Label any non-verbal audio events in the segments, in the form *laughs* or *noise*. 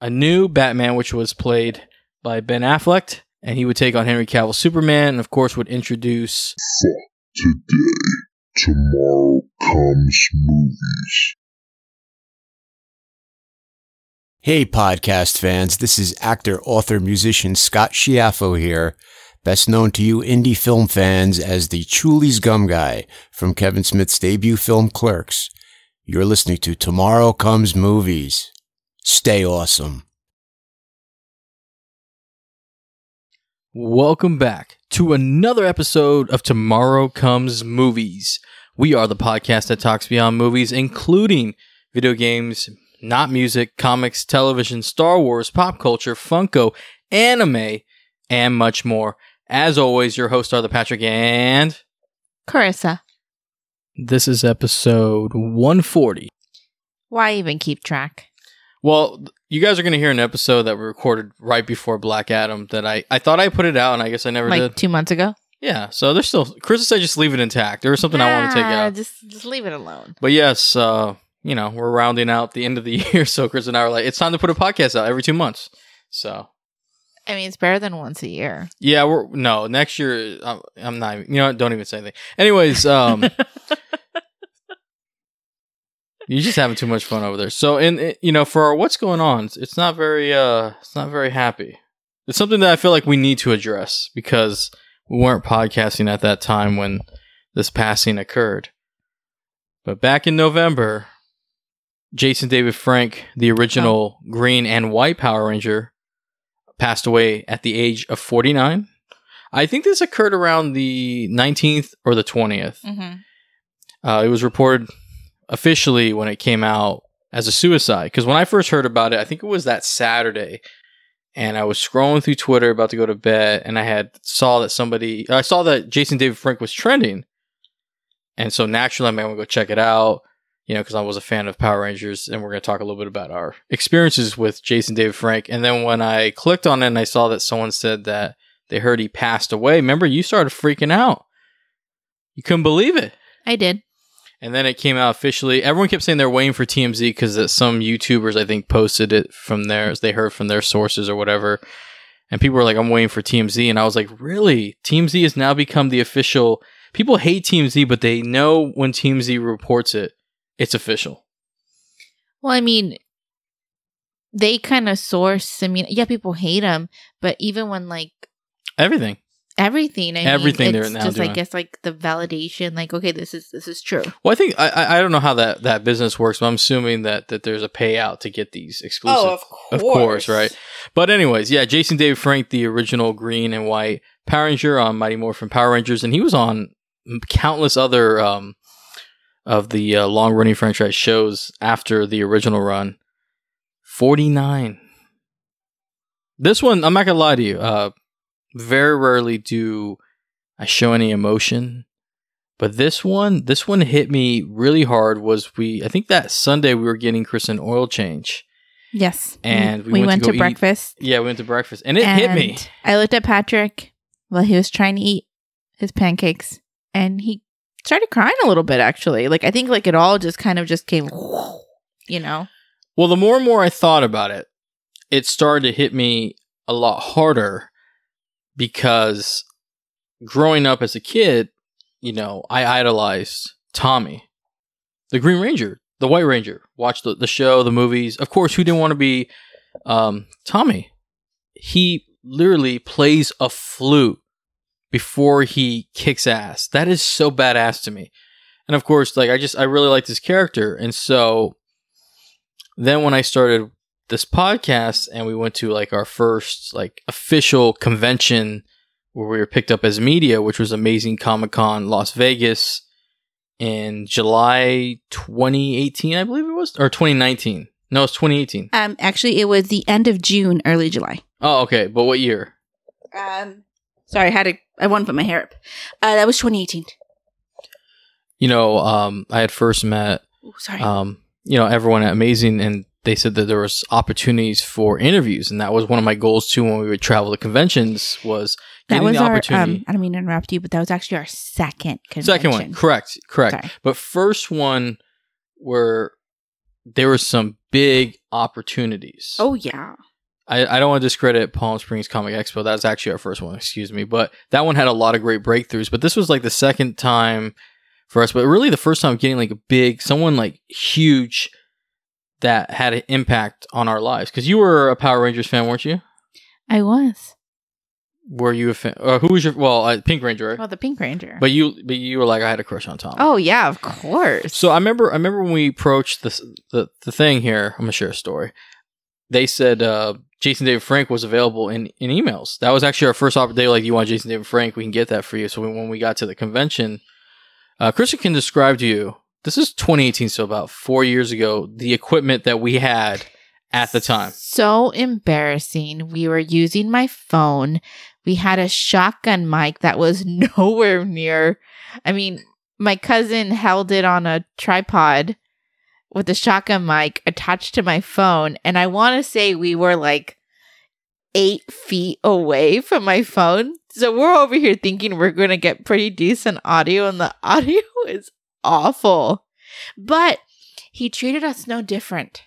a new Batman, which was played by Ben Affleck, and he would take on Henry Cavill Superman, and of course would introduce Today, tomorrow comes movies. Hey, podcast fans. This is actor, author, musician Scott Schiavo here, best known to you indie film fans as the Chewlies Gum Guy from Kevin Smith's debut film Clerks. You're listening to Tomorrow Comes Movies. Stay awesome. Welcome back to another episode of Tomorrow Comes Movies. We are the podcast that talks beyond movies, including video games, not music, comics, television, Star Wars, pop culture, Funko, anime, and much more. As always, your hosts are the Patrick and Carissa. this is episode 140. Why even keep track? Well, you guys are going to hear an episode that we recorded right before Black Adam that I, I thought I put it out and I guess I never Like did. two months ago? Yeah, so there's still, Chris said just leave it intact. There was something I want to take out. Just, just leave it alone. But yes, uh, you know, we're rounding out the end of the *laughs* year, so Chris and I are like, it's time to put a podcast out every two months. So I mean, it's better than once a year. yeah, we're no next year. I'm, I'm not. even- You know, don't even say anything. Anyways, um, *laughs* you're just having too much fun over there. So, and uh, you know, for our what's going on, it's- not very, uh, it's not very happy. It's something that I feel like we need to address because we weren't podcasting at that time when this passing occurred. But back in November, Jason David Frank, the original Green and White Power Ranger, passed away at the age of 49. I think this occurred around the 19th or the 20th. mm-hmm. Uh, it was reported officially when it came out as a suicide. Because when I first heard about it, I think it was that Saturday, and I was scrolling through Twitter about to go to bed, and I had saw that somebody, I saw that Jason David Frank was trending, and so naturally I'm to go check it out. You know, because I was a fan of Power Rangers, and we're going to talk a little bit about our experiences with Jason David Frank. And then when I clicked on it, and I saw that someone said that they heard he passed away. Remember, you started freaking out. You couldn't believe it. I did. And then it came out officially. Everyone kept saying they're waiting for TMZ because some YouTubers, I think, posted it from theirs. They heard from their sources or whatever. And people were like, I'm waiting for TMZ. And I was like, really? TMZ has now become the official. People hate TMZ, but they know when TMZ reports it, it's official. Well, I mean, they kind of source. I mean, yeah, people hate them, but even when like Everything. Everything, I Everything mean, they're it's now just I doing. guess like the validation. Like, okay, this is this is true. Well, I think, I, I I don't know how that, that business works, but I'm assuming that, that there's a payout to get these exclusive. Oh, Of course, right? But anyways, yeah, Jason David Frank, the original green and white Power Ranger on Mighty Morphin Power Rangers, and he was on countless other um, of the uh, long running franchise shows after the original run. Forty nine. This one, I'm not gonna lie to you. Uh, very rarely do I show any emotion, but this one, this one hit me really hard. Was we? I think that Sunday we were getting Chris an oil change. Yes, And we we, went went, to to, breakfast. Yeah, we went to breakfast, and it hit me. I looked at Patrick while he was trying to eat his pancakes, and he started crying a little bit. Actually, like I think like it all just kind of just came, you know. Well, the more and more I thought about it, it started to hit me a lot harder because growing up as a kid, you know, I idolized Tommy, the Green Ranger, the White Ranger. Watched the, the show, the movies. Of course, who didn't want to be um, Tommy? He literally plays a flute before he kicks ass. That is so badass to me. And of course, like I just I really like this character, and so then when I started this podcast and we went to like our first like official convention where we were picked up as media, which was Amazing Comic Con Las Vegas in July 2018, I believe it was, or 2019. No, it's 2018. Um, actually, it was the end of June, early July. Oh, okay. But what year? Um, sorry, I had to. I want to put my hair up. Uh, that was 2018. You know, um, I had first met Ooh, sorry. um, you know, everyone at Amazing, and they said that there was opportunities for interviews, and that was one of my goals too when we would travel to conventions was that was the our. Um, I don't mean to interrupt you, but that was actually our second convention. Second one, correct, correct. Sorry. But first one where there were some big opportunities. Oh yeah. I, I don't want to discredit Palm Springs Comic Expo. That's actually our first one, excuse me. But that one had a lot of great breakthroughs. But this was like the second time for us, but really the first time getting like a big, someone like huge that had an impact on our lives. Because you were a Power Rangers fan, weren't you? I was. Were you a fan? Or who was your? Well, uh, Pink Ranger, right? Well, the Pink Ranger. But you, but you were like, I had a crush on Tom. oh yeah, of course. So I remember, I remember when we approached this, the the thing here. I'm gonna share a story. They said uh, Jason David Frank was available in, in emails. That was actually our first opportunity. Like, you want Jason David Frank? We can get that for you. So when, when we got to the convention, uh, Krista can describe to you. This is 2018, so about four years ago. The equipment that we had at the time. So embarrassing. We were using my phone. We had a shotgun mic that was *laughs* nowhere near. I mean, my cousin held it on a tripod with a shotgun mic attached to my phone. And I want to say we were like eight feet away from my phone. So we're over here thinking we're going to get pretty decent audio, and the *laughs* audio is awful. But he treated us no different.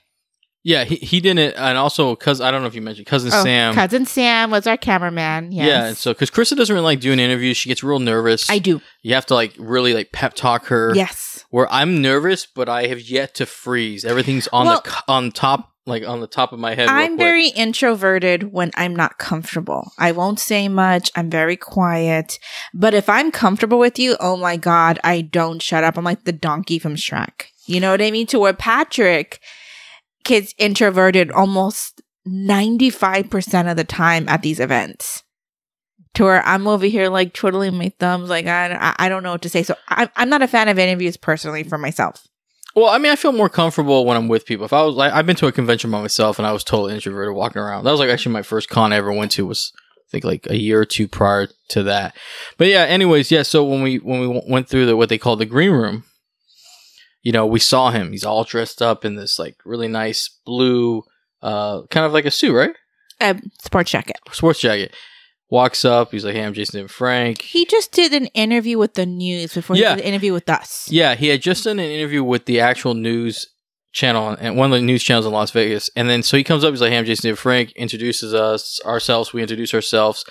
Yeah, he, he didn't, and also because I don't know if you mentioned cousin Oh, Sam. Cousin Sam was our cameraman. Yes. Yeah, and so because Krista doesn't really like doing interviews, she gets real nervous. I do. You have to like really like pep talk her. Yes. Where I'm nervous, but I have yet to freeze. Everything's on Well- the on top, like on the top of my head. I'm very introverted when I'm not comfortable. I won't say much. I'm very quiet. But if I'm comfortable with you, oh my God, I don't shut up. I'm like the donkey from Shrek. You know what I mean? To where Patrick gets introverted almost 95% of the time at these events. To where I'm over here like twiddling my thumbs, like I, I- I don't know what to say. So I'm, I'm not a fan of interviews personally for myself. Well, I mean, I feel more comfortable when I'm with people. If I was like, I've been to a convention by myself, and I was totally introverted walking around. That was like actually my first con I ever went to was I think like a year or two prior to that. But yeah, anyways, yeah. So when we when we went through the what they call the green room, you know, we saw him. He's all dressed up in this like really nice blue, uh, kind of like a suit, right? A sports jacket. Sports jacket. Walks up. He's like, "Hey, I'm Jason David Frank." He just did an interview with the news before Yeah. he did an interview with us. Yeah, he had just done an interview with the actual news channel and one of the news channels in Las Vegas. And then so he comes up, he's like, Hey, I'm Jason David Frank, introduces us ourselves, we introduce ourselves.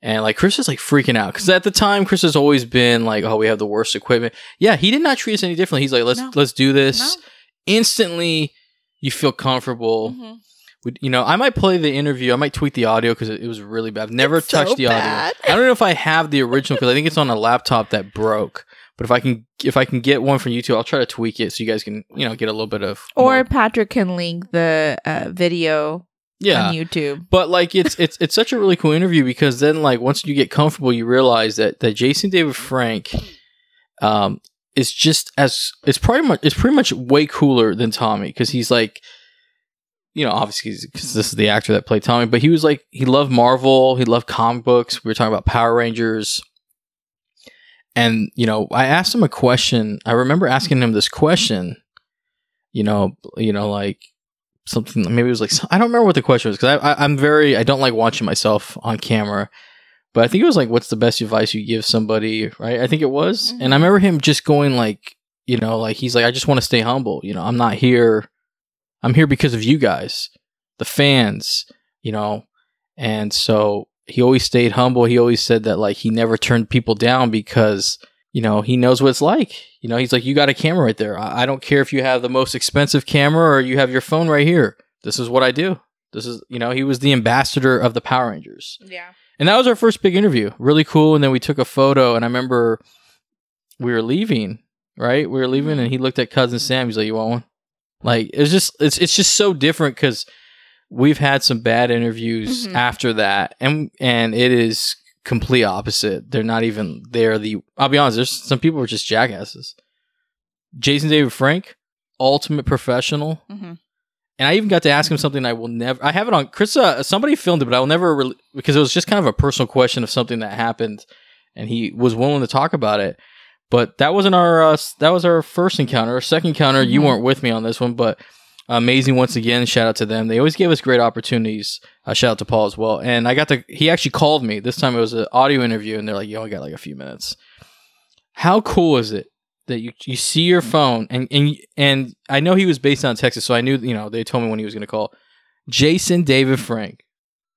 And like Chris is like freaking out. Cause at the time Chris has always been like, Oh, we have the worst equipment. Yeah, he did not treat us any differently. He's like, Let's No. let's do this. No. Instantly you feel comfortable. Mhm. You know, I might play the interview. I might tweak the audio because it, it was really bad. I've never It's so touched the bad. audio. I don't know if I have the original because I think it's on a laptop that broke. But if I can, if I can get one from YouTube, I'll try to tweak it so you guys can, you know, get a little bit of Or more- Patrick can link the uh, video yeah. on YouTube. But like it's it's it's such a really cool interview because then like once you get comfortable, you realize that that Jason David Frank, um, is just as it's pretty much it's pretty much way cooler than Tommy because he's like, you know, obviously because this is the actor that played Tommy, but he was like he loved Marvel, he loved comic books. We were talking about Power Rangers. And you know, I asked him a question. I remember asking him this question. You know, you know, like something. Maybe it was like I don't remember what the question was because I, I, I'm very I don't like watching myself on camera. But I think it was like, "What's the best advice you give somebody?" Right? I think it was, and I mm-hmm. remember him just going like, you know, like he's like, "I just want to stay humble." You know, I'm not here. I'm here because of you guys, the fans. You know, and so he always stayed humble. He always said that like he never turned people down because you know he knows what it's like. You know, he's like, you got a camera right there. I, I don't care if you have the most expensive camera or you have your phone right here. This is what I do. This is you know he was the ambassador of the Power Rangers, Yeah. and that was our first big interview. Really cool. And then we took a photo, and I remember we were leaving. Right, we were leaving, mm-hmm. and he looked at cousin Sam. He's like, "You want one?" Like it's just it's it's just so different because we've had some bad interviews Mhm. after that and and it is complete opposite. They're not even they're the i'll be honest there's some people are just jackasses. Jason david frank ultimate professional. Mhm. and i even got to ask him something i will never i have it on chris uh, somebody filmed it but i will never re- because it was just kind of a personal question of something that happened and he was willing to talk about it but that wasn't our uh, that was our first encounter our second encounter you Mhm. weren't with me on this one but amazing once again shout out to them they always give us great opportunities uh, shout out to paul as well and i got to he actually called me this time it was an audio interview and they're like yo i got like a few minutes how cool is it that you you see your phone and and and I know he was based on Texas, so I knew you know they told me when he was going to call. Jason David Frank,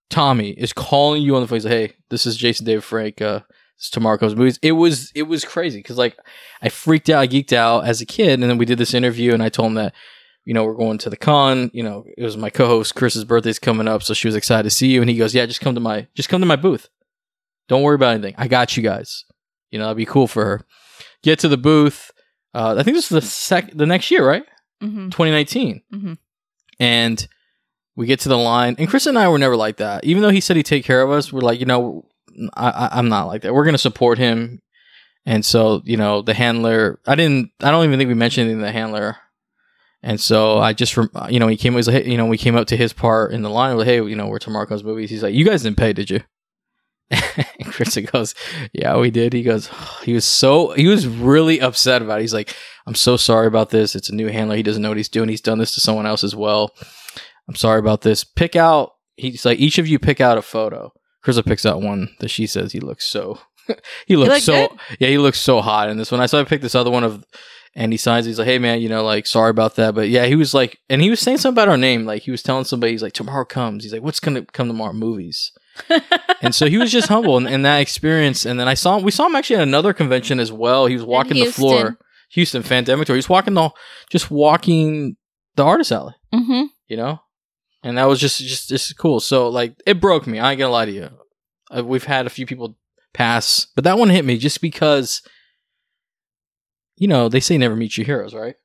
Tommy is calling you on the phone. He's like, "Hey, this is Jason David Frank. Uh, this Marco's Movies." It was it was crazy because like I freaked out, I geeked out as a kid, and then we did this interview, and I told him that you know we're going to the con. You know, it was my co-host Chris's birthday's coming up, so she was excited to see you, and he goes, "Yeah, just come to my just come to my booth. Don't worry about anything. I got you guys. You know, that'd be cool for her." Get to the booth. Uh, I think this is the sec the next year, right? Mm-hmm. 2019. Mhm. And we get to the line, and Chris and I were never like that. Even though he said he'd take care of us, we're like, you know, I, I'm not like that. We're gonna support him. And so, you know, the handler, I didn't, I don't even think we mentioned to the handler. And so I just, you know, he came, was like, you know, we came up to his part in the line. Like, hey, you know, we're Tomorrow Comes Movies. He's like, you guys didn't pay, did you? *laughs* and Chris goes, yeah, we did. He goes, he was so, he was really upset about it. He's like, I'm so sorry about this. It's a new handler. He doesn't know what he's doing. He's done this to someone else as well. I'm sorry about this. Pick out, he's like, each of you pick out a photo. Krista picks out one that she says he looks so, *laughs* he looks look so, good? yeah, he looks so hot in this one. I saw I picked this other one of, and he signs. He's like, "Hey man, you know, like, sorry about that." But yeah, he was like, and he was saying something about our name. Like he was telling somebody, he's like, "Tomorrow comes." He's like, "What's gonna come tomorrow?" Movies. *laughs* and so he was just humble in, in that experience. And then I saw him. We saw him actually at another convention as well. He was walking the floor, Houston Fandemic Tour. He was walking the, just walking the artist alley. Mm-hmm. You know, and that was just just just cool. So like, it broke me. I ain't gonna lie to you. Uh, we've had a few people pass, but that one hit me just because. You know, they say never meet your heroes, right?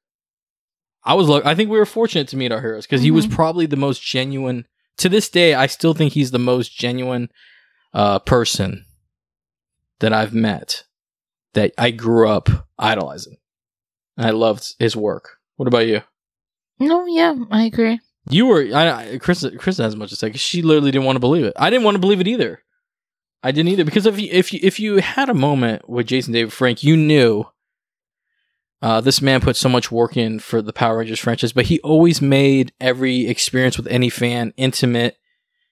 I was luck- I think we were fortunate to meet our heroes because he was probably the most genuine. To this day, I still think he's the most genuine uh, person that I've met that I grew up idolizing. And I loved his work. What about you? No, yeah, I agree. You were I, Chris. Chris has much to say 'cause she literally didn't want to believe it. I didn't want to believe it either. I didn't either because if you, if you, if you had a moment with Jason David Frank, you knew uh, this man put so much work in for the Power Rangers franchise, but he always made every experience with any fan intimate.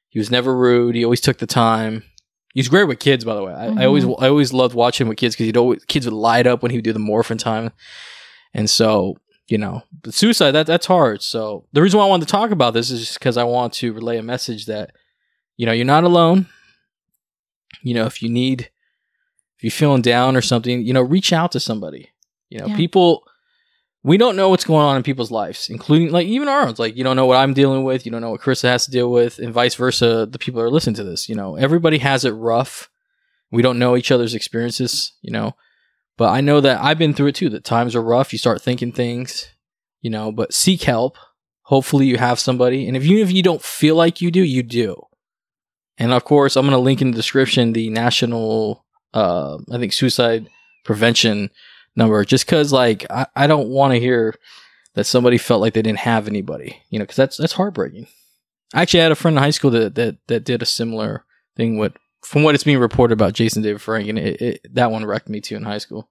He was never rude. He always took the time. He's great with kids, by the way. I, I always I always loved watching with kids because he'd always kids would light up when he would do the morphin time, and so you know, but suicide that that's hard. So the reason why I wanted to talk about this is just because I want to relay a message that you know you're not alone. You know, if you need, if you're feeling down or something, you know, reach out to somebody. You know, Yeah. people. We don't know what's going on in people's lives, including like even our own. Like you don't know what I'm dealing with, you don't know what Chris has to deal with, and vice versa. The people that are listening to this, you know, everybody has it rough. We don't know each other's experiences, you know, but I know that I've been through it too. That times are rough. You start thinking things, you know, but seek help. Hopefully, you have somebody, and if you if you don't feel like you do, you do. And of course, I'm going to link in the description the national, uh, I think, suicide prevention number, just because like I, I don't want to hear that somebody felt like they didn't have anybody, you know, because that's that's heartbreaking. I actually had a friend in high school that that that did a similar thing with, from what it's being reported about Jason David Frank, and it, it, that one wrecked me too in high school.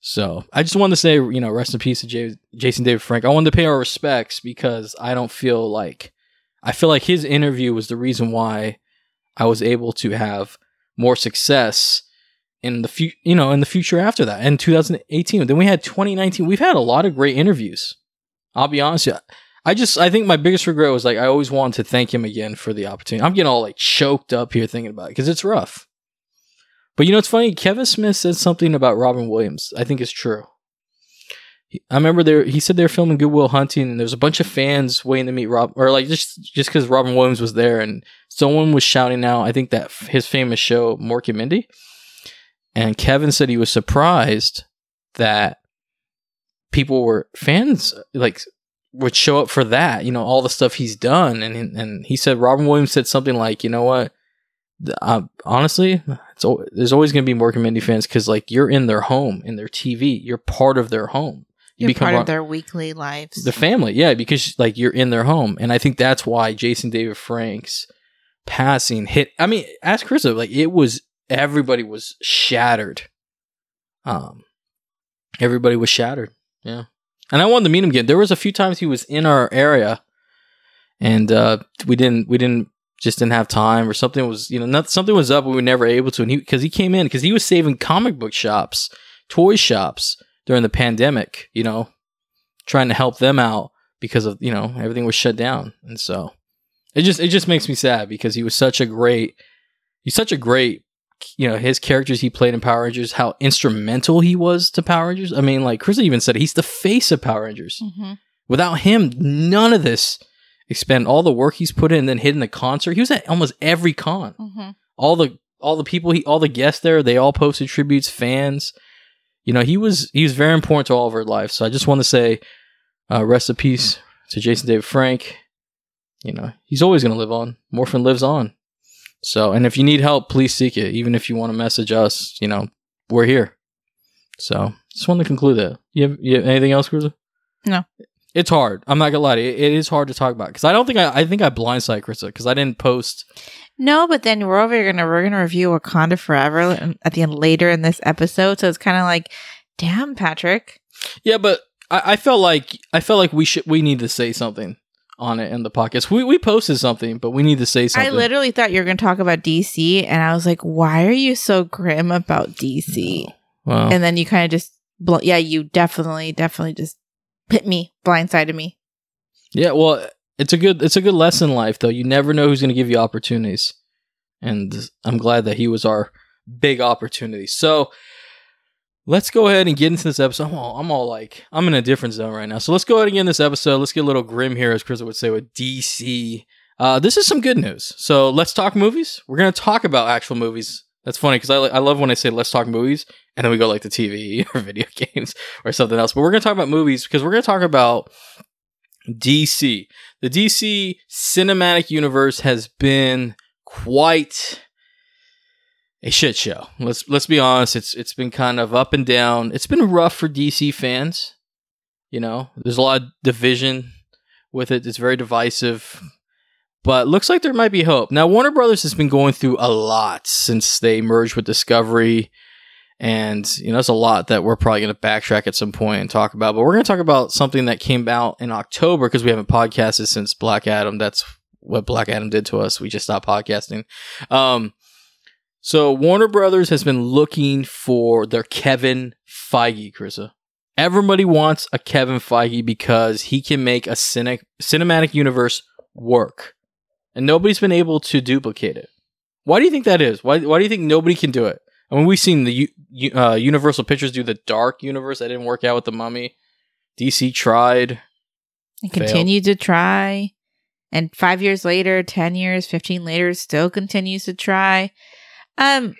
So I just wanted to say, you know, rest in peace to J- Jason David Frank. I wanted to pay our respects because I don't feel like I feel like his interview was the reason why I was able to have more success in the fu- you know in the future after that in 2018 then we had 2019 we've had a lot of great interviews i'll be honest i just i think my biggest regret was like i always wanted to thank him again for the opportunity i'm getting all like choked up here thinking about it because it's rough but you know it's funny kevin smith said something about robin williams i think it's true I remember there. He said they were filming Good Will Hunting, and there was a bunch of fans waiting to meet Rob, or like just just because Robin Williams was there, and someone was shouting out. I think that f- his famous show Mork and Mindy, and Kevin said he was surprised that people were fans, like would show up for that. You know, all the stuff he's done, and and he said Robin Williams said something like, you know what, uh, honestly, it's there's always going to be and Mindy fans because like you're in their home, in their TV, you're part of their home. You You're become part of their weekly lives. the family, yeah, because like you're in their home, and I think that's why Jason David Frank's passing hit. I mean, ask Chris, like it was everybody was shattered. Um, everybody was shattered, yeah. And I wanted to meet him again. There was a few times he was in our area, and uh, we didn't, we didn't, just didn't have time, or something was, you know, not, something was up. We were never able to, and he because he came in because he was saving comic book shops, toy shops during the pandemic, you know, trying to help them out because of, you know, everything was shut down. And so it just it just makes me sad because he was such a great he's such a great you know, his characters he played in Power Rangers, how instrumental he was to Power Rangers. I mean, like Chris even said, he's the face of Power Rangers. Mhm. Without him, none of this expand all the work he's put in and then hitting the concert. He was at almost every con. Mhm. All the all the people he all the guests there, they all posted tributes, fans. You know, he was he was very important to all of our lives. So I just want to say uh, rest in peace to Jason David Frank. You know, he's always gonna live on. Morphin lives on. So and if you need help, please seek it. Even if you want to message us, you know, we're here. So just wanted to conclude that. You have, you have anything else, Cruiser? No. It's hard. I'm not gonna lie to you. It, it is hard to talk about because I don't think I. I think I blindsided Krista because I didn't post. No, but then we're over gonna we're gonna review Wakanda Forever um, at the end later in this episode. So it's kind of like, damn, Patrick. Yeah, but I, I felt like I felt like we should we need to say something on it in the pockets. We we posted something, but we need to say something. I literally thought you were gonna talk about DC, and I was like, why are you so grim about DC? Wow. And then you kind of just, bl- yeah, you definitely, definitely just hit me, blindsided me. yeah, well, it's a good it's a good lesson in life though. You never know who's going to give you opportunities, and I'm glad that he was our big opportunity. So. Let's go ahead and get into this episode. I'm all, I'm all like, I'm in a different zone right now. So let's go ahead and get in this episode. Let's get a little grim here, as Chris would say, with DC. Uh, this is some good news. So let's talk movies. We're going to talk about actual movies. That's funny because I, I love when I say let's talk movies and then we go like to TV *laughs* or video *laughs* games or something else. But we're going to talk about movies because we're going to talk about DC. The DC cinematic universe has been quite a shit show. Let's let's be honest. It's it's been kind of up and down. It's been rough for DC fans. You know, there's a lot of division with it. It's very divisive. But looks like there might be hope. Now Warner Brothers has been going through a lot since they merged with Discovery. And you know, there's a lot that we're probably going to backtrack at some point and talk about. But we're going to talk about something that came out in October because we haven't podcasted since Black Adam. That's what Black Adam did to us. We just stopped podcasting. Um, so Warner Brothers has been looking for their Kevin Feige, Carissa. Everybody wants a Kevin Feige because he can make a cine- cinematic universe work, and nobody's been able to duplicate it. Why do you think that is? Why Why do you think nobody can do it? I mean, we've seen the U- uh, Universal Pictures do the Dark universe that didn't work out with the Mummy. DC tried. And Failed. continued to try. And five years later, 10 years, 15 later, still continues to try. Um,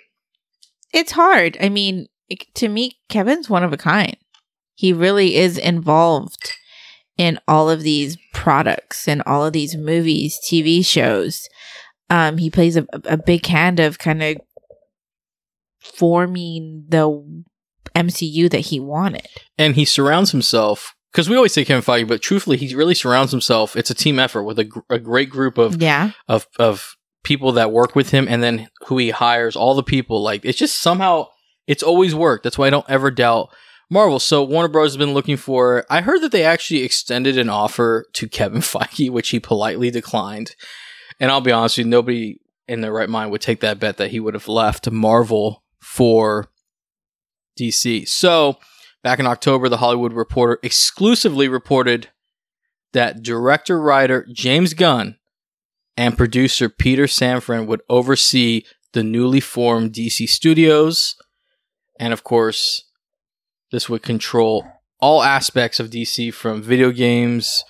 it's hard. I mean, it- to me, Kevin's one of a kind. He really is involved in all of these products and all of these movies, TV shows. Um, he plays a, a big hand of kind of forming the MCU that he wanted. and he surrounds himself because we always say Kevin Feige, but truthfully, he really surrounds himself. It's a team effort with a, gr- a great group of Yeah. of of people that work with him, and then who he hires. All the people, like it's just somehow it's always worked. That's why I don't ever doubt Marvel. So Warner Bros. has been looking for. I heard that they actually extended an offer to Kevin *laughs* Feige, which he politely declined. And I'll be honest with you, nobody in their right mind would take that bet that he would have left Marvel for DC. So back in October, the Hollywood Reporter exclusively reported that director writer James Gunn and producer Peter Safran would oversee the newly formed DC studios. And of course, this would control all aspects of DC from video games,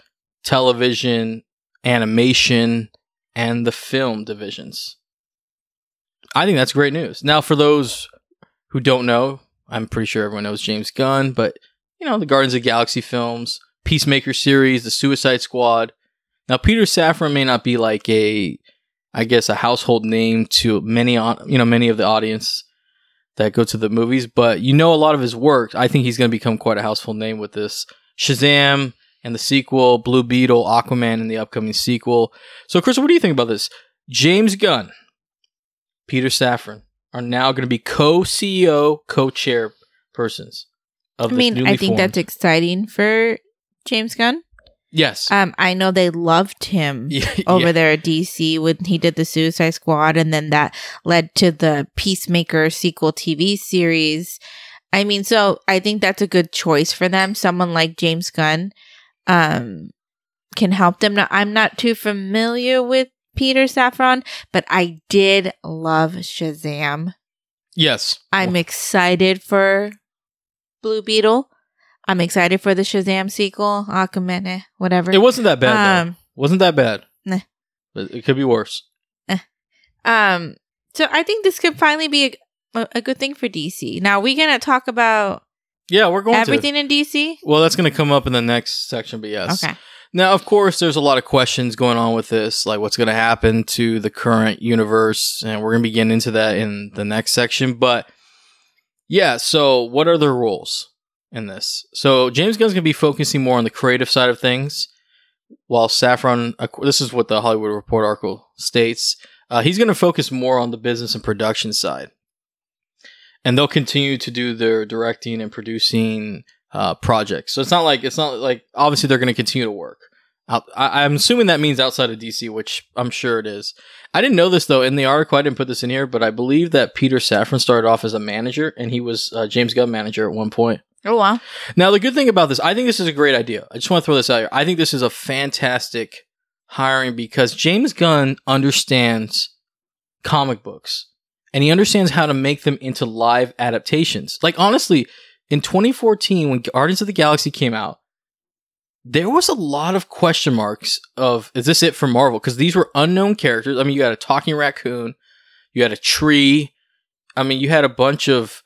television, animation, and the film divisions. I think that's great news. Now, for those who don't know, I'm pretty sure everyone knows James Gunn, but you know, the Guardians of Galaxy films, Peacemaker series, the Suicide Squad. Now, Peter Safran may not be like a, I guess, a household name to many, on you know, many of the audience that go to the movies, but you know a lot of his work. I think he's going to become quite a household name with this Shazam and the sequel, Blue Beetle, Aquaman, and the upcoming sequel. So, Chris, what do you think about this? James Gunn, Peter Safran are now going to be co-CEO, co-chair persons. Of I this mean, I think formed- that's exciting for James Gunn. Yes. Um, I know they loved him *laughs* Yeah, over yeah. there at DC when he did the Suicide Squad, and then that led to the Peacemaker sequel TV series. I mean, so I think that's a good choice for them. Someone like James Gunn um, can help them. Now, I'm not too familiar with Peter Safran, but I did love Shazam. Yes. I'm excited for Blue Beetle. I'm excited for the Shazam sequel, Aquaman, whatever. It wasn't that bad. though. Um, wasn't that bad. Nah. But it could be worse. Um, so I think this could finally be a, a good thing for DC. Now we're gonna talk about Yeah, we're going to. everything in DC. Well, that's going to come up in the next section, but yes. Okay. Now, of course, there's a lot of questions going on with this, like what's going to happen to the current universe, and we're going to be getting into that in the next section. But yeah, so what are the rules in this? So James Gunn's going to be focusing more on the creative side of things, while Safran, this is what the Hollywood Report article states, uh, he's going to focus more on the business and production side. And they'll continue to do their directing and producing uh, projects. So it's not like it's not like obviously they're going to continue to work. I, I'm assuming that means outside of DC, which I'm sure it is. I didn't know this though in the article. I didn't put this in here, but I believe that Peter Safran started off as a manager, and he was uh, James Gunn manager at one point. Oh wow. Now, the good thing about this, I think this is a great idea. I just want to throw this out here. I think this is a fantastic hiring because James Gunn understands comic books and he understands how to make them into live adaptations. Like, honestly, in 2014, when Guardians of the Galaxy came out, there was a lot of question marks of, is this it for Marvel? Because these were unknown characters. I mean, you had a talking raccoon, you had a tree. I mean, you had a bunch of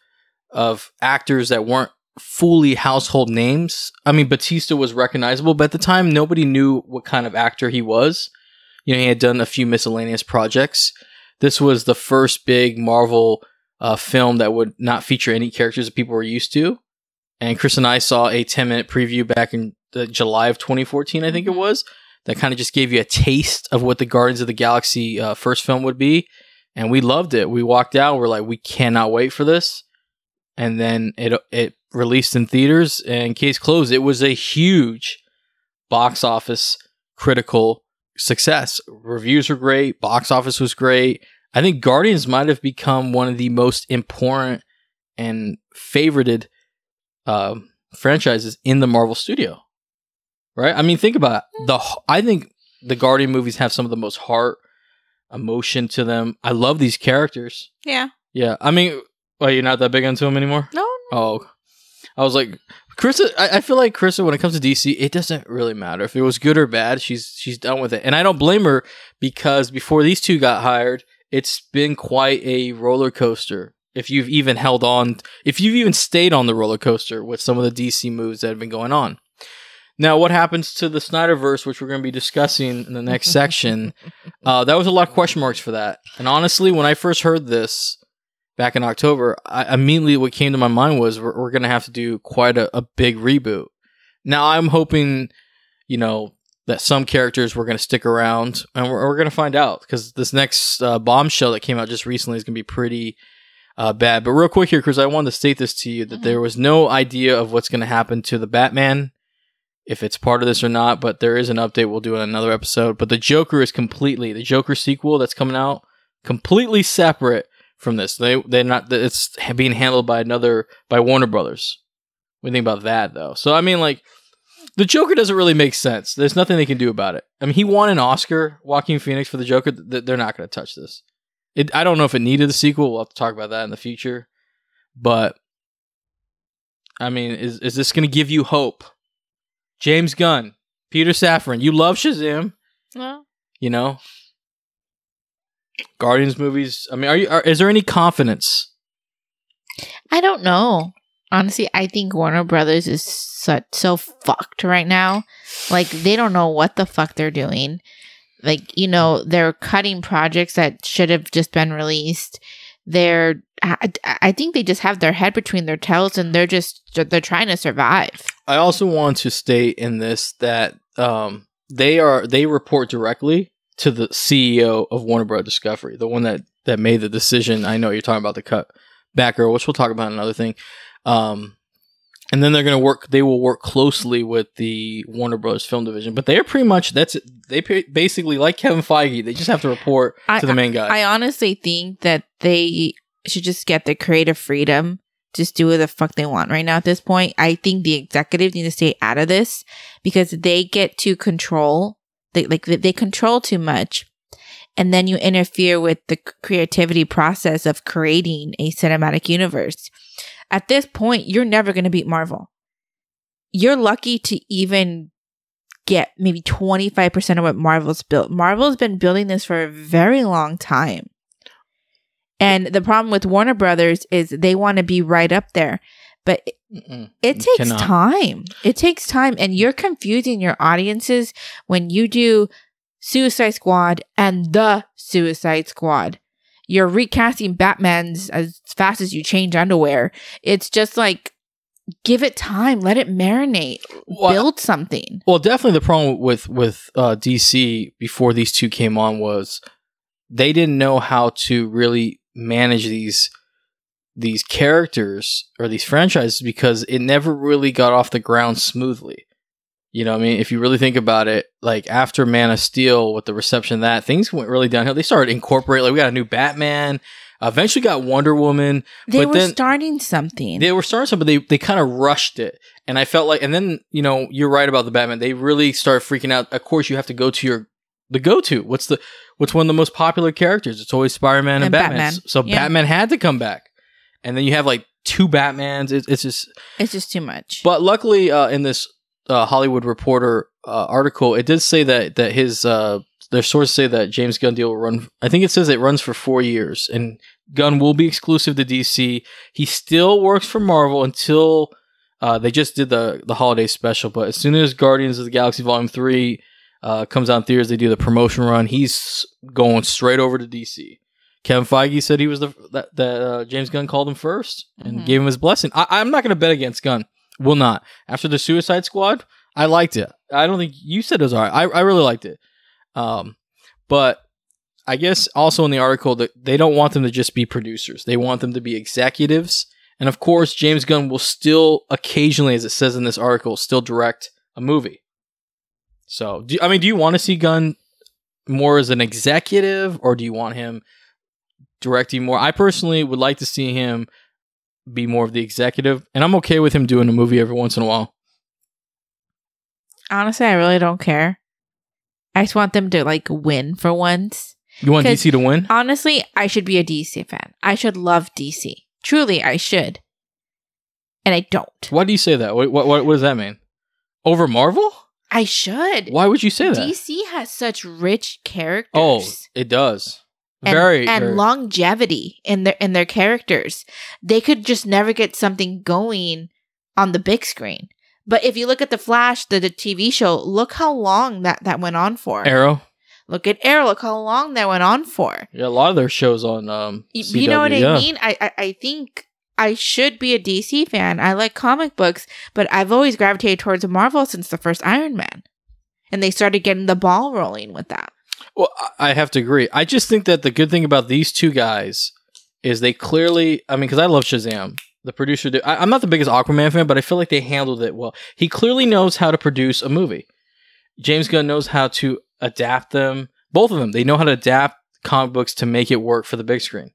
of actors that weren't fully household names. I mean, Bautista was recognizable, but at the time, nobody knew what kind of actor he was. You know, he had done a few miscellaneous projects. This was the first big Marvel uh, film that would not feature any characters that people were used to. And Chris and I saw a 10 minute preview back in the July of 2014, I think it Mhm. was, that kind of just gave you a taste of what the Guardians of the Galaxy uh, first film would be. And we loved it. We walked out, we're like, we cannot wait for this and then it it released in theaters and case closed. It was a huge box office critical success. Reviews were great, box office was great. I think Guardians might have become one of the most important and favorited um, franchises in the Marvel studio. Right? I mean, think about it. the. I think the Guardian movies have some of the most heart, emotion to them. I love these characters. Yeah. Yeah, I mean, well, you're not that big into them anymore. No. Oh, I was like, Chris. I, I feel like Krista. When it comes to DC, it doesn't really matter if it was good or bad. She's she's done with it, and I don't blame her because before these two got hired, it's been quite a roller coaster. If you've even held on, if you've even stayed on the roller coaster with some of the DC moves that have been going on. Now, what happens to the Snyderverse, which we're going to be discussing in the next *laughs* section? Uh, that was a lot of question marks for that. And honestly, when I first heard this back in October, I, immediately what came to my mind was we're, we're going to have to do quite a, a big reboot. Now, I'm hoping, you know, that some characters were going to stick around, and we're, we're going to find out because this next uh, bombshell that came out just recently is going to be pretty uh, bad. But real quick here, Chris, I wanted to state this to you that Mhm. there was no idea of what's going to happen to the Batman if it's part of this or not, but there is an update we'll do in another episode. But the Joker is completely the Joker sequel that's coming out completely separate from this. They they're not it's being handled by another by Warner Brothers. We think about that though? So I mean like the Joker doesn't really make sense. There's nothing they can do about it. I mean he won an Oscar, Joaquin Phoenix for the Joker. Th- They're not going to touch this. It I don't know if it needed a sequel. We'll have to talk about that in the future. But I mean, is is this going to give you hope? James Gunn, Peter Safran, you love Shazam, Well, you know. Guardians movies. I mean, are you? Are, is there any confidence? I don't know. Honestly, I think Warner Brothers is so, so fucked right now. Like they don't know what the fuck they're doing. Like you know, they're cutting projects that should have just been released. They're, I, I think they just have their head between their tails, and they're just they're trying to survive. I also want to state in this that um, they are they report directly to the CEO of Warner Bros. Discovery, the one that that made the decision. I know you're talking about the cut backer, which we'll talk about another thing. Um, and then they're going to work. They will work closely with the Warner Bros. Film division, but they are pretty much that's. They basically like Kevin Feige. They just have to report I- to the main guy. I honestly think that they should just get the creative freedom just do what the fuck they want right now at this point. I think the executives need to stay out of this because they get to control, they, like they- control too much. And then you interfere with the creativity process of creating a cinematic universe. At this point, you're never going to beat Marvel. You're lucky to even get maybe 25% of what Marvel's built. Marvel's been building this for a very long time. And the problem with Warner Brothers is they want to be right up there. But it- it takes cannot. time. It takes time. And you're confusing your audiences when you do Suicide Squad and the Suicide Squad. You're recasting Batman's as fast as you change underwear. It's just like, give it time. Let it marinate. Well, Build something. Well, definitely the problem with with uh, DC before these two came on was they didn't know how to really manage these these characters or these franchises because it never really got off the ground smoothly. You know, what I mean, if you really think about it, like after Man of Steel, with the reception of that, things went really downhill. They started incorporating, like we got a new Batman. Eventually, got Wonder Woman. They But were then- starting something. They were starting something, but they, they kind of rushed it. And I felt like, and then, you know, you're right about the Batman. They really started freaking out. Of course, you have to go to your, the go to. What's the, what's one of the most popular characters? It's always Spider Man and, And Batman. Batman, So yeah. Batman had to come back. And then you have like two Batmans. It's, it's just, it's just too much. but luckily, uh, in this uh, Hollywood Reporter uh, article, it did say that that his uh, their sources say that James Gunn deal will run. I think it says it runs for four years, and Gunn will be exclusive to DC. He still works for Marvel until uh, they just did the the holiday special. But as soon as Guardians of the Galaxy Volume Three uh, comes out in theaters, they do the promotion run. He's going straight over to DC. Kevin Feige said he was the that, that uh, James Gunn called him first and Mhm. gave him his blessing. I, I'm not going to bet against Gunn. Will not. After the Suicide Squad, I liked it. I don't think you said it was alright. I, I really liked it. Um, but I guess also in the article that they don't want them to just be producers. They want them to be executives. And of course, James Gunn will still occasionally, as it says in this article, still direct a movie. So, do, I mean, do you want to see Gunn more as an executive, or do you want him directing more? I personally would like to see him be more of the executive, and I'm okay with him doing a movie every once in a while. Honestly, I really don't care. I just want them to like win for once. You want DC to win? Honestly, I should be a DC fan. I should love DC. Truly, I should. And I don't. Why do you say that? What, what, what does that mean? Over Marvel? I should. Why would you say that? DC has such rich oh, characters. Oh, it does. And, very and very- longevity in their in their characters. They could just never get something going on the big screen. But if you look at the Flash, the, the TV show, look how long that that went on for. Arrow. Look at Arrow. Look how long that went on for. Yeah, a lot of their shows on um. Y- you know what CW, I mean? I, I I think I should be a DC fan. I like comic books, but I've always gravitated towards Marvel since the first Iron Man, and they started getting the ball rolling with that. Well, I- have to agree. I just think that the good thing about these two guys is they clearly. I mean, because I love Shazam. The producer, did, I, I'm not the biggest Aquaman fan, but I feel like they handled it well. He clearly knows how to produce a movie. James Gunn knows how to adapt them. Both of them, they know how to adapt comic books to make it work for the big screen.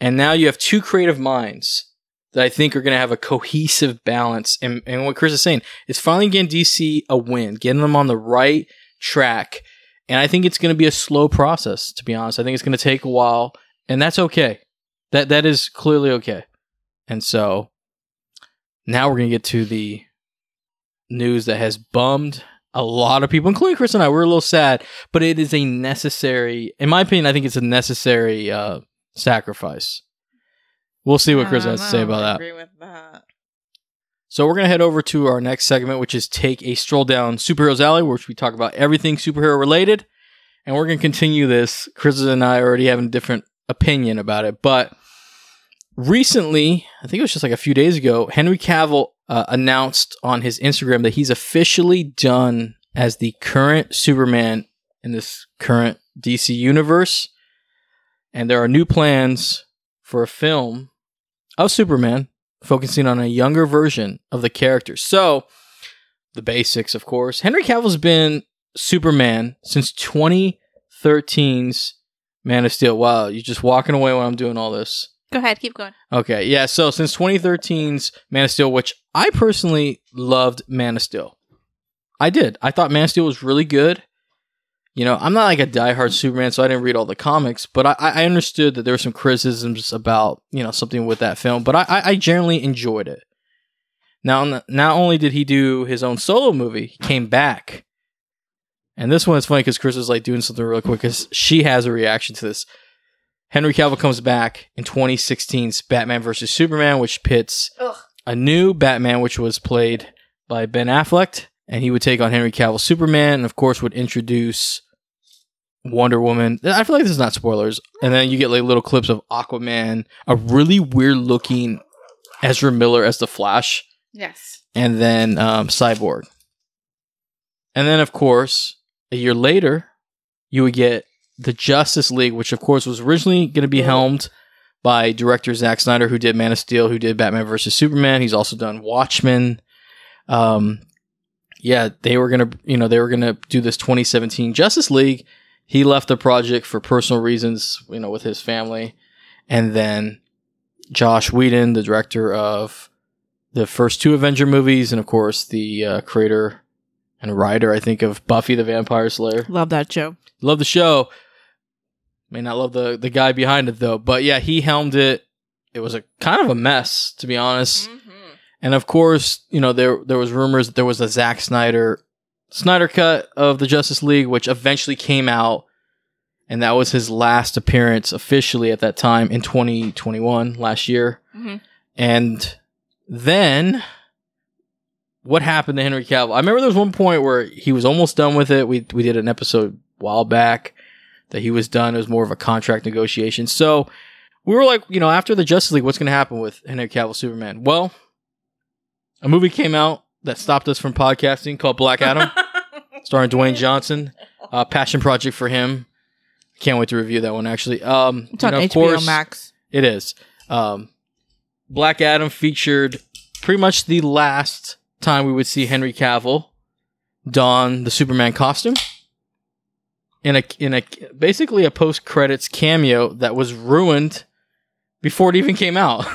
And now you have two creative minds that I think are going to have a cohesive balance. And, and what Chris is saying is finally getting DC a win, getting them on the right track. And I think it's going to be a slow process, to be honest. I think it's going to take a while, and that's okay. That that is clearly okay. And so now we're going to get to the news that has bummed a lot of people, including Chris and I. We're a little sad, but it is a necessary, in my opinion, I think it's a necessary uh, sacrifice. We'll see what Chris has to say about that. Agree with that. So we're gonna head over to our next segment, which is take a stroll down superheroes alley, which we talk about everything superhero related, and we're gonna continue this. Chris and I already have a different opinion about it, but recently, I think it was just like a few days ago, Henry Cavill uh, announced on his Instagram that he's officially done as the current Superman in this current DC universe, and there are new plans for a film of Superman focusing on a younger version of the character. So, the basics, of course. Henry Cavill's been Superman since 2013's Man of Steel. Wow, you're just walking away when I'm doing all this. Go ahead, keep going. Okay, yeah. So since 2013's Man of Steel, which I personally loved Man of Steel, I did. I thought Man of Steel was really good. You know, I'm not like a diehard Superman, so I didn't read all the comics, but I, I understood that there were some criticisms about you know something with that film, but I, I, generally enjoyed it. Now, not only did he do his own solo movie, he came back, and this one is funny because Chris is like doing something real quick because she has a reaction to this. Henry Cavill comes back in 2016's Batman vs Superman, which pits Ugh. a new Batman, which was played by Ben Affleck, and he would take on Henry Cavill Superman, and of course would introduce Wonder Woman. I feel like this is not spoilers. And then you get like little clips of Aquaman, a really weird looking Ezra Miller as the Flash, Yes. and then um, Cyborg. And then, of course, a year later, you would get the Justice League, which of course was originally going to be helmed by director Zack Snyder, who did Man of Steel, who did Batman vs Superman. He's also done Watchmen. Um, yeah, they were gonna, you know, they were gonna do this 2017 Justice League. He left the project for personal reasons, you know, with his family, and then Josh Whedon, the director of the first two Avenger movies, and of course the uh, creator and writer, I think, of Buffy the Vampire Slayer. Love that show. Love the show. May not love the the guy behind it though, but yeah, he helmed it. It was a kind of a mess, to be honest. And of course, you know there there was rumors that there was a Zack Snyder Snyder cut of the Justice League, which eventually came out, and that was his last appearance officially at that time in 2021 last year. Mhm. And then what happened to Henry Cavill? I remember there was one point where he was almost done with it. We we did an episode a while back that he was done. It was more of a contract negotiation. So we were like, you know, after the Justice League, what's going to happen with Henry Cavill Superman? Well, a movie came out that stopped us from podcasting called Black Adam, *laughs* starring Dwayne Johnson. Uh, passion project for him. Can't wait to review that one. Actually, um, It's on know, HBO course- Max. it is. Um, Black Adam featured pretty much the last time we would see Henry Cavill don the Superman costume in a in a basically a post credits cameo that was ruined before it even came out.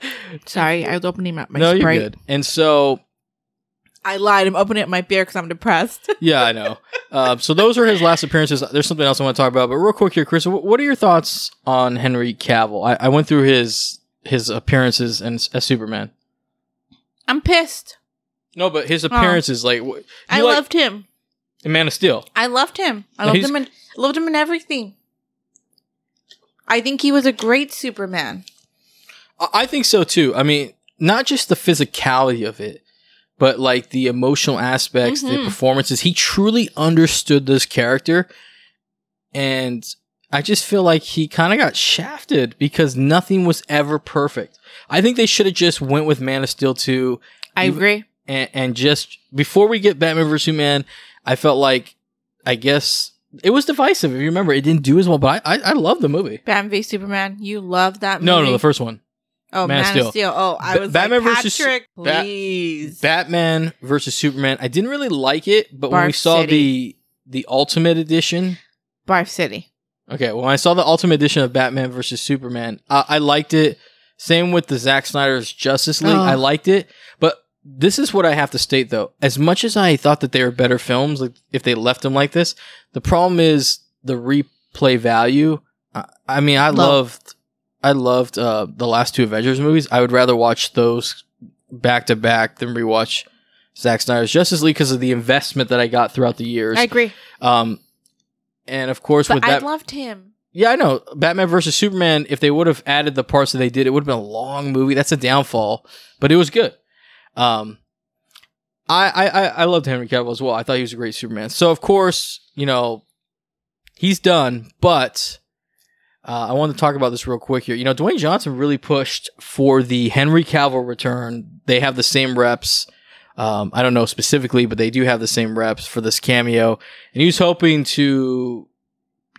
*laughs* Sorry, I was opening up my, my no, you're good. And so I lied. I'm opening up my beer because I'm depressed. *laughs* yeah, I know. Um, so those are his last appearances. There's something else I want to talk about, but real quick here, Chris, what are your thoughts on Henry Cavill? I, I went through his his appearances and as Superman. I'm pissed. No, but his appearances, like, I like loved him. in Man of Steel. I loved him. I No, loved him in loved him in everything. I think he was a great Superman. I, I think so too. I mean, not just the physicality of it, but like the emotional aspects, the Mhm. performances. He truly understood this character, and I just feel like he kind of got shafted because nothing was ever perfect. I think they should have just went with Man of Steel two I You- agree. and, and just before we get Batman vs Superman, I felt like I guess it was divisive. If you remember, it didn't do as well, but I I, I love the movie. Batman v Superman. You love that movie. No, no, the first one. Oh, Man Man, of of Steel. Steel. Oh, I was Batman like, versus- Patrick, Bat- please. Batman versus Superman. I didn't really like it, but when we saw City. the the Ultimate Edition, Barf City. okay, well, when I saw the Ultimate Edition of Batman versus Superman, uh, I liked it. Same with the Zack Snyder's Justice League, Oh. I liked it. But this is what I have to state though: as much as I thought that they were better films, like if they left them like this, the problem is the replay value. I, I mean, I Low. loved, I loved uh, the last two Avengers movies. I would rather watch those back to back than rewatch Zack Snyder's Justice League because of the investment that I got throughout the years. I agree. Um, and of course, But with I that, loved him. yeah, I know Batman versus Superman. If they would have added the parts that they did, it would have been a long movie. That's a downfall, but it was good. Um, I I I, I loved Henry Cavill as well. I thought he was a great Superman. So of course, you know, he's done. But uh, I wanted to talk about this real quick here. You know, Dwayne Johnson really pushed for the Henry Cavill return. They have the same reps. Um, I don't know specifically, but they do have the same reps for this cameo, and he was hoping to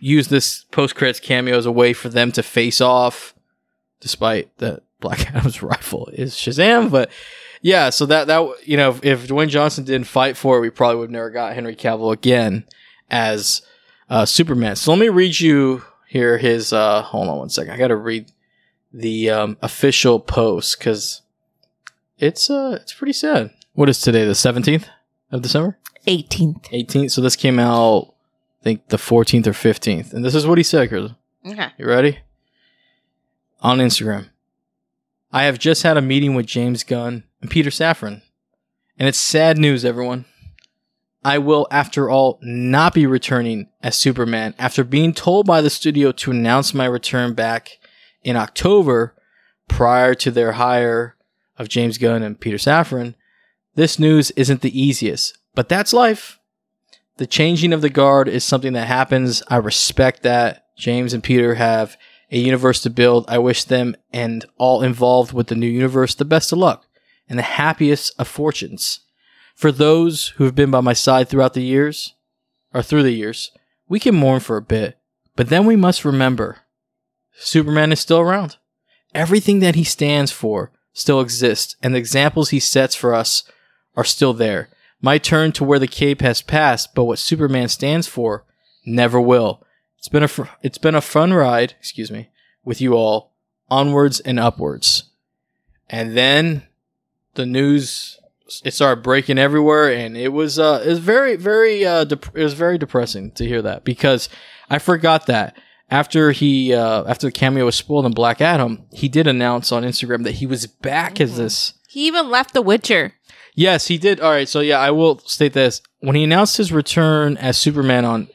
use this post credits cameo as a way for them to face off, despite that Black *laughs* Adam's rifle is Shazam. But yeah, so that that you know, if, Dwayne Johnson didn't fight for it, we probably would have never got Henry Cavill again as uh, Superman. So let me read you here his. Uh, hold on one second. I got to read the um, official post because it's uh it's pretty sad. What is today? The seventeenth of December, 18th. eighteenth. So this came out, I think the fourteenth or fifteenth, and this is what he said. Chris. Okay. You ready? On Instagram. I have just had a meeting with James Gunn and Peter Safran. And it's sad news, everyone. I will, after all, not be returning as Superman after being told by the studio to announce my return back in October prior to their hire of James Gunn and Peter Safran. This news isn't the easiest, but that's life. The changing of the guard is something that happens. I respect that. James and Peter have a universe to build. I wish them and all involved with the new universe the best of luck and the happiest of fortunes. For those who have been by my side throughout the years, or through the years, we can mourn for a bit, but then we must remember Superman is still around. Everything that he stands for still exists, and the examples he sets for us are still there. My turn to wear the cape has passed, but what Superman stands for never will. It's been a fr- it's been a fun ride, excuse me, with you all onwards and upwards. And then the news it started breaking everywhere and it was uh it was very very uh dep- it was very depressing to hear that because I forgot that after he uh after the cameo was spoiled in Black Adam, he did announce on Instagram that he was back as this He even left The Witcher. Yes, he did. All right, so yeah, I will state this. When he announced his return as Superman on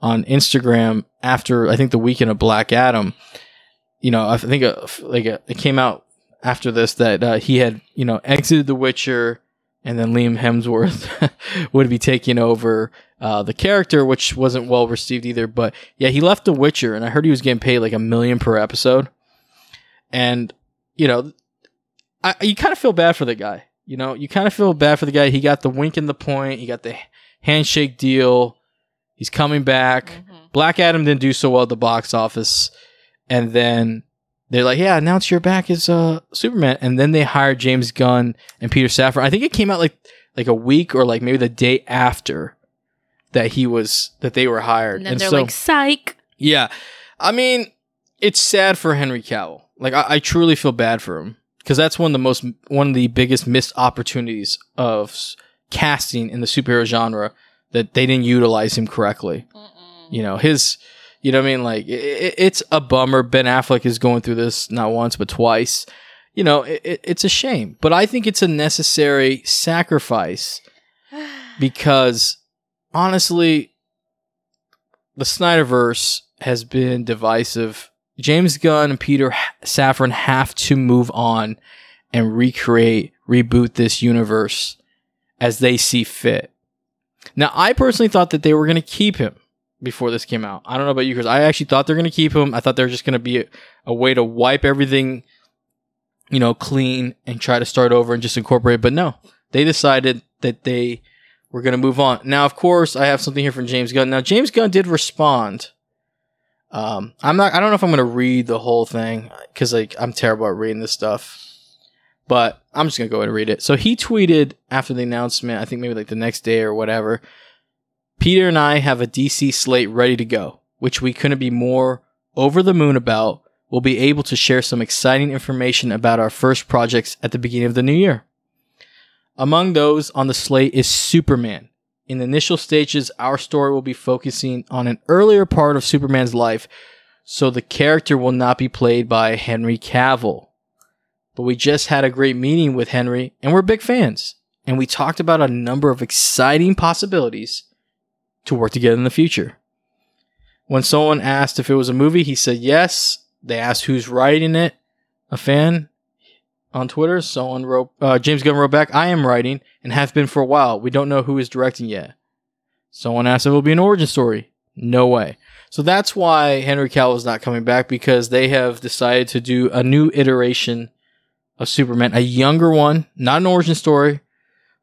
on Instagram after I think the weekend of Black Adam, you know, I think uh, like uh, it came out after this that uh, he had you know exited The Witcher, and then Liam Hemsworth *laughs* would be taking over uh, the character, which wasn't well received either. But yeah, he left The Witcher, and I heard he was getting paid like a million per episode, and you know, I, you kind of feel bad for the guy. You know, you kind of feel bad for the guy. He got the wink in the point. He got the handshake deal. He's coming back. Black Adam didn't do so well at the box office, and then they're like, "Yeah, announce you're back as uh, Superman." And then they hired James Gunn and Peter Safran. I think it came out like like a week or like maybe the day after that he was that they were hired. And then and they're so like, psych. yeah, I mean, it's sad for Henry Cavill. Like I, I truly feel bad for him because that's one of the most one of the biggest missed opportunities of casting in the superhero genre that they didn't utilize him correctly. You know his, you know what I mean. Like i i- it's a bummer. Ben Affleck is going through this not once but twice. You know it, it, it's a shame, but I think it's a necessary sacrifice *sighs* because honestly, the Snyderverse has been divisive. James Gunn and Peter Safran have to move on and recreate, reboot this universe as they see fit. Now, I personally thought that they were going to keep him before this came out. I don't know about you, Chris. I actually thought they're going to keep him. I thought they were just going to be a, a way to wipe everything, you know, clean and try to start over and just incorporate. But no, they decided that they were going to move on. Now, of course, I have something here from James Gunn. Now, James Gunn did respond. Um, I'm not. I don't know if I'm going to read the whole thing because like I'm terrible at reading this stuff. But I'm just gonna go ahead and read it. So he tweeted after the announcement, I think maybe like the next day or whatever. Peter and I have a DC slate ready to go, which we couldn't be more over the moon about. We'll be able to share some exciting information about our first projects at the beginning of the new year. Among those on the slate is Superman. In the initial stages, our story will be focusing on an earlier part of Superman's life, so the character will not be played by Henry Cavill. But we just had a great meeting with Henry, and we're big fans. And we talked about a number of exciting possibilities to work together in the future. When someone asked if it was a movie, he said yes. They asked who's writing it. A fan on Twitter, someone wrote, uh, James Gunn wrote back, I am writing and have been for a while. We don't know who is directing yet. Someone asked if it will be an origin story. No way. So that's why Henry Cavill is not coming back because they have decided to do a new iteration of Superman, a younger one, not an origin story,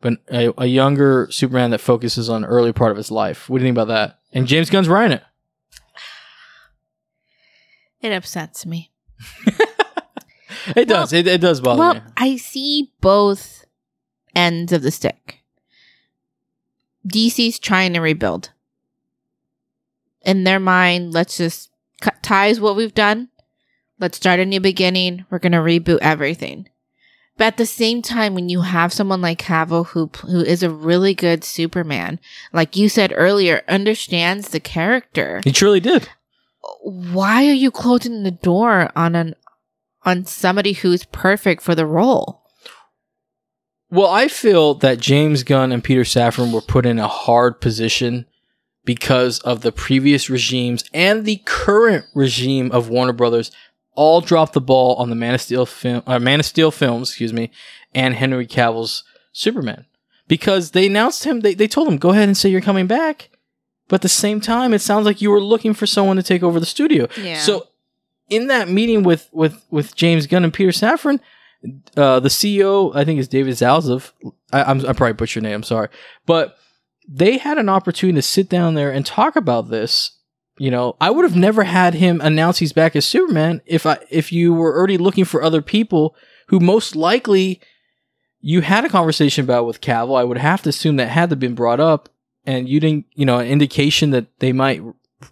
but a, a younger Superman that focuses on early part of his life. What do you think about that? And James Gunn's writing it. It upsets me. *laughs* It does. it, it does bother me. well, me. I see both ends of the stick. DC's trying to rebuild. In their mind, let's just cut ties what we've done. Let's start a new beginning. We're going to reboot everything. But at the same time, when you have someone like Cavill who who is a really good Superman, like you said earlier, understands the character, He truly did. why are you closing the door on an on somebody who's perfect for the role? Well, I feel that James Gunn and Peter Safran were put in a hard position because of the previous regimes and the current regime of Warner Brothers all dropped the ball on the Man of Steel film, uh, Man of Steel films, excuse me, and Henry Cavill's Superman because they announced him. They they told him go ahead and say you're coming back, but at the same time, it sounds like you were looking for someone to take over the studio. Yeah. So in that meeting with with with James Gunn and Peter Safran, uh, the CEO I think is David Zalzov. I, I'm I probably butchered your name. I'm sorry, but they had an opportunity to sit down there and talk about this. You know, I would have never had him announce he's back as Superman if I if you were already looking for other people who most likely you had a conversation about with Cavill. I would have to assume that had to been brought up, and you didn't, you know, an indication that they might,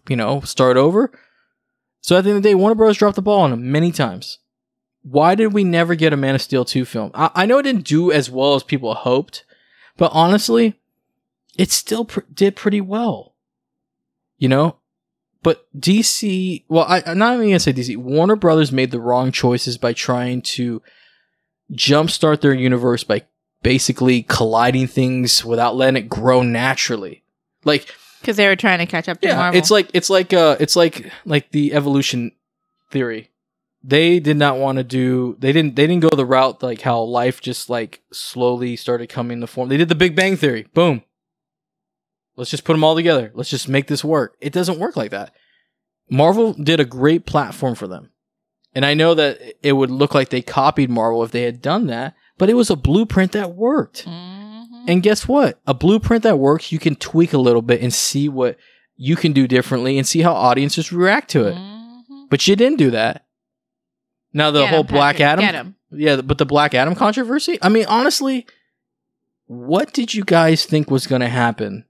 you know, start over. So at the end of the day, Warner Bros. dropped the ball on him many times. Why did we never get a Man of Steel 2 film? I, I know it didn't do as well as people hoped, but honestly, it still pr- did pretty well. You know? But DC, well, I, I'm not even to say DC, Warner Brothers made the wrong choices by trying to jumpstart their universe by basically colliding things without letting it grow naturally. Like, Because they were trying to catch up to yeah, Marvel. it's like it's like uh it's like like the evolution theory. They did not want to do they didn't they didn't go the route like how life just like slowly started coming to form. They did the Big Bang theory. Boom. Let's just put them all together. Let's just make this work. It doesn't work like that. Marvel did a great platform for them. And I know that it would look like they copied Marvel if they had done that, but it was a blueprint that worked. Mhm. And guess what? A blueprint that works, you can tweak a little bit and see what you can do differently and see how audiences react to it. Mhm. But you didn't do that. Now the Get whole 'em, Black Patrick, Adam, yeah, but the Black Adam controversy. I mean, honestly, what did you guys think was going to happen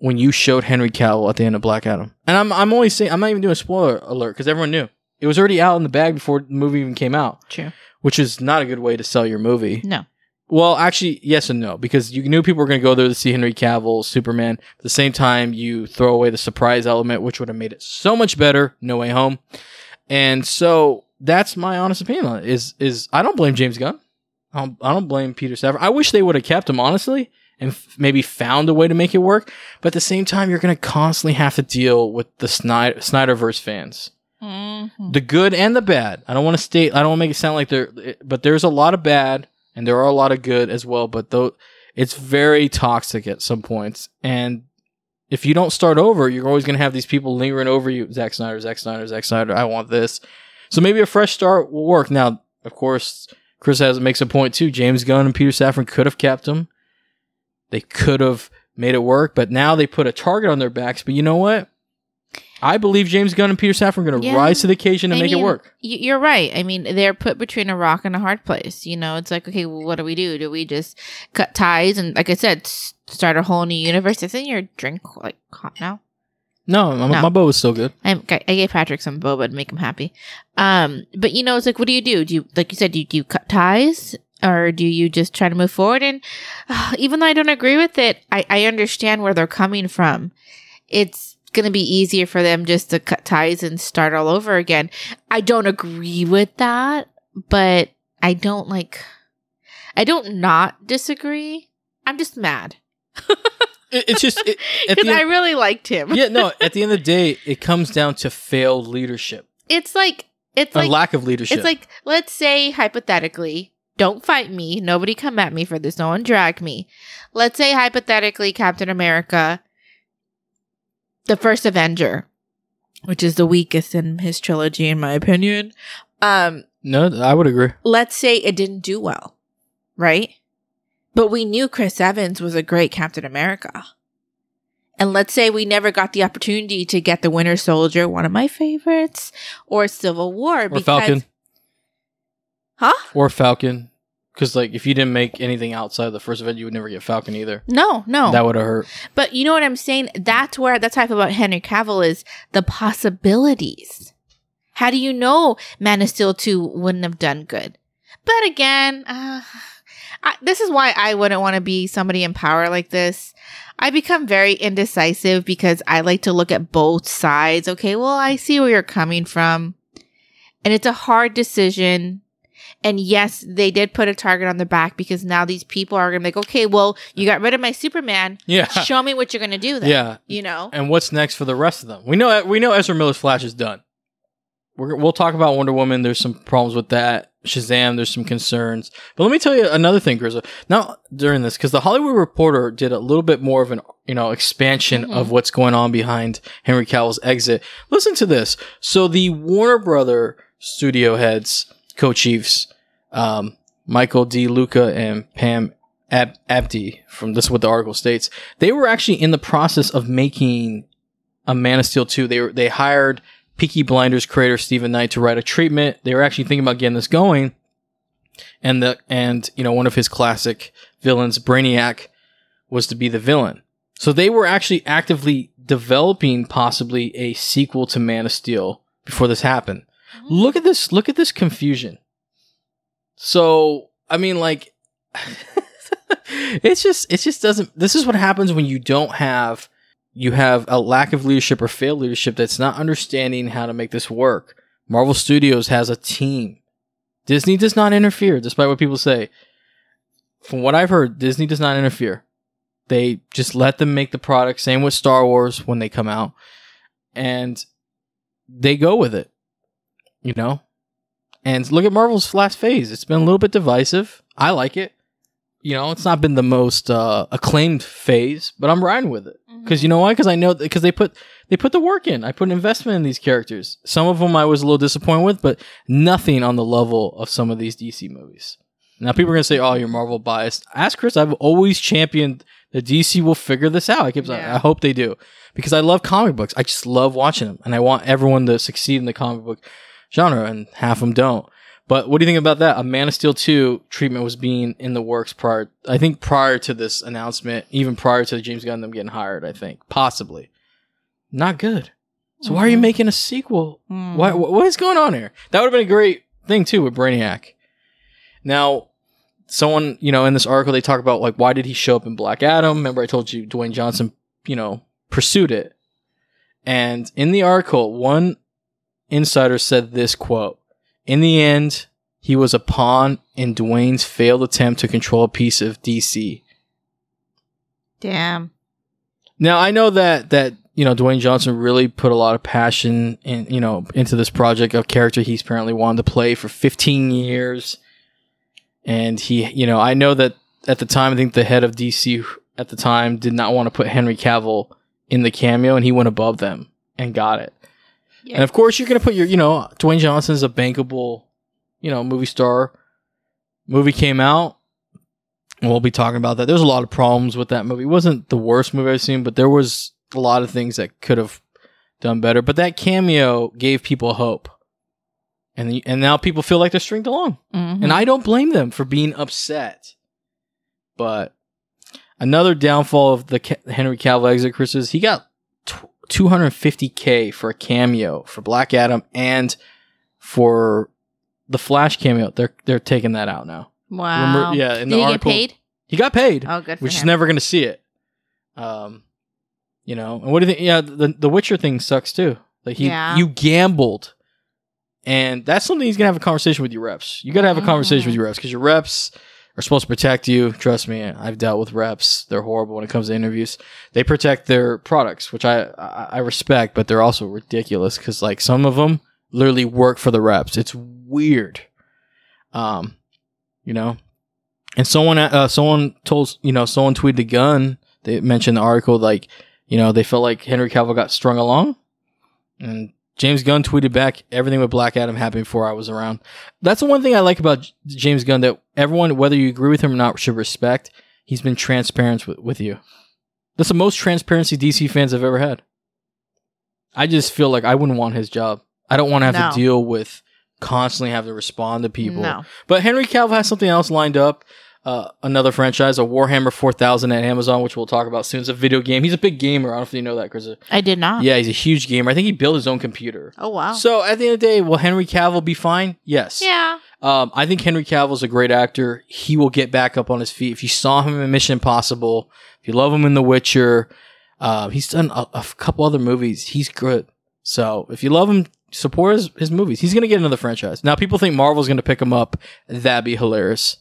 when you showed Henry Cavill at the end of Black Adam? And I'm I'm only saying I'm not even doing a spoiler alert because everyone knew it was already out in the bag before the movie even came out, True. which is not a good way to sell your movie. No. Well, actually, yes and no, because you knew people were going to go there to see Henry Cavill, Superman. At the same time, you throw away the surprise element, which would have made it so much better. No Way Home, and so that's my honest opinion on it. Is is I don't blame James Gunn. I don't, I don't blame Peter Safran. I wish they would have kept him honestly, and f- maybe found a way to make it work. But at the same time, you're going to constantly have to deal with the Snyder, Snyderverse fans Mhm. the good and the bad. I don't want to state. I don't want to make it sound like there, but there's a lot of bad and there are a lot of good as well. But though it's very toxic at some points, and if you don't start over, you're always going to have these people lingering over you. Zack Snyder, Zack Snyder, Zack Snyder. I want this. So maybe a fresh start will work. Now, of course, Chris has makes a point too. James Gunn and Peter Safran could have kept him. They could have made it work, but now they put a target on their backs. But you know what? I believe James Gunn and Peter Safran are going to Yeah. rise to the occasion and I make it work. You're right. I mean, they're put between a rock and a hard place. You know, it's like, okay, well, what do we do? Do we just cut ties and, like I said, start a whole new universe? Isn't your drink like hot now? No, my, No. my bow is still good. I'm, I I gave Patrick some boba to make him happy. Um, but you know, it's like, what do you do? Do you, like you said, do you, do you cut ties or do you just try to move forward? And uh, *sighs* even though I don't agree with it, I, I understand where they're coming from. It's going to be easier for them just to cut ties and start all over again. I don't agree with that, but I don't like, I don't not disagree. I'm just mad *laughs* It, it's just because I really liked him. yeah. No, *laughs* at the end of the day, it comes down to failed leadership, It's like, it's a like, lack of leadership. It's like, let's say hypothetically, don't fight me. Nobody come at me for this. No one drag me. Let's say hypothetically, Captain America, the first Avenger, which is the weakest in his trilogy, in my opinion. Um, no, I would agree. let's say it didn't do well, right? But we knew Chris Evans was a great Captain America. And let's say we never got the opportunity to get the Winter Soldier, one of my favorites, or Civil War. Or Falcon. Huh? Or Falcon, because like if you didn't make anything outside of the first event, you would never get Falcon either. No, no. That would have hurt. but you know what I'm saying? That's where that's how I feel about Henry Cavill is the possibilities How do you know Man of Steel 2 wouldn't have done good? But again, uh, I, this is why I wouldn't want to be somebody in power like this. I become very indecisive because I like to look at both sides. Okay, well, I see where you're coming from. And it's a hard decision. And yes, they did put a target on the back because now these people are going to be like, okay, well, you got rid of my Superman. Yeah. Show me what you're going to do then. Yeah. You know? And what's next for the rest of them? We know we know Ezra Miller's Flash is done. We're, we'll talk about Wonder Woman. There's some problems with that. Shazam, there's some concerns. But let me tell you another thing, Grizza. Now, during this, because the Hollywood Reporter did a little bit more of an, you know, expansion Mhm. of what's going on behind Henry Cavill's exit. Listen to this. So the Warner Brother studio heads, co-chiefs, um, Michael De Luca and Pam Ab- Abdy, from this is what the article states, they were actually in the process of making a Man of Steel 2. They were, they hired Peaky Blinders creator Steven Knight to write a treatment. They were actually thinking about getting this going. And the and you know one of his classic villains, Brainiac, was to be the villain. So they were actually actively developing possibly a sequel to Man of Steel before this happened. Look at this, look at this confusion. So, I mean like *laughs* it's just it just doesn't this is what happens when you don't have you have a lack of leadership or failed leadership that's not understanding how to make this work. Marvel Studios has a team. Disney does not interfere, despite what people say. From what I've heard, Disney does not interfere. They just let them make the product. Same with Star Wars when they come out. And they go with it. You know? And look at Marvel's last phase. It's been a little bit divisive. I like it. You know, it's not been the most uh, acclaimed phase, but I'm riding with it. Because you know why? Because I know because they put they put the work in. I put an investment in these characters. Some of them I was a little disappointed with, but nothing on the level of some of these DC movies. Now people are gonna say, "Oh, you're Marvel biased." Ask Chris. I've always championed that DC will figure this out. I keep saying, Yeah. I hope they do because I love comic books. I just love watching them, and I want everyone to succeed in the comic book genre, and half of them don't. But what do you think about that? A Man of Steel 2 treatment was being in the works prior, I think prior to this announcement, even prior to James Gunn them getting hired, I think. Possibly. Not good. So why are you Mhm. making a sequel? Mm. Why, what is going on here? That would have been a great thing too with Brainiac. Now, someone, you know, in this article, they talk about like, why did he show up in Black Adam? Remember I told you Dwayne Johnson, you know, pursued it. And in the article, one insider said this quote, in the end, he was a pawn in Dwayne's failed attempt to control a piece of DC. Damn. Now I know that that you know Dwayne Johnson really put a lot of passion in you know into this project, of character he's apparently wanted to play for 15 years, and he you know I know that at the time I think the head of DC at the time did not want to put Henry Cavill in the cameo, and he went above them and got it. And of course, you're gonna put your you know Dwayne Johnson's a bankable you know movie star. Movie came out. We'll be talking about that. There's a lot of problems with that movie. It wasn't the worst movie I've seen, but there was a lot of things that could have done better. But that cameo gave people hope, and the, and now people feel like they're stringed along, Mhm. and I don't blame them for being upset. But another downfall of the Henry Cavill exit, Chris, is he got 250k for a cameo for Black Adam and for the Flash cameo. They're they're taking that out now. wow. Remember- yeah, in Did the he article, get paid? he got paid, Oh, good which is never going to see it. Um, you know, and what do you think? Yeah, the the Witcher thing sucks too. Like he, Yeah. you gambled, and that's something he's gonna have a conversation with your reps. You got to have a conversation Mhm. with your reps because your reps are supposed to protect you. Trust me, I've dealt with reps. They're horrible when it comes to interviews. They protect their products, which I I, I respect, but they're also ridiculous because like some of them literally work for the reps. It's weird. Um, you know, and someone, uh, someone told, you know, someone tweeted a Gunn. They mentioned the article, like, you know, they felt like Henry Cavill got strung along. And James Gunn tweeted back, everything with Black Adam happened before I was around. That's the one thing I like about J- James Gunn that everyone, whether you agree with him or not, should respect. He's been transparent with, with you. That's the most transparency DC fans have ever had. I just feel like I wouldn't want his job. I don't want to have No. to deal with constantly having to respond to people. No. But Henry Cavill has something else lined up. Uh, another franchise, a Warhammer 4000 at Amazon, which we'll talk about soon. It's a video game. He's a big gamer. I don't know if you know that, Chris. I did not. Yeah, he's a huge gamer. I think he built his own computer. Oh wow. So at the end of the day, will Henry Cavill be fine? Yes. yeah. Um, I think Henry Cavill's a great actor. He will get back up on his feet. If you saw him in Mission Impossible, if you love him in The Witcher, uh, he's done a, a couple other movies. He's good. So if you love him, support his, his movies. He's going to get another franchise. Now, people think Marvel's going to pick him up. That'd be hilarious.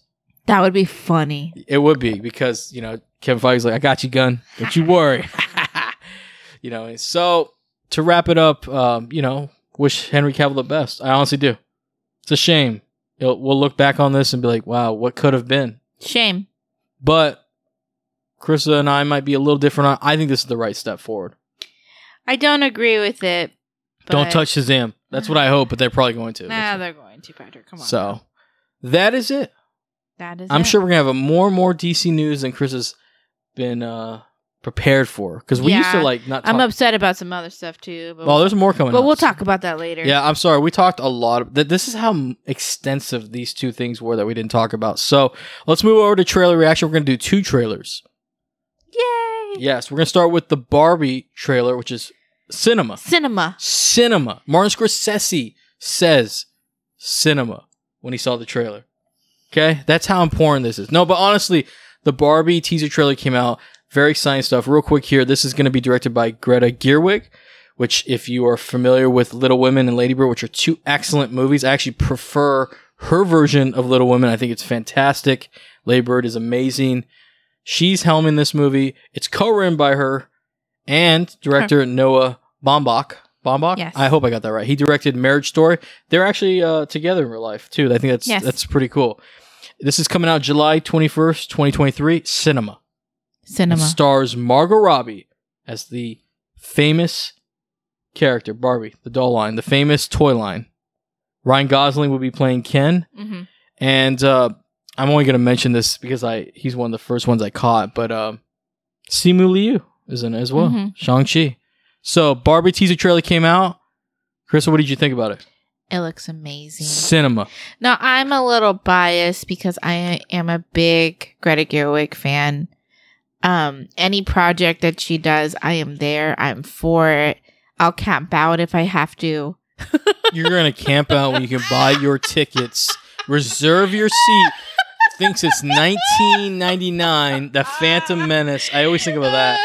That would be funny. It would be because, you know, Kevin Feige's like, I got you, Gunn. Don't you worry. *laughs* *laughs* you know, so to wrap it up, um, you know, wish Henry Cavill the best. I honestly do. It's a shame. It'll, we'll look back on this and be like, wow, what could have been? Shame. But Krista and I might be a little different. I think this is the right step forward. I don't agree with it. Don't touch Shazam. That's what I hope, but they're probably going to. Nah, they're going to, Patrick. Come on. so that is it. That is. I'm it. sure we're gonna have a more and more DC news than Chris has been uh, prepared for because we used to like not. Talk- I'm upset about some other stuff too. But, well, there's more coming. but up. we'll talk about that later. Yeah, I'm sorry. We talked a lot. Of, th- this is how extensive these two things were that we didn't talk about. So let's move over to trailer reaction. We're gonna do two trailers. Yay! Yes, we're gonna start with the Barbie trailer, which is cinema. Cinema. Cinema. Martin Scorsese says cinema when he saw the trailer. Okay, that's how important this is. No, but honestly, the Barbie teaser trailer came out. Very exciting stuff. Real quick here, this is going to be directed by Greta Gerwig, which, if you are familiar with Little Women and Lady Bird, which are two excellent movies, I actually prefer her version of Little Women. I think it's fantastic. Lady Bird is amazing. She's helming this movie. It's co-written by her and director Noah Baumbach. Baumbach? Yes. I hope I got that right. He directed Marriage Story. They're actually uh, together in real life too. I think that's Yes. that's pretty cool. This is coming out July 21st, 2023, cinema. Cinema. It stars Margot Robbie as the famous character Barbie, the doll line, the famous toy line. Ryan Gosling will be playing Ken, hmm and uh, I'm only going to mention this because I he's one of the first ones I caught. But um, Simu Liu is in it as well. Mhm. Shang Chi. So Barbie teaser trailer came out. Chris, what did you think about it? It looks amazing. Cinema. Now I'm a little biased because I am a big Greta Gerwig fan. Um, any project that she does, I am there. I'm for it. I'll camp out if I have to. *laughs* You're going to camp out when you can buy your tickets. Reserve your seat. Thinks it's 1999. The Phantom Menace. I always think about that.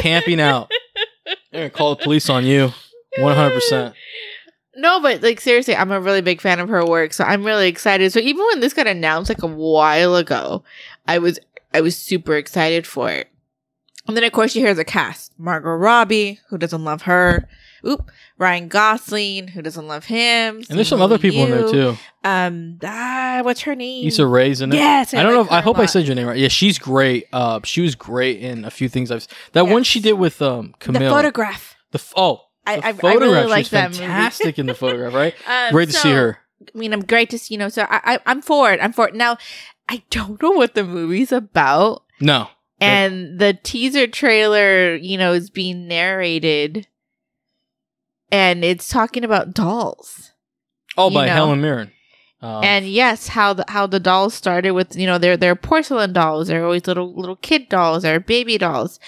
Camping out. *laughs* They're going to call the police on you. 100%. No, but like seriously, I'm a really big fan of her work, so I'm really excited. So even when this got announced like a while ago, I was I was super excited for it. And then of course you hear the cast: Margot Robbie, who doesn't love her. Oop, Ryan Gosling, who doesn't love him. And there's some other people in there too. Um, ah, what's her name? Issa Rae's in it. Yes, I don't know. If, I hope I said your name right. Yeah, she's great. Uh, she was great in a few things I've. That one she did with um Camille. The photograph. The f- oh, I- the I- I really photograph. like that fantastic in the photograph. Right. *laughs* Um, great to see her. I mean, I'm great to see, you know, so I, I, I'm for it. I'm for it. Now, I don't know what the movie's about. No. And the teaser trailer, you know, is being narrated and it's talking about dolls. Oh, by know. Helen Mirren. Um, and yes, how the how the dolls started with, you know, they're they're porcelain dolls, they're always little little kid dolls, they're baby dolls.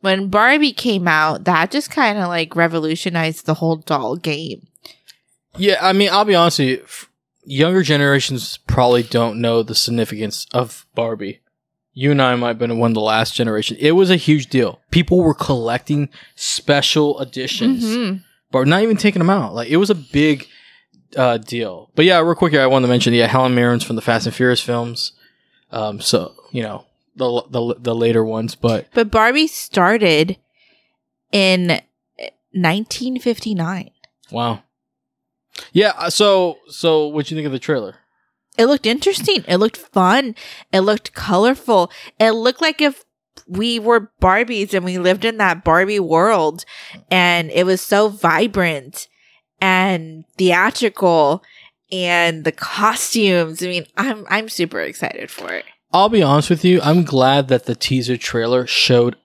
When Barbie came out, that just kind of like revolutionized the whole doll game. Yeah, I mean, I'll be honest with you. Younger generations probably don't know the significance of Barbie. You and I might have been one of the last generation. It was a huge deal. People were collecting special editions, Mhm. but not even taking them out. Like it was a big uh, deal. But yeah, real quick here, I wanted to mention yeah, Helen Mirren's from the Fast and Furious films. Um, so you know the the the later ones, but But Barbie started in 1959. wow. Yeah. uh, So so what you think of the trailer? It looked interesting. It looked fun. It looked colorful. It looked like if we were Barbies and we lived in that Barbie world and it was so vibrant and theatrical and the costumes. I mean, I'm I'm super excited for it. I'll be honest with you. I'm glad that the teaser trailer showed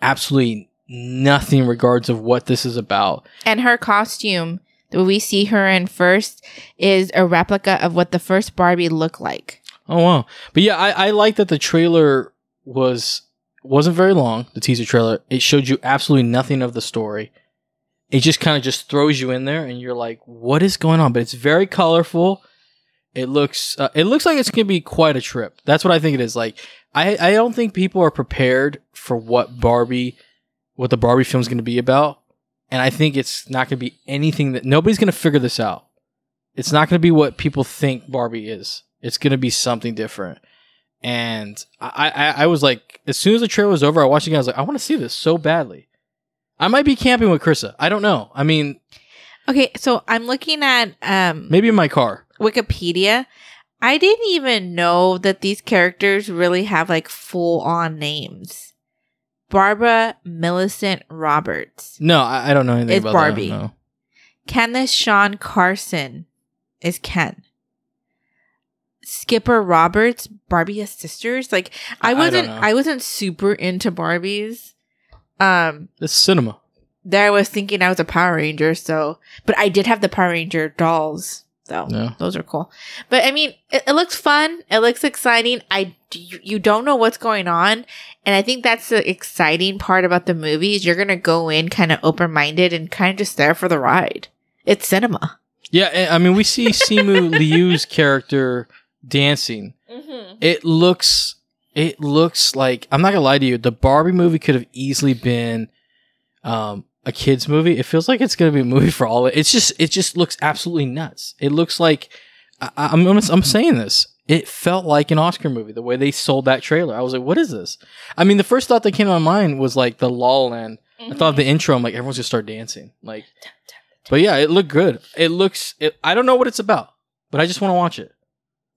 absolutely nothing in regards of what this is about. And her costume that we see her in first is a replica of what the first Barbie looked like. Oh wow. But yeah, I, I like that the trailer was wasn't very long, the teaser trailer. It showed you absolutely nothing of the story. It just kind of just throws you in there and you're like, what is going on? But it's very colorful. It looks uh, it looks like it's to be quite a trip. That's what I think it is. Like I I don't think people are prepared for what Barbie what the Barbie film is going to be about. And I think it's not to be anything that nobody's to figure this out. It's not to be what people think Barbie is. It's to be something different. And I, I, I was like, as soon as the trailer was over, I watched it again. I was like, I want to see this so badly. I might be camping with Krissa. I don't know. I mean, Okay, so I'm looking at um maybe in my car. Wikipedia. I didn't even know that these characters really have like full on names. Barbara Millicent Roberts. No, I, I don't know anything It's about Barbie. that. No. Kenneth Sean Carson is Ken. Skipper Roberts, Barbie has sisters. Like I- I I wasn't know. I, wasn't super into Barbies. Um This cinema. There I was thinking I was a Power Ranger, so but I did have the Power Ranger dolls though. Yeah. Those are cool. But I mean, it, it looks fun. It looks exciting. I you, you don't know what's going on, and I think that's the exciting part about the movies. You're gonna go in kind of open minded and kind of just there for the ride. It's cinema. Yeah, I mean, we see *laughs* Simu Liu's character dancing. Mm-hmm. It looks, it looks like I'm not gonna lie to you. The Barbie movie could have easily been um, a kids movie. It feels like it's gonna be a movie for all. It's just, it just looks absolutely nuts. It looks like I, I'm, I'm, I'm saying this. It felt like an Oscar movie the way they sold that trailer. I was like, what is this? I mean, the first thought that came to my mind was like the La La Land. I thought of the intro. I'm like, everyone's gonna start dancing. Like, but yeah, it looked good. It looks. It, I don't know what it's about, but I just want to watch it.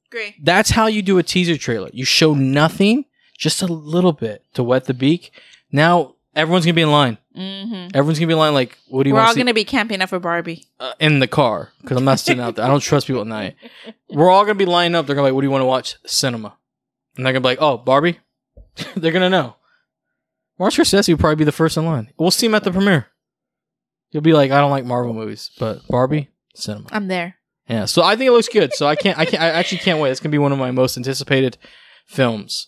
Great. That's how you do a teaser trailer. You show nothing, just a little bit to wet the beak. Now everyone's gonna be in line. Mm-hmm. Everyone's gonna be in line. Like, what do you want to watch? We're all see gonna be camping up for Barbie. uh, in the car? Because I'm not sitting out there. I don't trust people at night. *laughs* We're all gonna be lining up. They're gonna be like, "What do you want to watch?" Cinema, and they're gonna be like, "Oh, Barbie." *laughs* they're gonna know. Martin Scorsese will probably be the first in line. We'll see him at the premiere. He'll be like, "I don't like Marvel movies, but Barbie, cinema." I'm there. Yeah, so I think it looks good. So I can't, I can't, I actually can't wait. It's gonna be one of my most anticipated films.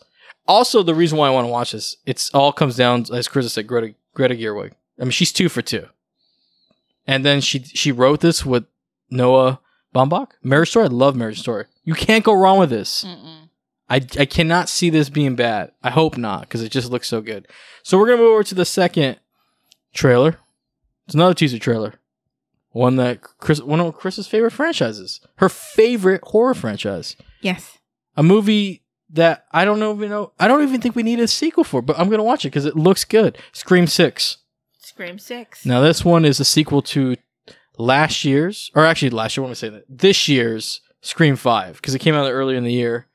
Also, the reason why I want to watch this, it's all comes down, as Chris said, Greta, Greta Gerwig. I mean, she's two for two, and then she she wrote this with Noah Baumbach. Marriage Story. I love Marriage Story. You can't go wrong with this. I, I cannot see this being bad. I hope not because it just looks so good. So we're gonna move over to the second trailer. It's another teaser trailer. One that Chris, one of Chris's favorite franchises, her favorite horror franchise, Yes. a movie that I don't know, even know, I don't even think we need a sequel for, but I'm gonna watch it because it looks good. Scream Six. Scream Six. Now this one is a sequel to last year's, or actually last year. What am say? That this year's Scream Five because it came out earlier in the year,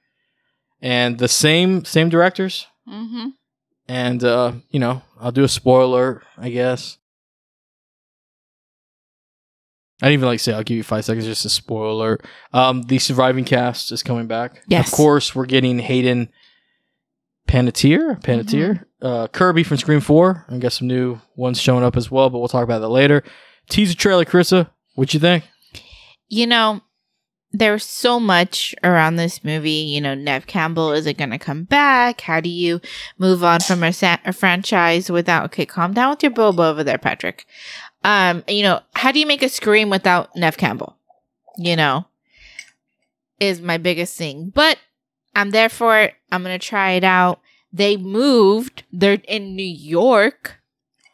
and the same same directors. Mm-hmm. And uh, you know, I'll do a spoiler, I guess. I didn't even like say I'll give you five seconds, just a spoiler. Um, the surviving cast is coming back. Yes. Of course, we're getting Hayden Panettiere, Panettiere, uh, Kirby from Scream Four. I got some new ones showing up as well, but we'll talk about that later. Teaser trailer, Carissa. What you think? You know, there's so much around this movie. You know, Neve Campbell is it going to come back? How do you move on from a, sa- a franchise without? Okay, calm down with your boba over there, Patrick. Um, you know, how do you make a scream without Neve Campbell? You know, is my biggest thing. But I'm there for it. I'm gonna try it out. They moved. They're in New York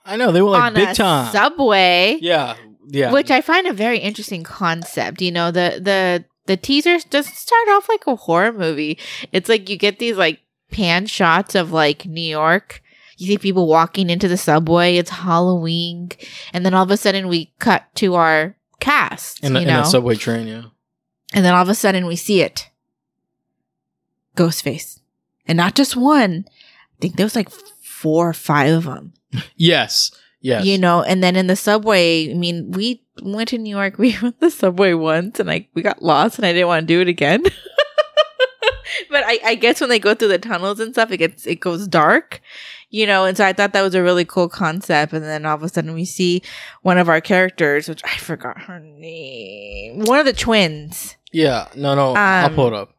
I know they were like on big a time. subway yeah, yeah. which I find a very interesting concept. You know, the the the teaser doesn't start off like a horror movie. It's like you get these like pan shots of like New York. You see people walking into the subway. It's Halloween, and then all of a sudden we cut to our cast. in, the, you in know, a subway train. Yeah. and then all of a sudden we see it, Ghostface, and not just one. I think there was like four or five of them. *laughs* Yes. Yes. You know, and then in the subway, I mean, we went to New York. *laughs* We went the subway once, and I we got lost, and I didn't want to do it again. *laughs* but I, I guess when they go through the tunnels and stuff, it gets it goes dark, you know. And so I thought that was a really cool concept. And then all of a sudden, we see one of our characters, which I forgot her name, one of the twins. Yeah, no, no, I'll Um, pull it up.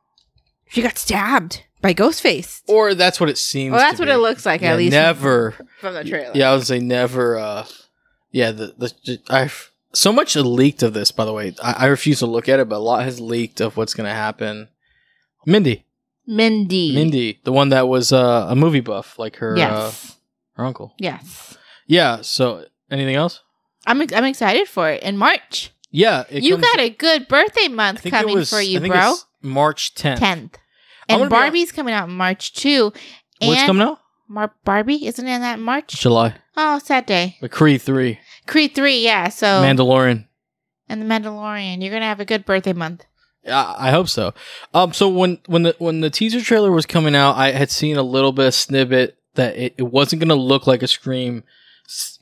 She got stabbed by Ghostface. Or that's what it seems. Well, that's what be. it looks like Yeah, at least Never. from the trailer. Yeah, I would say never. uh Yeah, the the I've so much leaked of this. By the way, I, I refuse to look at it, but a lot has leaked of what's going to happen. Mindy, Mindy. Mindy, the one that was uh, a movie buff, like her uh, her uncle. yes. Yeah. So anything else? I'm I'm excited for it in March. Yeah, it you got a good birthday month coming was- for you, bro. March tenth. Tenth. And gonna Barbie's coming out in March too. What's coming out? Mar- Barbie isn't in that March? July. Oh, sad day. The Creed three, Creed three, yeah. So Mandalorian. and the Mandalorian. You're gonna have a good birthday month. I I hope so. Um, so when when the when the teaser trailer was coming out, I had seen a little bit of snippet that it, it wasn't gonna look like a Scream.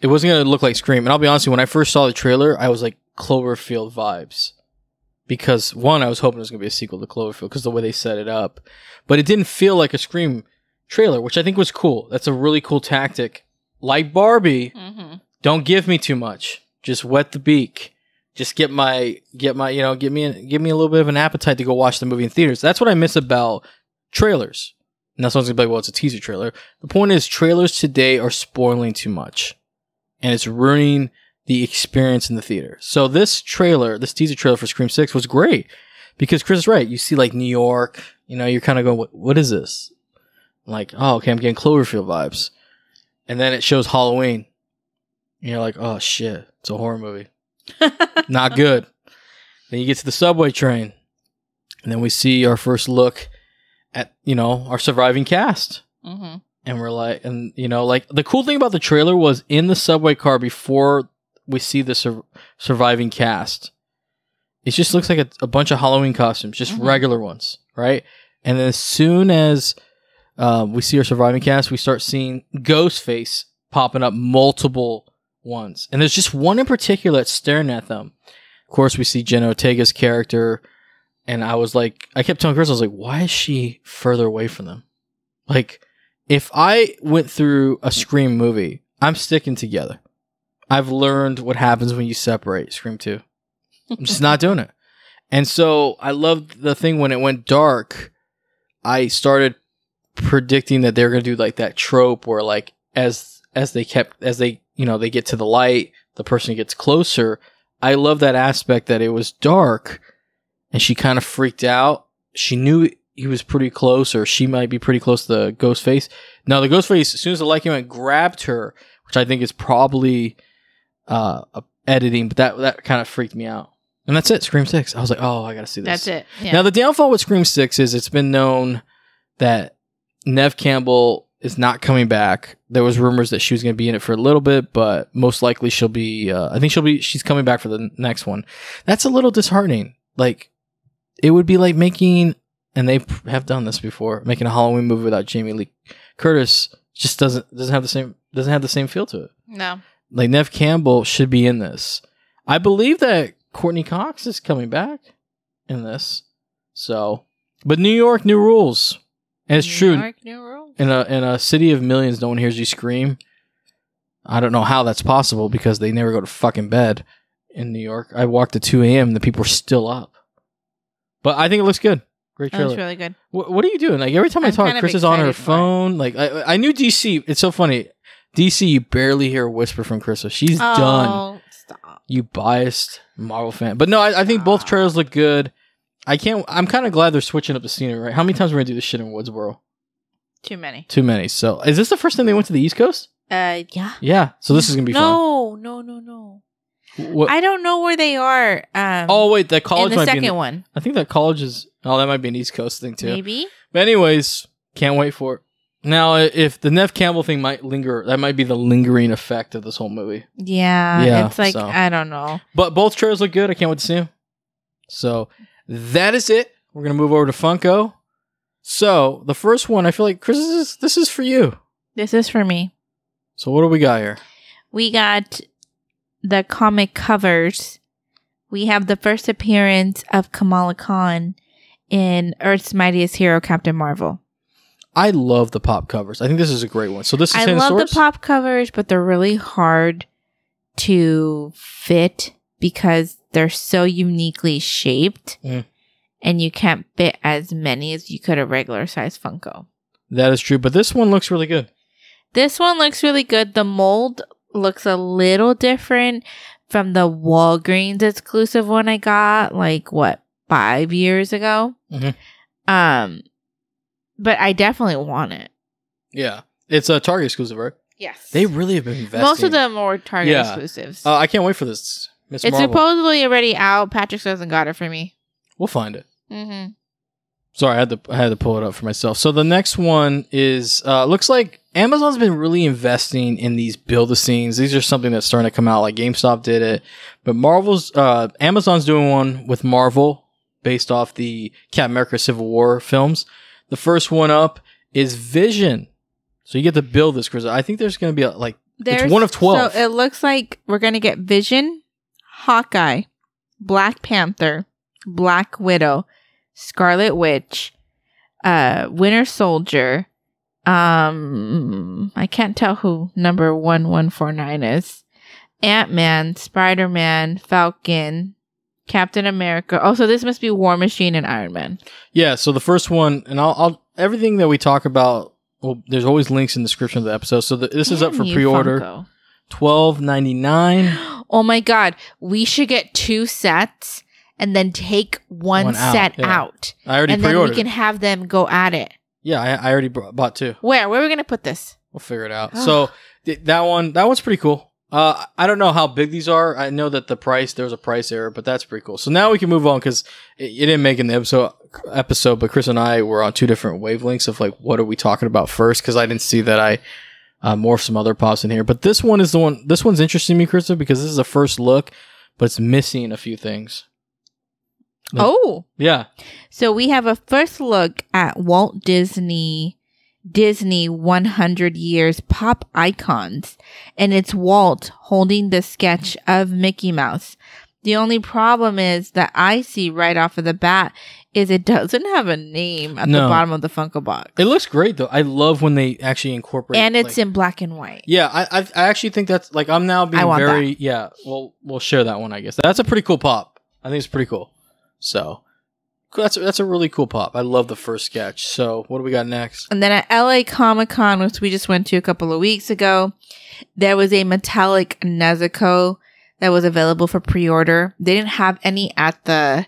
It wasn't gonna look like Scream. And I'll be honest, with you, when I first saw the trailer, I was like Cloverfield vibes, because one, I was hoping it was gonna be a sequel to Cloverfield because the way they set it up, but it didn't feel like a Scream trailer, which I think was cool. That's a really cool tactic. Like Barbie, Mm-hmm. don't give me too much. Just wet the beak. Just get my get my you know give me give me a little bit of an appetite to go watch the movie in theaters. That's what I miss about trailers. And that's someone's gonna be like, well, it's a teaser trailer. The point is, trailers today are spoiling too much, and it's ruining the experience in the theater. So this trailer, this teaser trailer for Scream Six, was great because Chris is right. You see like New York, you know, you're kind of going, what, what is this? Like, oh, okay, I'm getting Cloverfield vibes, and then it shows Halloween. And you're like, oh shit, it's a horror movie. *laughs* Not good. Then you get to the subway train, and then we see our first look at, you know, our surviving cast. Mm-hmm. And we're like, and, you know, like the cool thing about the trailer was in the subway car before we see the sur- surviving cast, it just looks like a, a bunch of Halloween costumes, just Mhm. regular ones, right? And then as soon as um, we see our surviving cast, we start seeing Ghostface popping up multiple ones. And there's just one in particular that's staring at them. Of course, we see Jenna Ortega's character. And I was like, I kept telling Chris, I was like, why is she further away from them? Like, if I went through a Scream movie, I'm sticking together. I've learned what happens when you separate Scream 2. I'm just not doing it. And so I loved the thing when it went dark. I started predicting that they're going to do like that trope where like as as they kept as they you know they get to the light, the person gets closer. I love that aspect that it was dark and she kind of freaked out. She knew he was pretty close or she might be pretty close to the ghost face. Now the ghost face as soon as the light came grabbed her, which I think is probably uh editing, but that that kind of freaked me out. And that's it, Scream 6. I was like, "Oh, I got to see this." That's it. Yeah. Now the downfall with Scream Six is it's been known that Neve Campbell is not coming back. There was rumors that she was going to be in it for a little bit, but most likely she'll be. Uh, I think she'll be. She's coming back for the next one. That's a little disheartening. Like it would be like making, and they have done this before, making a Halloween movie without Jamie Lee Curtis. Just doesn't doesn't have the same doesn't have the same feel to it no. like Neve Campbell should be in this. I believe that Courteney Cox is coming back in this. So, but New York, new rules, and it's New true. York, new rules. In a in a city of millions, no one hears you scream. I don't know how that's possible because they never go to fucking bed in New York. I walked at two a.m. The people are still up, but I think it looks good. Great That trailer. was really good. What, what are you doing? Like every time I I'm talk, Chris is on her excited for it. phone. Like I, I knew DC. It's so funny. DC, you barely hear a whisper from Krista. She's oh, done. Oh, stop. You biased Marvel fan, but no, I, I think both trailers look good. I can't. I'm kind of glad they're switching up the scenery. Right? How many times are we gonna do this shit in Woodsboro? Too many. Too many. So, is this the first time they went to the East Coast? Uh, yeah. Yeah. So this is gonna be fun. no, no, no, no. What? I don't know where they are. Um, oh wait, that college the might second one, I think that college is. Oh, that might be an East Coast thing too. maybe. But anyways, can't wait for it. Now, if the Neve Campbell thing might linger, that might be the lingering effect of this whole movie. Yeah, Yeah, it's like so. I don't know. But both trailers look good. I can't wait to see them. So that is it. We're gonna move over to Funko. So the first one, I feel like Chris, this is this is for you. This is for me. So what do we got here? We got the comic covers. We have the first appearance of Kamala Khan in Earth's Mightiest Hero, Captain Marvel. I love the pop covers. I think this is a great one. So this is I love the pop covers, but they're really hard to fit because they're so uniquely shaped. Mm. And you can't fit as many as you could a regular size Funko. That is true, but this one looks really good. This one looks really good. The mold looks a little different from the Walgreens exclusive one I got like what five years ago. Mhm. Um, but I definitely want it. Yeah, it's a Target exclusive, right? Yes, They really have been investing. most of them are Target Yeah. exclusives. Uh, I can't wait for this. Miss it's Marvel. supposedly already out. Patrick hasn't got it for me. We'll find it. Mm-hmm. Sorry, I had to I had to pull it up for myself. So the next one is uh, looks like Amazon's been really investing in these build a scenes. These are something that's starting to come out. Like GameStop did it, but Marvel's uh, Amazon's doing one with Marvel based off the Captain America Civil War films. The first one up is Vision. So you get to build this, Chris. I think there's going to be a, like it's one of twelve. So it looks like we're gonna get Vision, Hawkeye, Black Panther, Black Widow, Scarlet Witch, uh, Winter Soldier. Um, I can't tell who number one one four nine is. Ant Man, Spider Man, Falcon, Captain America. Oh, so this must be War Machine and Iron Man. Yeah, so the first one, and I'll, I'll everything that we talk about. Well, there's always links in the description of the episode. So the, this is up for pre-order, twelve ninety nine. *gasps* Oh my god, we should get two sets and then take one, One out, set yeah. out. I already and then pre-ordered. we can have them go at it. yeah, I, I already bought two. Where? Where are we gonna put this? We'll figure it out. *gasps* so th- that one, that one's pretty cool. Uh, I don't know how big these are. I know that the price there was a price error, but that's pretty cool. So now we can move on because it, it didn't make in the episode episode, but Chris and I were on two different wavelengths of like what are we talking about first because I didn't see that I uh, morphed some other pops in here. But this one is the one. This one's interesting to me, Krista, because this is a first look, but it's missing a few things. Like- Oh, Yeah, so we have a first look at Walt Disney Disney 100 years pop icons, and it's Walt holding the sketch of Mickey Mouse. The only problem is that I see right off of the bat is it *laughs* doesn't have a name at the bottom of the Funko box, it looks great though. I love when they actually incorporate and it's like- in black and white. Yeah, I, I I actually think that's like I'm now being very yeah. Well, we'll share that one. I guess that's a pretty cool pop. I think it's pretty cool. So that's that's a really cool pop. I love the first sketch. So what do we got next? And then at LA Comic Con, which we just went to a couple of weeks ago, there was a metallic Nezuko that was available for pre-order. They didn't have any at the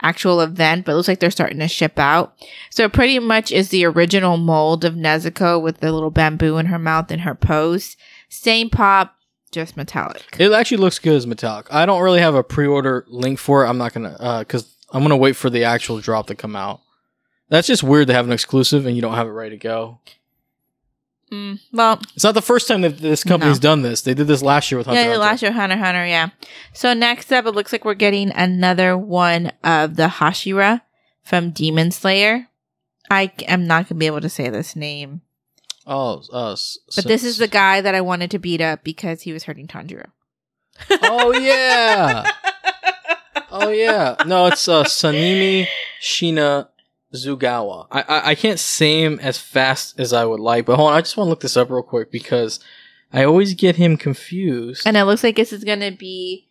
actual event, but it looks like they're starting to ship out. So it pretty much is the original mold of Nezuko with the little bamboo in her mouth and her pose. Same pop, just metallic. It actually looks good as metallic. I don't really have a pre-order link for it. I'm not gonna uh because I'm gonna wait for the actual drop to come out. That's just weird to have an exclusive and you don't have it ready to go. Mm, well, It's not the first time that this company's done this. They did this last year with Hunter. yeah, Hunter. last year Hunter Hunter, yeah. So next up, it looks like we're getting another one of the Hashira from Demon Slayer. I am not gonna be able to say this name, Oh, uh, s- but this is the guy that I wanted to beat up because he was hurting Tanjiro. Oh yeah. *laughs* Oh yeah, no, it's uh, Sanimi Shina Zugawa. I, I I can't say him as fast as I would like, but hold on, I just want to look this up real quick because I always get him confused. And it looks like this is gonna be,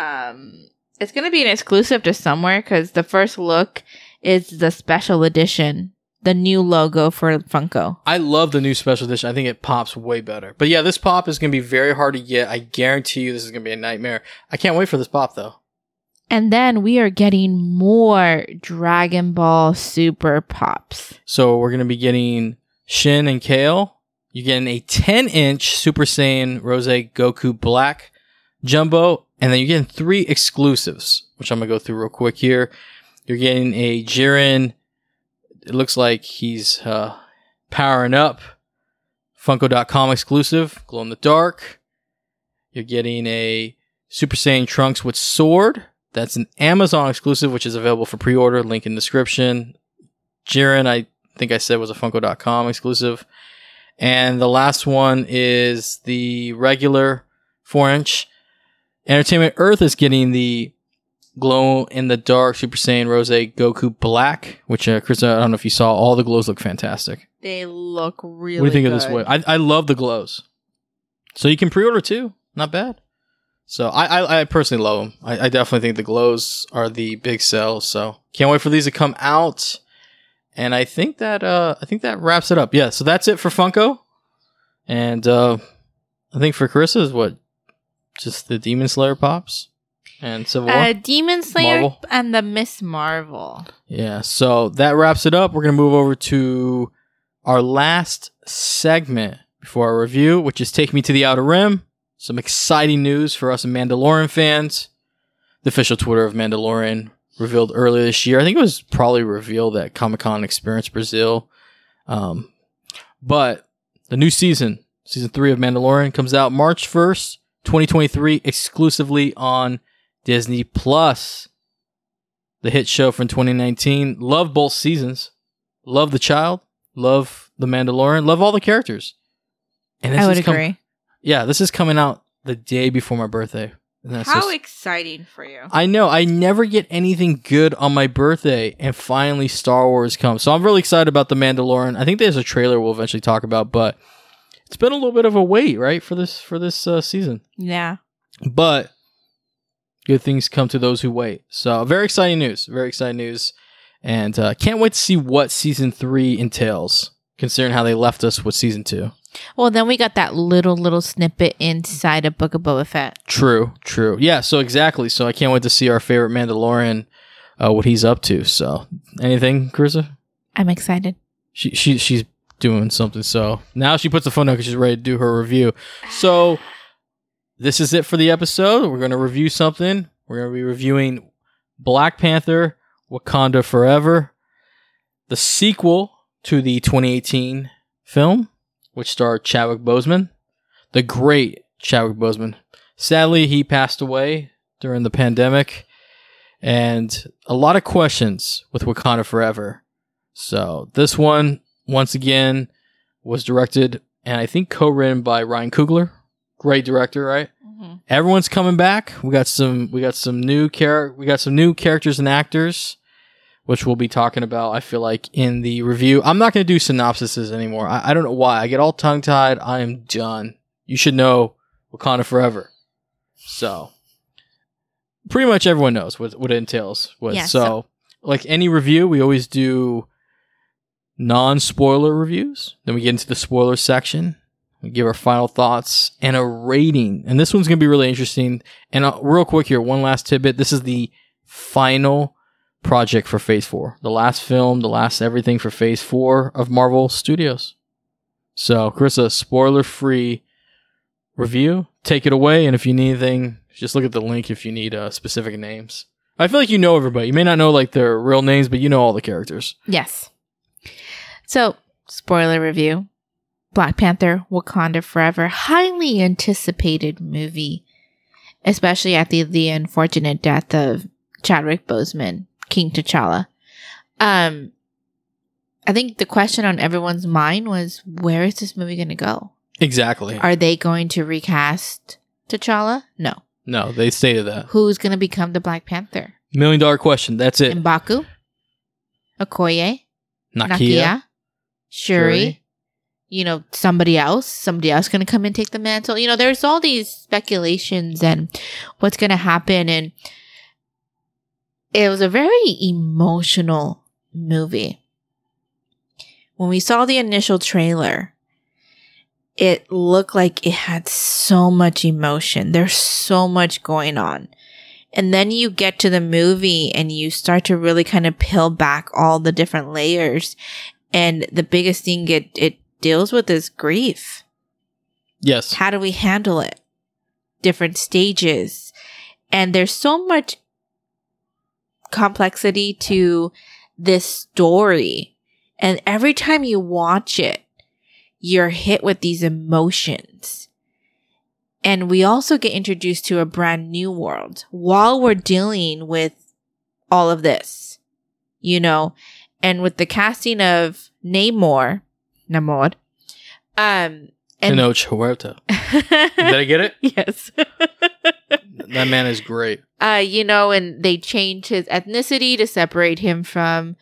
um, it's gonna be an exclusive to somewhere because the first look is the special edition, the new logo for Funko. I love the new special edition. I think it pops way better. But yeah, this pop is gonna be very hard to get. I guarantee you, this is gonna be a nightmare. I can't wait for this pop though. And then we are getting more Dragon Ball Super Pops. So we're gonna be getting Shin and Kale. You're getting a 10 inch Super Saiyan Rose Goku Black Jumbo, and then you're getting three exclusives, which I'm gonna go through real quick here. You're getting a Jiren. It looks like he's uh, powering up. Funko.com exclusive, glow in the dark. You're getting a Super Saiyan Trunks with sword. That's an Amazon exclusive, which is available for pre-order. Link in description. Jiren, I think I said was a Funko.com exclusive. And the last one is the regular 4 inch. Entertainment Earth is getting the glow in the dark Super Saiyan Rose Goku Black, which, uh, Chris, I don't know if you saw, all the glows look fantastic. They look really what do you think of this way? I, I love the glows. So you can pre order too. Not bad. So I, I, I personally love them. I, I definitely think the glows are the big sell. So can't wait for these to come out. And I think that uh I think that wraps it up. Yeah, so that's it for Funko. And uh I think for Carissa is what just the Demon Slayer pops and Civil War. Uh, Demon Slayer Marvel. and the Miss Marvel. Yeah, so that wraps it up. We're going to move over to our last segment before our review, which is Take Me to the Outer Rim. Some exciting news for us Mandalorian fans. The official Twitter of Mandalorian revealed earlier this year. I think it was probably revealed at Comic Con Experience Brazil. Um, but the new season, season three of Mandalorian, comes out March 1st, 2023, exclusively on Disney Plus the hit show from 2019. Love both seasons. Love the child. Love the Mandalorian. Love all the characters. And I would is com- agree. yeah, this is coming out the day before my birthday. And that's How just- exciting for you. I know I never get anything good on my birthday, and finally Star Wars comes. So I'm really excited about the Mandalorian. I think there's a trailer we'll eventually talk about, but it's been a little bit of a wait, right, for this for this uh, season Yeah. but good things come to those who wait. So very exciting news, very exciting news, and uh, can't wait to see what season three entails. Considering how they left us with season two. Well, then we got that little little snippet inside of Book of Boba Fett. True, true. Yeah, so exactly. So I can't wait to see our favorite Mandalorian, uh, what he's up to. So anything, Carissa? I'm excited. She she she's doing something. So now she puts the phone down because she's ready to do her review. So this is it for the episode. We're gonna review something. We're gonna be reviewing Black Panther: Wakanda Forever, the sequel to the 2018 film, which starred Chadwick Boseman, the great Chadwick Boseman. Sadly, he passed away during the pandemic, and a lot of questions with Wakanda Forever. So this one, once again, was directed and I think co-written by Ryan Coogler. Great director, right? Mm-hmm. Everyone's coming back. We got some. We got some new char- We got some new characters and actors, which we'll be talking about. I feel like in the review. I'm not going to do synopsises anymore. I, I don't know why. I get all tongue tied. I am done. You should know Wakanda Forever. So, pretty much everyone knows what what it entails. With Yeah, so, so- like any review, we always do non spoiler reviews. Then we get into the spoiler section. Give our final thoughts and a rating. And this one's going to be really interesting. And uh, real quick here, one last tidbit. This is the final project for Phase 4. The last film, the last everything for Phase 4 of Marvel Studios. So, Chris, a spoiler free review. Take it away. And if you need anything, just look at the link if you need uh, specific names. I feel like you know everybody. You may not know like their real names, but you know all the characters. Yes. So, spoiler review Black Panther Wakanda Forever, highly anticipated movie, especially after the unfortunate death of Chadwick Boseman, King T'Challa. Um, I think the question on everyone's mind was where is this movie going to go? Exactly. Are they going to recast T'Challa? No. No, they stated that. Who's going to become the Black Panther? Million dollar question. That's it. Mbaku? Okoye? Nakia. Nakia? Shuri? Shuri. You know, somebody else, somebody else going to come and take the mantle. You know, there's all these speculations and what's going to happen. And it was a very emotional movie. When we saw the initial trailer, it looked like it had so much emotion. There's so much going on. And then you get to the movie and you start to really kind of peel back all the different layers. And the biggest thing it, it deals with is grief. Yes. How do we handle it? Different stages. And there's so much complexity to this story. And every time you watch it, you're hit with these emotions. And we also get introduced to a brand new world while we're dealing with all of this, you know, and with the casting of Namor, Namor, um, and Tenoch Huerta. *laughs* Did I get it? yes. *laughs* That man is great. uh, you know, and they changed his ethnicity to separate him from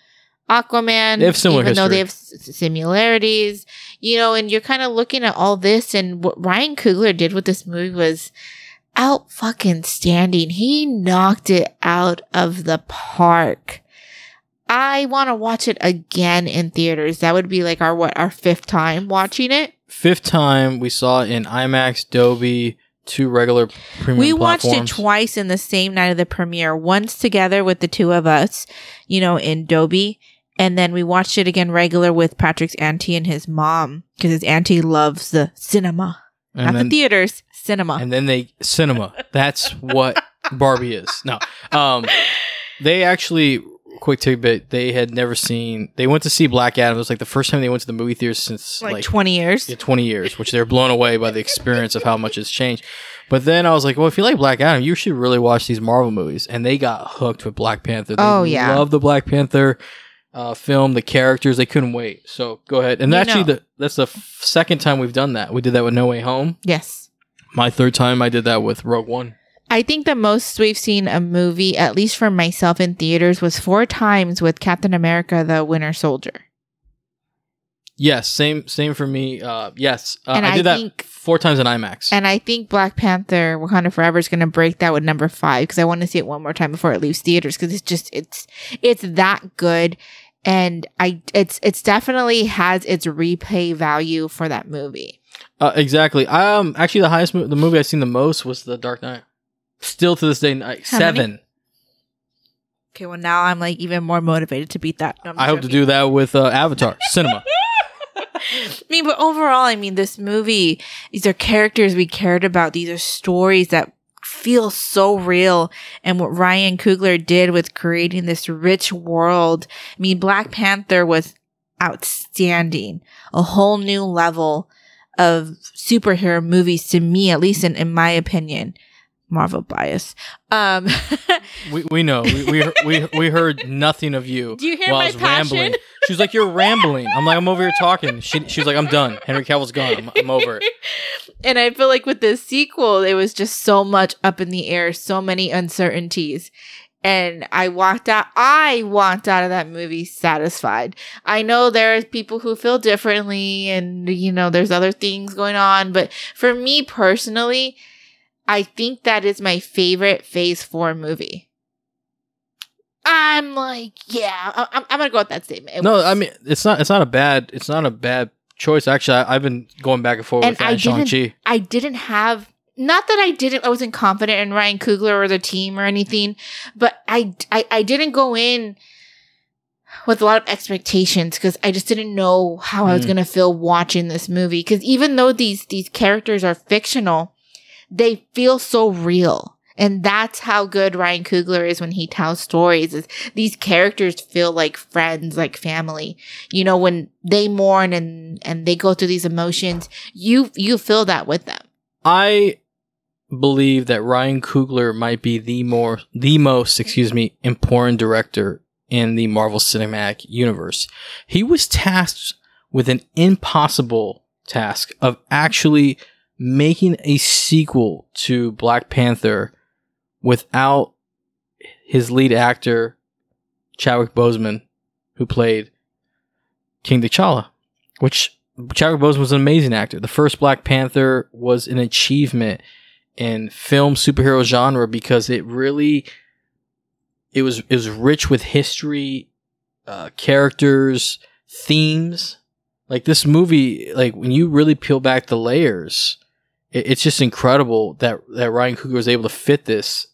Aquaman. They have similar even though they have s- similarities, you know, and you're kind of looking at all this, and what Ryan Coogler did with this movie was, out fucking standing. He knocked it out of the park. I want to watch it again in theaters. That would be like our what our fifth time watching it. Fifth time we saw it in IMAX, Dolby, two regular premium we watched it twice in the same night of the premiere. Once together with the two of us, you know, in Dolby, and then we watched it again regular with Patrick's auntie and his mom because his auntie loves the cinema, and not then, the theaters, cinema. and then they cinema. That's what *laughs* Barbie is. No, um, they actually quick tidbit. They had never seen. They went to see Black Adam. It was like the first time they went to the movie theater since like, like, twenty years. yeah, 20 years, which they're blown away by the experience of how much has changed. But then I was like, well, if you like Black Adam, you should really watch these Marvel movies. And they got hooked with Black Panther. They Oh, yeah. love the Black Panther uh, film, the characters. They couldn't wait. So go ahead. And You actually, the, that's the f- second time we've done that. We did that with No Way Home. Yes. My third time, I did that with Rogue One. I think the most we've seen a movie, at least for myself in theaters, was four times with Captain America: The Winter Soldier. Yes, same same for me. Uh, yes, uh, I I did that four times in IMAX. And I think Black Panther: Wakanda Forever is going to break that with number five because I want to see it one more time before it leaves theaters because it's just it's it's that good, and I it's it's definitely has its replay value for that movie. Uh, exactly. Um, actually, the highest mo- the movie I've seen the most was The Dark Knight. Still to this day, like, How many? seven. Okay. Well, now I'm like even more motivated to beat that. No, I'm I hope to joking. do that with uh, Avatar *laughs* Cinema. I mean, but overall, I mean, this movie, these are characters we cared about. These are stories that feel so real. And what Ryan Coogler did with creating this rich world. I mean, Black Panther was outstanding. A whole new level of superhero movies to me, at least in, in my opinion. Marvel bias. Um, We, we know. We, we *laughs* we we heard nothing of you. Do you hear while I my was rambling. passion? She was like, "You're rambling." I'm like, "I'm over here talking." She she was like, "I'm done. Henry Cavill's gone. I'm, I'm over it." *laughs* And I feel like with this sequel, it was just so much up in the air, so many uncertainties. And I walked out, I walked out of that movie satisfied. I know there's people who feel differently and, you know, there's other things going on. But for me personally, I think that is my favorite phase four movie. I'm like, yeah, I- I'm, I'm going to go with that statement. It No, was- I mean it's not it's not a bad it's not a bad choice. Actually, I, I've been going back and forth And with I Shang Chi. I didn't have not that I didn't I wasn't confident in Ryan Coogler or the team or anything, but I I, I didn't go in with a lot of expectations because I just didn't know how I was Mm. gonna feel watching this movie. Because even though these these characters are fictional, they feel so real. And that's how good Ryan Coogler is when he tells stories. Is these characters feel like friends, like family. You know, when they mourn and and they go through these emotions, you you feel that with them. I believe that Ryan Coogler might be the more the most, excuse me, important director in the Marvel Cinematic Universe. He was tasked with an impossible task of actually making a sequel to Black Panther without his lead actor Chadwick Boseman, who played King T'Challa, which Chadwick Boseman was an amazing actor. The first Black Panther was an achievement in film superhero genre because it really it was it was rich with history, uh, characters, themes. Like this movie, like when you really peel back the layers, it, it's just incredible that that Ryan Coogler was able to fit this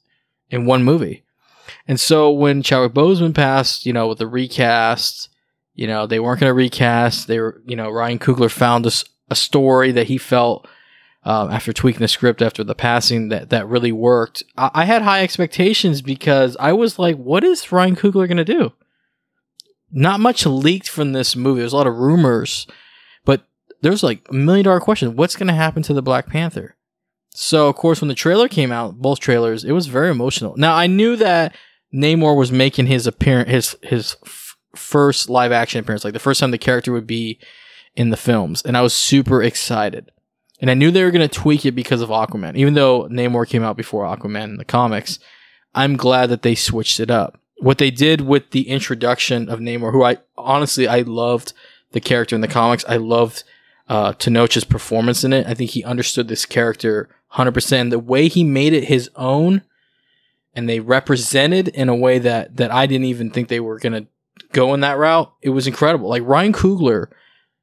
in one movie. And so when Chadwick Boseman passed, you know, with the recast, you know, they weren't going to recast. They were, you know, Ryan Coogler found a story that he felt um, after tweaking the script after the passing that that really worked. I, I had high expectations because I was like, what is Ryan Coogler going to do? Not much leaked from this movie. There's a lot of rumors, there's like a million dollar question: What's going to happen to the Black Panther? So, of course, when the trailer came out, both trailers, it was very emotional. Now, I knew that Namor was making his appearance, his his f- first live action appearance, like the first time the character would be in the films, and I was super excited. And I knew they were going to tweak it because of Aquaman, even though Namor came out before Aquaman in the comics. I'm glad that they switched it up. What they did with the introduction of Namor, who I honestly I loved the character in the comics. I loved uh, Tenoch's performance in it. I think he understood this character 100%. The way he made it his own and they represented in a way that that I didn't even think they were going to go in that route. It was incredible. Like Ryan Coogler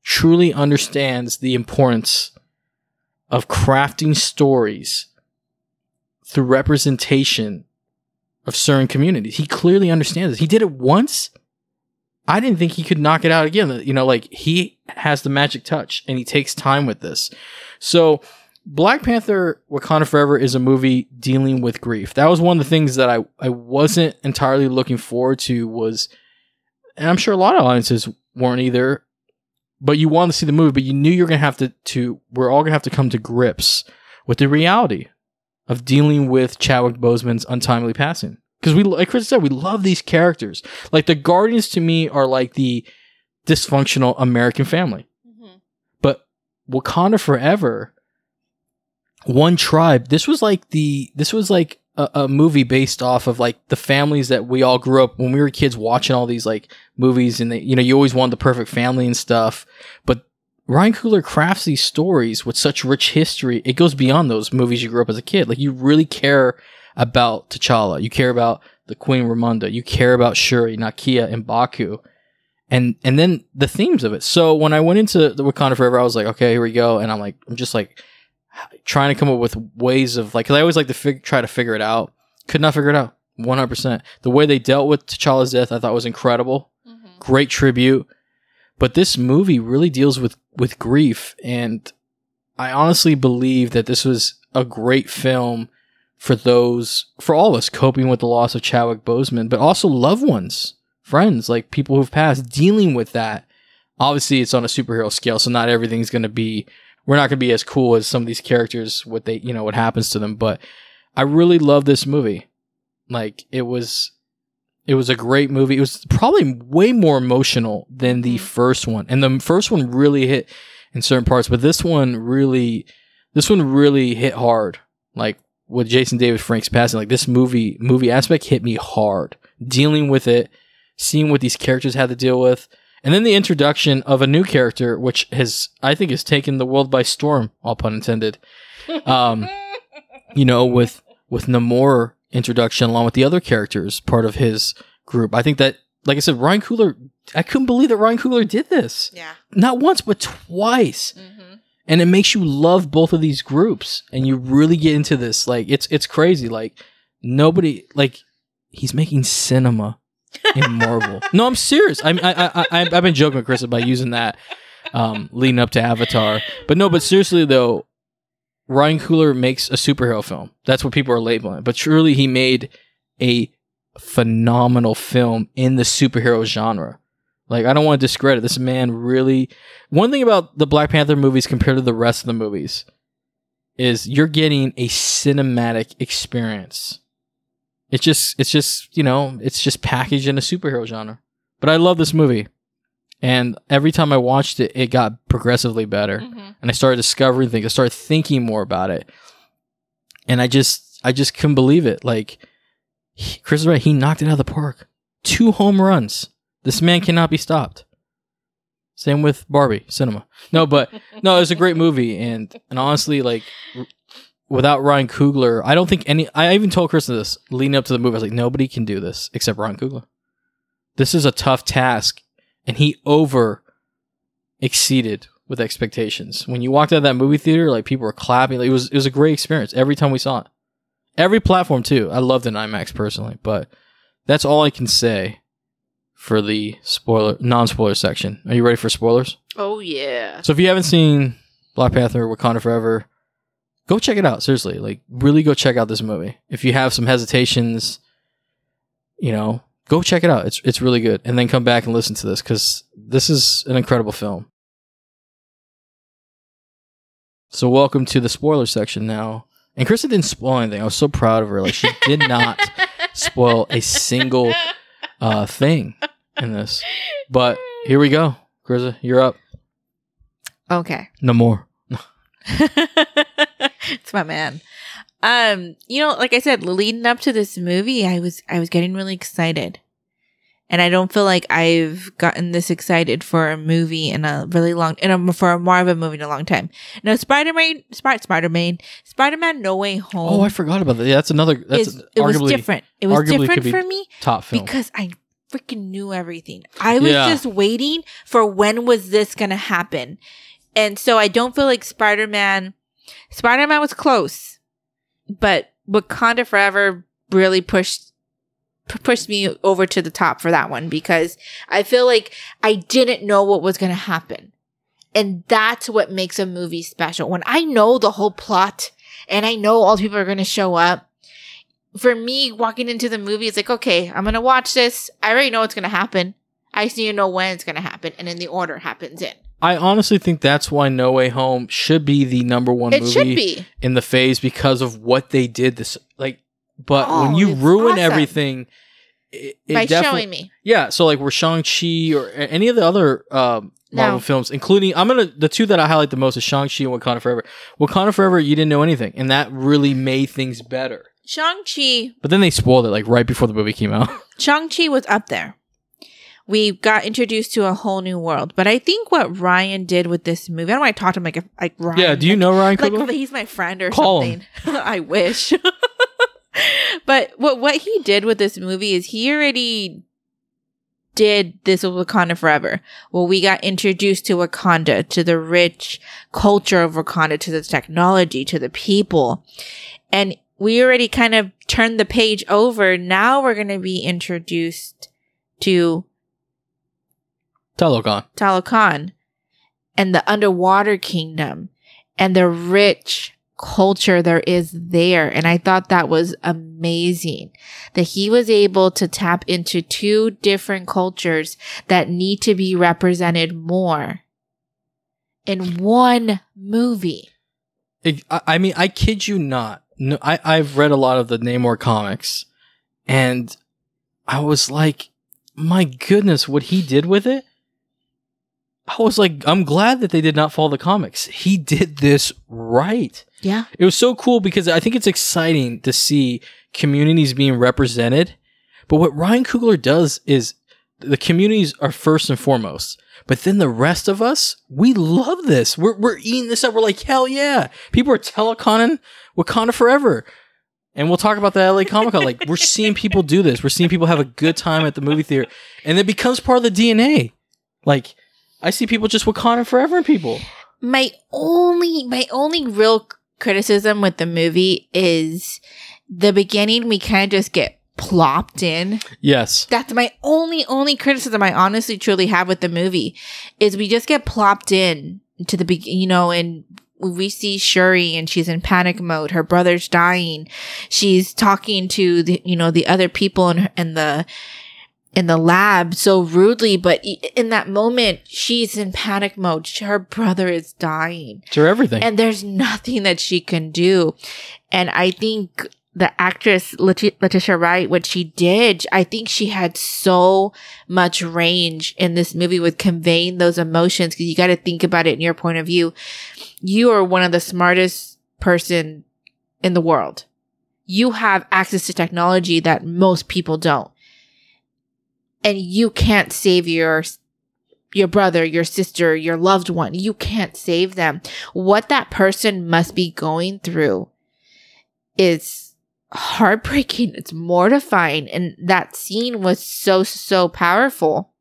truly understands the importance of crafting stories through representation of certain communities. He clearly understands this. He did it once. I didn't think he could knock it out again. You know, like he has the magic touch and he takes time with this. So, Black Panther Wakanda Forever is a movie dealing with grief. That was one of the things that I, I wasn't entirely looking forward to was and I'm sure a lot of audiences weren't either, but you wanted to see the movie, but you knew you're gonna have to to we're all gonna have to come to grips with the reality of dealing with Chadwick Boseman's untimely passing. Because we, like Chris said, we love these characters. Like the Guardians to me are like the dysfunctional American family. Mm-hmm. But Wakanda Forever, one tribe. This was like the this was like a, a movie based off of like the families that we all grew up when we were kids watching all these like movies and they, you know you always wanted the perfect family and stuff. But Ryan Coogler crafts these stories with such rich history. It goes beyond those movies you grew up as a kid. Like you really care about T'Challa. You care about the Queen Ramonda. You care about Shuri, Nakia, M'Baku. And and then the themes of it. So when I went into the Wakanda Forever, I was like, okay, here we go. And I'm like, I'm just like trying to come up with ways of like, cause I always like to fig- try to figure it out. Could not figure it out. 100%. The way they dealt with T'Challa's death, I thought was incredible. Mm-hmm. Great tribute. But this movie really deals with, with grief. And I honestly believe that this was a great film for those, for all of us coping with the loss of Chadwick Boseman, but also loved ones, friends, like people who've passed, dealing with that. Obviously, it's on a superhero scale, so not everything's going to be, we're not going to be as cool as some of these characters, what they, you know, what happens to them. But I really love this movie. Like, it was, it was a great movie. It was probably way more emotional than the mm-hmm. first one. And the first one really hit in certain parts, but this one really, this one really hit hard. Like with Jason David Frank's passing, like this movie, movie aspect hit me hard. Dealing with it, seeing what these characters had to deal with, and then the introduction of a new character, which has, I think, has taken the world by storm. All pun intended. *laughs* Um, you know, with with Namor introduction along with the other characters, part of his group. I think that, like I said, Ryan Coogler. I couldn't believe that Ryan Coogler did this. Yeah. Not once, but twice Mm-hmm. And it makes you love both of these groups. And you really get into this. Like it's it's crazy. Like nobody like he's making cinema in marvel. *laughs* No i'm serious. I i i, I i've been joking with chris about using that um leading up to avatar. But no but seriously though ryan coogler makes a superhero film. That's what people are labeling. It but truly he made a phenomenal film in the superhero genre like I don't want to discredit this man really one thing about the Black Panther movies compared to the rest of the movies is you're getting a cinematic experience. It's just it's just, you know, it's just packaged in a superhero genre. But I love this movie. And every time I watched it, it got progressively better. Mm-hmm. And I started discovering things. I started thinking more about it. And I just I just couldn't believe it. Like he- Chris is right, he knocked it out of the park. Two home runs. This man cannot be stopped. Same with Barbie cinema. No, but no, it was a great movie, and and honestly, like r- without Ryan Coogler, I don't think any. I even told Chris this leading up to the movie. I was like, nobody can do this except Ryan Coogler. This is a tough task, and he over exceeded with expectations. When you walked out of that movie theater, like people were clapping. Like, it was it was a great experience every time we saw it. Every platform too. I loved an IMAX personally, but that's all I can say for the spoiler non-spoiler section. Are you ready for spoilers? Oh yeah. So if you haven't seen Black Panther Wakanda Forever, go check it out. Seriously, like really go check out this movie. If you have some hesitations, you know, go check it out. It's it's really good. And then come back and listen to this cuz this is an incredible film. So welcome to the spoiler section now. And Krista didn't spoil anything. I was so proud of her. Like she did not *laughs* spoil a single uh, thing in this. But here we go. Krista, you're up. Okay. No more. *laughs* it's my man. Um, you know, like I said, leading up to this movie, I was I was getting really excited. And I don't feel like I've gotten this excited for a movie in a really long, in a, for a Marvel movie in a long time. Now, Spider-Man, Spider, Spider-Man, Spider-Man No Way Home. Oh, I forgot about that. Yeah, that's another. That's is, it was different. It was different for me top film. because I freaking knew everything. I was Yeah. just waiting for when was this going to happen. And so I don't feel like Spider-Man Spider-Man was close. But Wakanda Forever really pushed pushed me over to the top for that one because I feel like I didn't know what was going to happen. And that's what makes a movie special. When I know the whole plot and I know all the people are going to show up, for me, walking into the movie, it's like, okay, I'm going to watch this. I already know what's going to happen. I just need to know when it's going to happen. And then the order happens in. I honestly think that's why No Way Home should be the number one It movie should be. in the phase because of what they did. This like, but when Oh, you ruin awesome. everything, it, it By showing me. yeah. So like, we're Shang Chi or any of the other um, Marvel No. films, including I'm gonna the two that I highlight the most is Shang Chi and Wakanda Forever. Wakanda Forever, you didn't know anything, and that really made things better. Shang-Chi But then they spoiled it like right before the movie came out. *laughs* Shang-Chi was up there. We got introduced to a whole new world. But I think what Ryan did with this movie, I don't want to talk to him like, like Ryan. yeah. Do you like, know Ryan like *laughs* he's my friend or Call something. *laughs* I wish. *laughs* but what what he did with this movie is he already did this with Wakanda Forever. Well, we got introduced to Wakanda, to the rich culture of Wakanda, to the technology, to the people. And we already kind of turned the page over. Now we're going to be introduced to Talokan. Talokan and the underwater kingdom and the rich culture there is there. And I thought that was amazing that he was able to tap into two different cultures that need to be represented more in one movie. It- I, I mean, I kid you not. No, I, I've read a lot of the Namor comics, and I was like, my goodness, what he did with it. I was like, I'm glad that they did not follow the comics. He did this right. Yeah. It was so cool because I think it's exciting to see communities being represented. But what Ryan Coogler does is the communities are first and foremost. But then the rest of us, we love this. We're, we're eating this up. We're like, hell yeah. People are teleconning Wakanda forever. And we'll talk about the LA Comic Con. Like, we're seeing people do this. We're seeing people have a good time at the movie theater. And it becomes part of the DNA. Like, I see people just Wakanda forever in people. my only my only real criticism with the movie is the beginning we kind of just get plopped in Yes. that's my only only criticism i honestly truly have with the movie is we just get plopped in to the beginning you know and we see shuri and she's in panic mode her brother's dying she's talking to the you know the other people her, in the in the lab so rudely but in that moment she's in panic mode her brother is dying To everything. and there's nothing that she can do. And I think the actress Leti- Letitia Wright, what she did, I think she had so much range in this movie with conveying those emotions. Because you got to think about it in your point of view. You are one of the smartest person in the world. You have access to technology that most people don't, and you can't save your your brother, your sister, your loved one. You can't save them. What that person must be going through is heartbreaking. It's mortifying. And that scene was so, so powerful.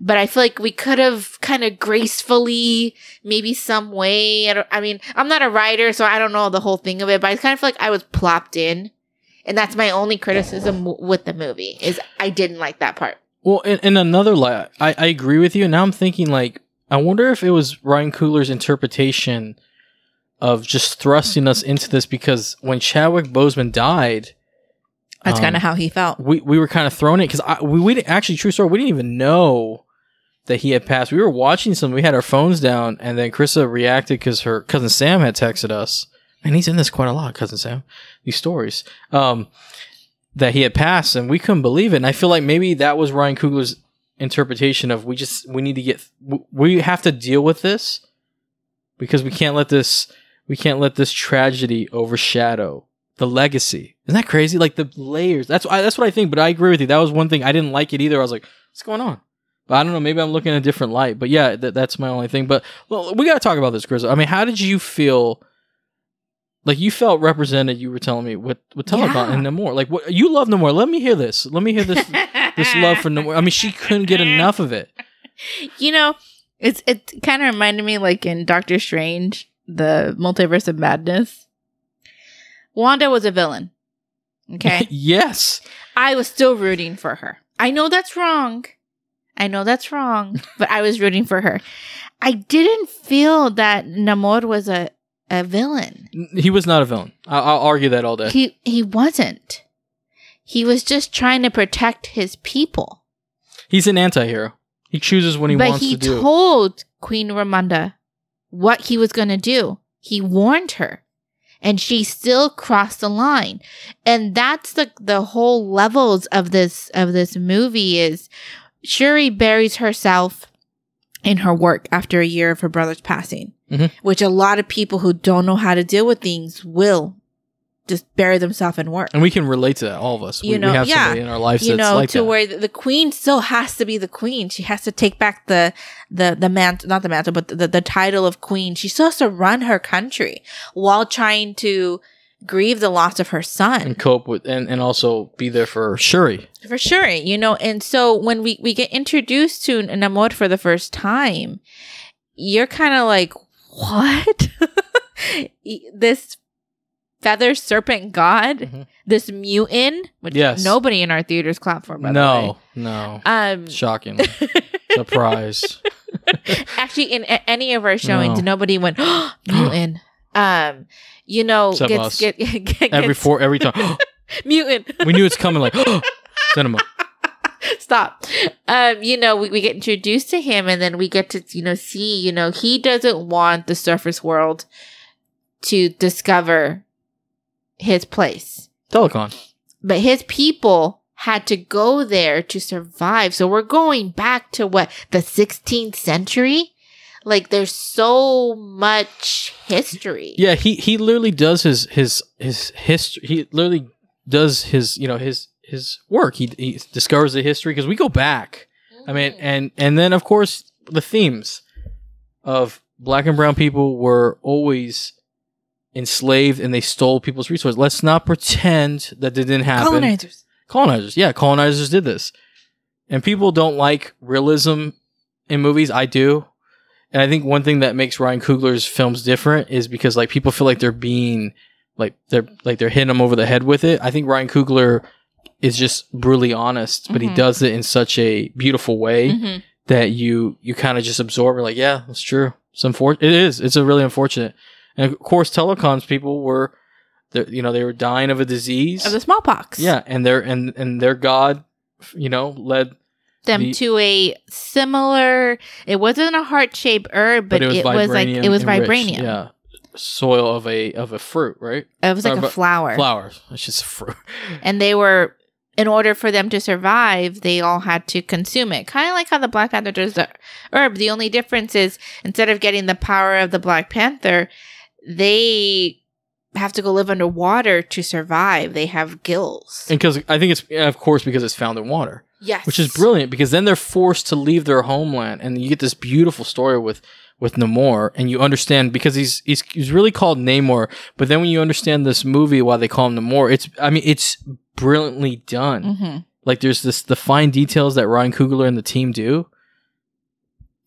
But I feel like we could have kind of gracefully, maybe some way. I, I mean, I'm not a writer, so I don't know the whole thing of it, but I kind of feel like I was plopped in. And that's my only criticism w- with the movie is I didn't like that part. Well, in, in another light, I, I agree with you. And now I'm thinking, like, I wonder if it was Ryan Coogler's interpretation of just thrusting us into this because when Chadwick Boseman died, That's Um, kind of how he felt. we, we were kind of thrown in because we, we didn't actually, true story, we didn't even know that he had passed. We were watching some, we had our phones down, and then Krista reacted because her cousin Sam had texted us. And he's in this quite a lot, cousin Sam, these stories. Um, that he had passed and we couldn't believe it. And I feel like maybe that was Ryan Coogler's interpretation of we just we need to get we have to deal with this because we can't let this we can't let this tragedy overshadow the legacy. Isn't that crazy? Like the layers. That's I, that's what I think. But I agree with you. That was one thing I didn't like it either. I was like, what's going on? But I don't know. Maybe I'm looking a different light. But yeah, th- that's my only thing. But well, we got to talk about this, Chris. I mean, how did you feel? Like you felt represented. You were telling me with with Talokan Yeah. and Namor. Like what you love Namor. Let me hear this. Let me hear this. this love for Namor. I mean, she couldn't get enough of it. *laughs* you know, it's it kind of reminded me like in Doctor Strange, the Multiverse of Madness. Wanda was a villain. Okay. *laughs* yes. I was still rooting for her. I know that's wrong. I know that's wrong, *laughs* but I was rooting for her. I didn't feel that Namor was a, a villain. He was not a villain. I- I'll argue that all day. He he wasn't. He was just trying to protect his people. He's an anti-hero. He chooses when he but wants he to do. But he told Queen Ramonda what he was going to do. He warned her. And she still crossed the line. And that's the the whole levels of this of this movie is Shuri buries herself in her work after a year of her brother's passing, Mhm. which a lot of people who don't know how to deal with things will just bury themselves in work. and we can relate to that, all of us. You we, know, we have yeah. somebody in our lives you know, like to that. where the, the queen still has to be the queen. She has to take back the the the mantle, not the mantle, but the, the title of queen. She still has to run her country while trying to grieve the loss of her son. and cope with, and, and also be there for Shuri. For sure, you know, and so when we we get introduced to Namor for the first time, you're kind of like, what? *laughs* this feather serpent god, Mhm. this mutant, which Yes. nobody in our theaters clapped for. By No, no, um, shocking *laughs* surprise. actually, in a- any of our showings, No. nobody went *gasps* mutant. um, you know, Except gets, us. get, *laughs* get, Every gets- four, every time *gasps* *gasps* mutant. we knew it's coming. Like cinema. *laughs* Stop. Um, you know, we, we get introduced to him and then we get to, you know, see, you know, he doesn't want the surface world to discover his place. Telecon. But his people had to go there to survive. So we're going back to what, the 16th century? Like there's so much history. Yeah, he he literally does his his his history. He literally does his you know his his work. He he discovers the history because we go back. I mean, mm. and and then of course the themes of black and brown people were always enslaved and they stole people's resources. Let's not pretend that it didn't happen. Colonizers. colonizers. Yeah, colonizers did this. And people don't like realism in movies. I do. And I think one thing that makes Ryan Coogler's films different is because like people feel like they're being like they're like they're hitting them over the head with it. I think Ryan Coogler is just brutally honest, but he Mhm. does it in such a beautiful way Mhm. that you you kind of just absorb it like, yeah, that's true. It's unfortunate. It is. It's a really unfortunate. And of course, telecoms people were, you know, they were dying of a disease. Of the smallpox. Yeah, and their and and their god, you know, led, them The- to a similar it wasn't a heart-shaped herb but, but, it was it was like it was vibranium Yeah, soil of a of a fruit, right? it was like Or a flower Flowers. It's just fruit. and they were in order for them to survive they all had to consume it. Kind of like how the black panther does the herb. The only difference is instead of getting the power of the black panther they have to go live underwater to survive. They have gills. And because I think it's of course because it's found in water, yes. which is brilliant. Because then they're forced to leave their homeland, and you get this beautiful story with with Namor, and you understand because he's he's he's really called Namor, but then when you understand this movie why they call him Namor, it's I mean it's brilliantly done. hmm Like there's this the fine details that Ryan Coogler and the team do.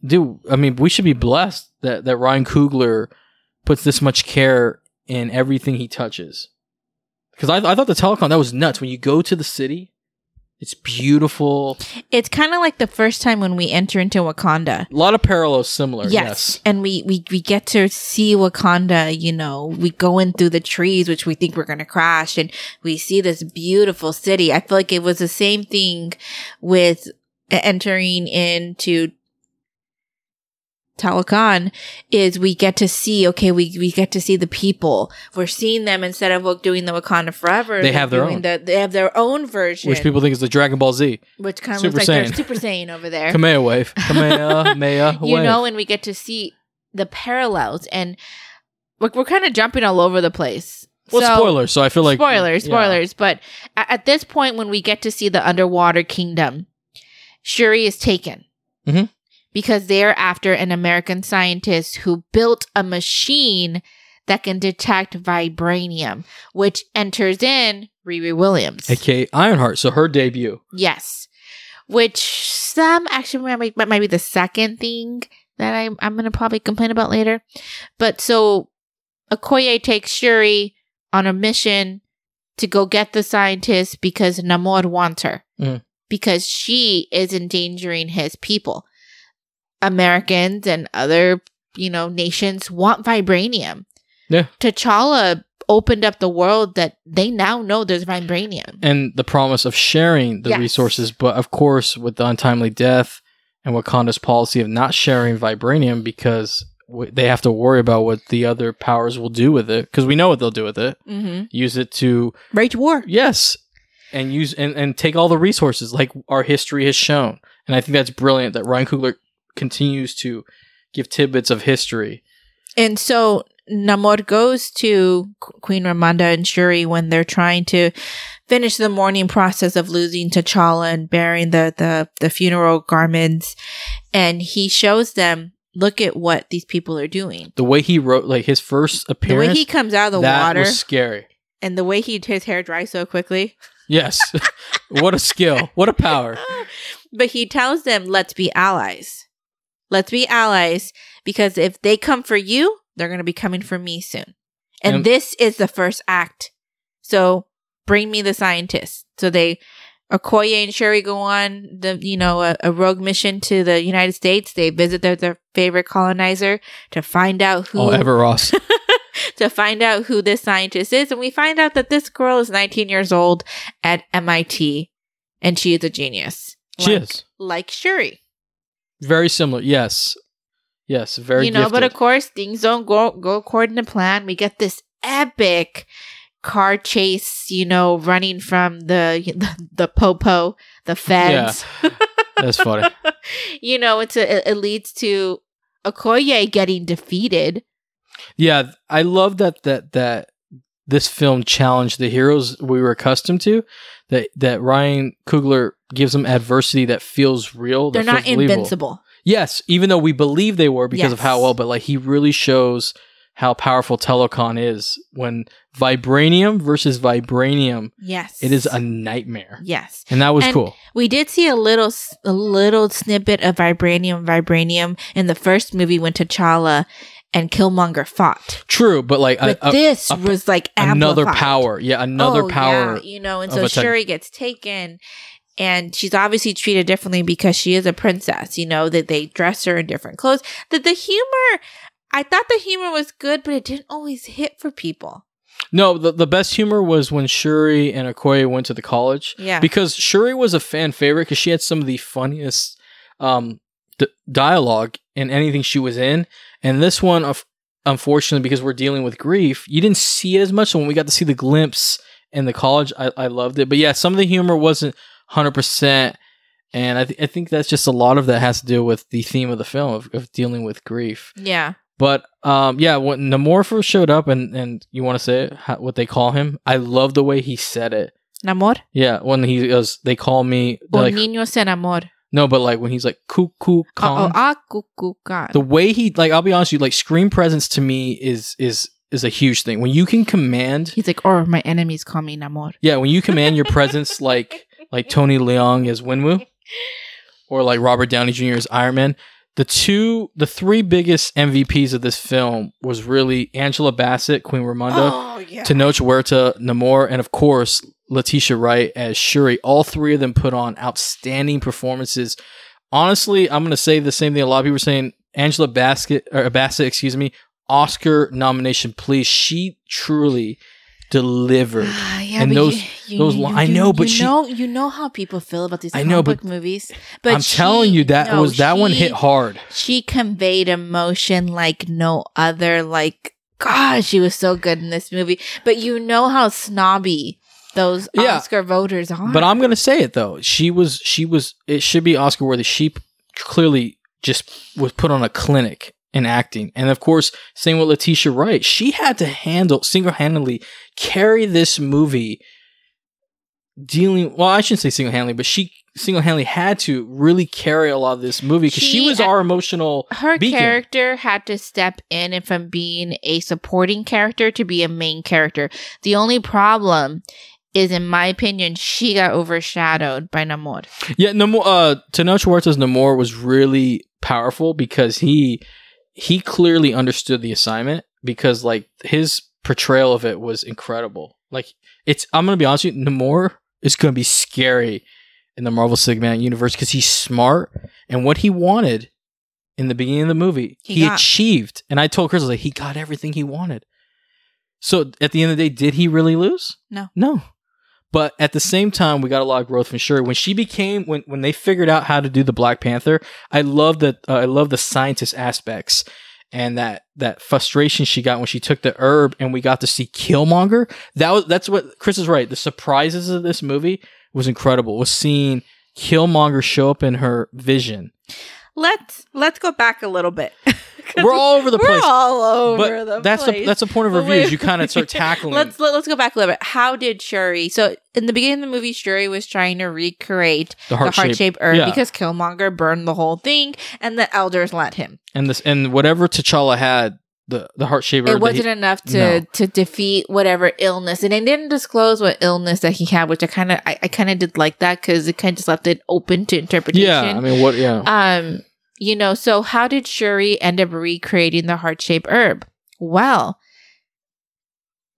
Dude, I mean, we should be blessed that that Ryan Coogler puts this much care in everything he touches. Because I, I thought the telecom that was nuts. When you go to the city, it's beautiful. it's kind of like the first time when we enter into wakanda A lot of parallels similar. Yes. Yes. And we, we, we get to see Wakanda, you know, we go in through the trees, which we think we're going to crash and we see this beautiful city. I feel like it was the same thing with entering into Talokan is we get to see, okay, we, we get to see the people. We're seeing them instead of doing the Wakanda forever. They have their own. The, they have their own version. Which people think is the Dragon Ball Z. which kind of Super looks like they're Super Saiyan over there Kamea wave. *laughs* Kamea, Maya wave. *laughs* you know, and we get to see the parallels, and we're, we're kind of jumping all over the place. Well, So- spoilers. So I feel like spoilers, yeah. spoilers. But a- at this point, when we get to see the underwater kingdom, Shuri is taken Mhm. Because they're after an American scientist who built a machine that can detect vibranium, which enters in Riri Williams. aka Ironheart. So her debut. Yes. Which some actually might, might be the second thing that I, I'm going to probably complain about later. But so Okoye takes Shuri on a mission to go get the scientist because Namor wants her. Mhm. Because she is endangering his people. Americans and other, you know, nations want vibranium. Yeah. T'Challa opened up the world that they now know there's vibranium. and the promise of sharing the Yes. resources. But of course, with the untimely death and Wakanda's policy of not sharing vibranium because w- they have to worry about what the other powers will do with it. Because we know what they'll do with it. Mm-hmm. Use it to Rage war. yes, and use and, and take all the resources like our history has shown. And I think that's brilliant that Ryan Coogler continues to give tidbits of history. And so Namor goes to Queen Ramonda and Shuri when they're trying to finish the mourning process of losing T'Challa and bearing the, the, the funeral garments. And he shows them, look at what these people are doing. The way he wrote, like his first The appearance, way he comes out of the that water was scary. and the way he his hair dries so quickly. Yes, *laughs* what a skill, what a power. *laughs* But he tells them, let's be allies. Let's be allies because if they come for you, they're going to be coming for me soon. And, And- this is the first act. So bring me the scientists. So they, Okoye and Shuri go on the, you know, a, a rogue mission to the United States. They visit their, their favorite colonizer to find out who, Oh, Everett Ross. *laughs* to find out who this scientist is. And we find out that this girl is 19 years old at MIT and she is a genius. She Like- is. Like Shuri. Very similar. Yes. Yes. Very you know, but of course things don't go go according to plan. We get this epic car chase, you know, running from the *laughs* the, the popo, the feds. *laughs* That's funny. you know, it's a, it, it leads to Okoye getting defeated. Yeah, I love that that that this film challenged the heroes we were accustomed to. That that Ryan Coogler gives them adversity that feels real. They're not believable. invincible. Yes, even though we believe they were because of how well, but like he really shows how powerful Telecon is when vibranium versus vibranium. Yes. It is a nightmare, Yes. and that was And- cool. We did see a little a little snippet of vibranium vibranium in the first movie when T'Challa and Killmonger fought. True, but like But a- this a- was like another amplified. power. Yeah, another Oh, power. yeah, you know, and so Shuri gets taken and she's obviously treated differently because she is a princess, you know, that they dress her in different clothes. That the humor I thought the humor was good, but it didn't always hit for people. No, the, the best humor was when Shuri and Okoye went to the college. Yeah. Because Shuri was a fan favorite because she had some of the funniest um, dialogue in anything she was in. And this one, unfortunately, because we're dealing with grief, you didn't see it as much. So when we got to see the glimpse in the college, I, I loved it. But yeah, some of the humor wasn't 100%. And I, th- I think that's just a lot of that has to do with the theme of the film of, of dealing with grief. yeah. But um, yeah, when Namor showed up, and and you want to say it, how, what they call him, I love the way he said it. Namor? Yeah, when he goes, they call me Un like niño se enamor. No, but like when he's like cuckoo Oh, con. oh, ah, cuckoo, God. the way he like, I'll be honest with you, like screen presence to me is is is a huge thing. When you can command, He's like, or my enemies call me Namor. yeah, when you command your presence like like Tony Leung as Wenwu, or like Robert Downey Jr. as Iron Man. The two, the three biggest MVPs of this film was really Angela Bassett, Queen Ramonda, *gasps* Oh, yeah. Tenoch Huerta, Namor, and of course Letitia Wright as Shuri. All three of them put on outstanding performances. Honestly, I'm going to say the same thing a lot of people are saying. Angela Bassett, or Bassett, excuse me, Oscar nomination, please. She truly delivered. Ah, *sighs* yeah, And those- those li- I know, but you she- know, you know how people feel about these I comic know, but- book movies. But I'm telling you that no, was that one hit hard. She conveyed emotion like no other. Like, God, she was so good in this movie. But you know how snobby those Yeah. Oscar voters are. But I'm going to say it though. She was she was it should be Oscar worthy. She clearly just was put on a clinic in acting. And of course, same with Letitia Wright. She had to handle single handedly carry this movie dealing well, I shouldn't say single handedly, but she single handedly had to really carry a lot of this movie because she, She- was our emotional Her beacon. character had to step in and from being a supporting character to be a main character. The only problem is, in my opinion, she got overshadowed by Namor. Yeah, Namor uh Tenoch Huerta's Namor was really powerful because he he clearly understood the assignment because like his portrayal of it was incredible. Like it's I'm gonna be honest with you, Namor is gonna be scary in the Marvel Cinematic Universe because he's smart and what he wanted in the beginning of the movie, He he, achieved. And I told Chris I like, he got everything he wanted. So at the end of the day, did he really lose? No. No. But at the same time, we got a lot of growth from Shuri. When she became, when when they figured out how to do the Black Panther, I love that. Uh, I love the scientist aspects and that that frustration she got when she took the herb, and we got to see Killmonger. That was that's what Chris is right. The surprises of this movie was incredible. Was seeing Killmonger show up in her vision. Let's let's go back a little bit. *laughs* *laughs* We're all over the we're place. all over but the that's place. a that's a point of But review. is *laughs* you kind of start tackling. Let's let, let's go back a little bit. How did Shuri? So in the beginning of the movie, Shuri was trying to recreate the the heart shape, heart shaped herb Yeah. because Killmonger burned the whole thing, and the elders let him. and this and whatever T'Challa had, the the heart shape. It wasn't enough to no. to defeat whatever illness, and they didn't disclose what illness that he had, which I kind of I, I kind of did like that because it kind of just left it open to interpretation. Yeah, I mean, what? Yeah, Um, you know, so how did Shuri end up recreating the heart shaped herb? Well,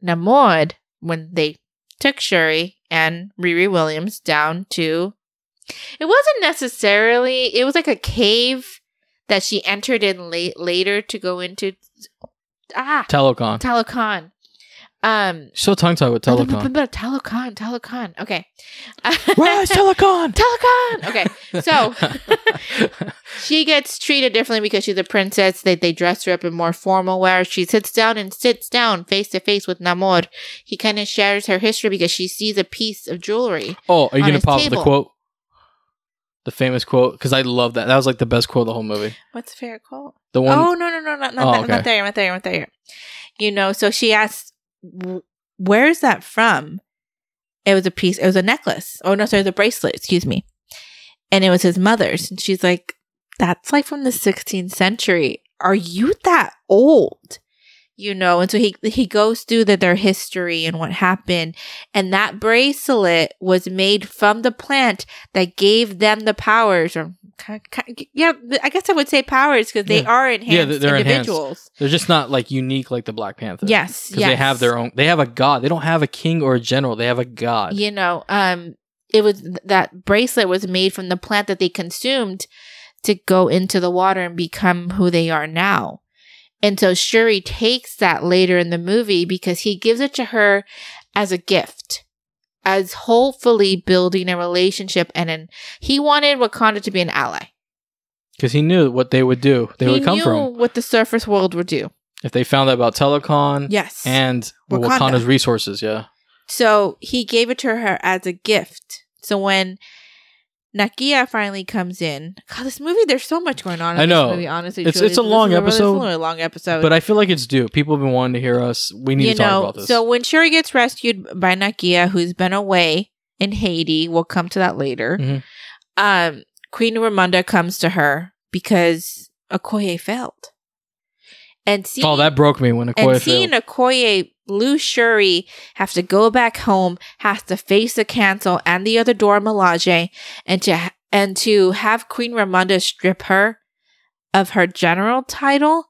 Namor, when they took Shuri and Riri Williams down to, it wasn't necessarily, it was like a cave that she entered in late later to go into. Ah, Telecon. Talokan. Um, So tongue tied with Telecon. Talokan, Talokan. Okay. *laughs* Rise, Telecon. Talokan. Okay. So *laughs* she gets treated differently because she's a princess. They they dress her up in more formal wear. She sits down and sits down face to face with Namor. He kind of shares her history because she sees a piece of jewelry. oh, are you gonna pop up the quote? The famous quote, because I love that. That was like the best quote of the whole movie. What's the favorite quote? The one. oh no no no not not, Oh, that, okay. not there not there not there. You know, so she asks, "W- "Where is that from?" It was a piece. It was a necklace. Oh no, sorry, the bracelet. Excuse me. And it was his mother's. And she's like, "That's like from the 16th century. Are you that old?" You know, and so he he goes through the, their history and what happened, and that bracelet was made from the plant that gave them the powers, or yeah, I guess I would say powers because they Yeah. are enhanced they're- they're enhanced. individuals. They're just not like unique like the Black Panther. Yes, because yes. they have their own. They have a god. They don't have a king or a general. They have a god. You know, um, it was that bracelet was made from the plant that they consumed to go into the water and become who they are now. And so Shuri takes that later in the movie because he gives it to her as a gift, as hopefully building a relationship. And then he wanted Wakanda to be an ally. Because he knew what they would do. They he would come knew from what the surface world would do. if they found out about Telecon Yes. and Wakanda. Wakanda's resources. Yeah. So he gave it to her as a gift. So when Nakia finally comes in, God, this movie, there's so much going on. In I know. This movie, honestly, It's- truly. it's a This long really- episode, It's a long episode. But I feel like it's due. People have been wanting to hear us. We need you to talk know, about this. so when Shuri gets rescued by Nakia, who's been away in Haiti, we'll come to that later. Mhm. Um, Queen Ramonda comes to her because Okoye failed. And seeing, oh, that broke me when and Okoye seeing failed. Okoye lose Shuri, have to go back home, has to face the council and the other Dora Milaje, and to and to have Queen Ramonda strip her of her general title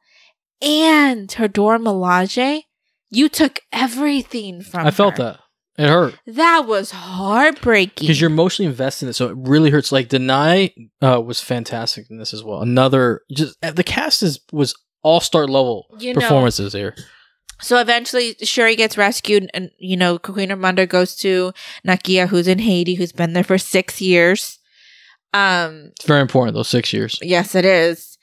and her Dora Milaje. You took everything from I felt her. that. It hurt. That was heartbreaking. Because you're emotionally invested in it, so it really hurts. Like Danai uh, was fantastic in this as well. Another just uh, the cast is was all star level You know- performances here. So eventually, Shuri gets rescued, and you know, Queen Ramonda goes to Nakia, who's in Haiti, who's been there for six years. Um, It's very important those six years. yes, it is.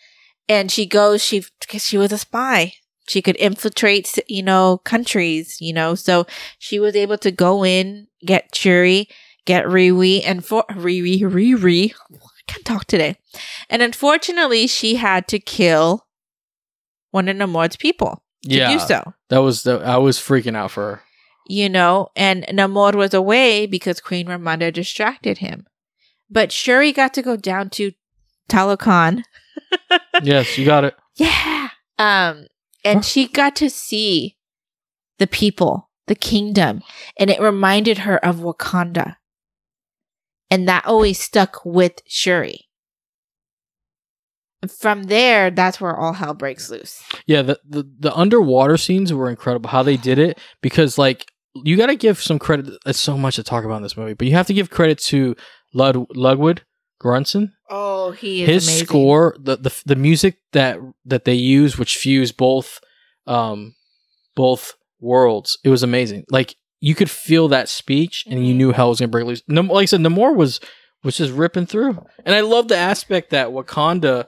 And she goes, she because she was a spy. She could infiltrate, you know, countries, you know. So she was able to go in, get Shuri, get Riri, and for Riri, Riri. *laughs* I can't talk today. And unfortunately, she had to kill one of Namor's people to yeah, do so. that was the I was freaking out for her. You know, and Namor was away because Queen Ramonda distracted him. But Shuri got to go down to Talokan. *laughs* yes, you got it. Yeah. Um, and she got to see the people, the kingdom, and it reminded her of Wakanda. And that always stuck with Shuri. From there, that's where all hell breaks loose. Yeah, the, the the underwater scenes were incredible. How they did it because like you got to give some credit. There's so much to talk about in this movie, but you have to give credit to Lud Ludwig Göransson. Oh, he is His amazing. score, the, the the music that that they use, which fuse both um both worlds, it was amazing. Like you could feel that speech, and you Mhm. knew hell was gonna break loose. Nam- like I said, Namor was was just ripping through, and I love the aspect that Wakanda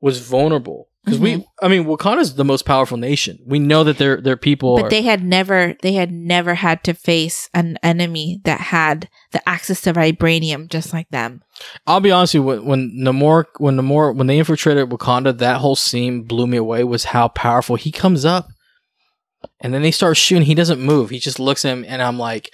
was vulnerable because we, mm-hmm. I mean, Wakanda's the most powerful nation. We know that their their people But are. they had never they had never had to face an enemy that had the access to vibranium just like them. I'll be honest with you, when, when Namor, when Namor, when they infiltrated Wakanda, that whole scene blew me away. Was how powerful he comes up, and then they start shooting. He doesn't move. He just looks at him, and I'm like,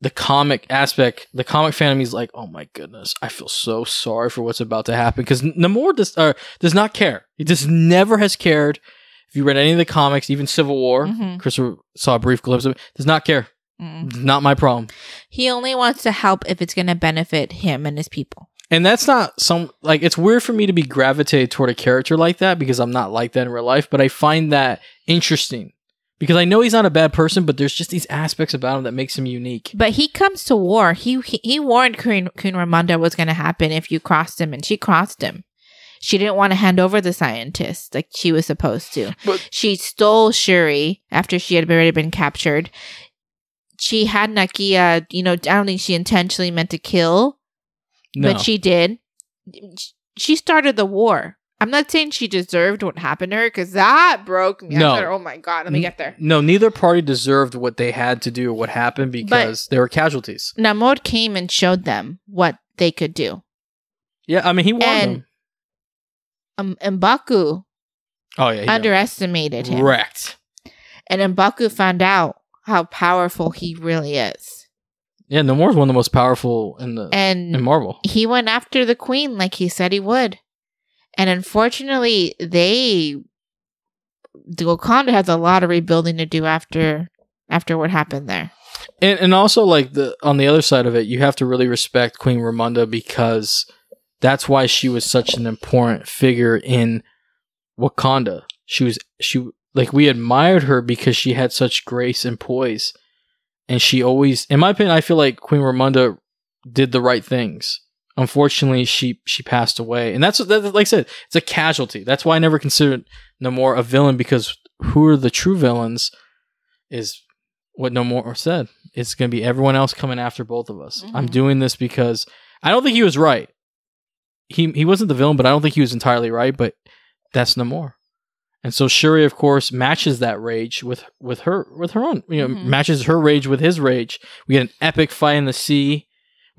the comic aspect, the comic fan of me is like, oh my goodness, I feel so sorry for what's about to happen because Namor does uh, does not care. He just never has cared. If you read any of the comics, even Civil War, Mhm. Christopher saw a brief glimpse of it. Does not care. Mm. Not my problem. He only wants to help if it's going to benefit him and his people. And that's not some like it's weird for me to be gravitated toward a character like that because I'm not like that in real life, but I find that interesting. Because I know he's not a bad person, but there's just these aspects about him that makes him unique. But he comes to war. He he, he warned Queen, Queen Ramonda was going to happen if you crossed him, and she crossed him. She didn't want to hand over the scientist like she was supposed to. But- she stole Shuri after she had already been captured. She had Nakia, you know, I don't think she intentionally meant to kill, No. but she did. She started the war. I'm not saying she deserved what happened to her because that broke me. I No. thought, oh my god, let me get there. no, neither party deserved what they had to do or what happened because there were casualties. Namor came and showed them what they could do. Yeah, I mean he warned And- them. Um, M'Baku Oh yeah, underestimated him, Correct. and M'Baku found out how powerful he really is. Yeah, Namor's one of the most powerful in the And in Marvel. he went after the queen like he said he would. And unfortunately, they the Wakanda has a lot of rebuilding to do after after what happened there. And and also like the on the other side of it, you have to really respect Queen Ramonda because that's why she was such an important figure in Wakanda. She was she like we admired her because she had such grace and poise. And she always in my opinion, I feel like Queen Ramonda did the right things. Unfortunately, she she passed away. And that's that, like I said, it's a casualty. That's why I never considered Namor a villain because who are the true villains is what Namor said. It's going to be everyone else coming after both of us. I'm Mhm. doing this because I don't think he was right. He he wasn't the villain, but I don't think he was entirely right. But that's Namor, and so Shuri, of course, matches that rage with with her with her own. You know, Mhm. matches her rage with his rage. We get an epic fight in the sea.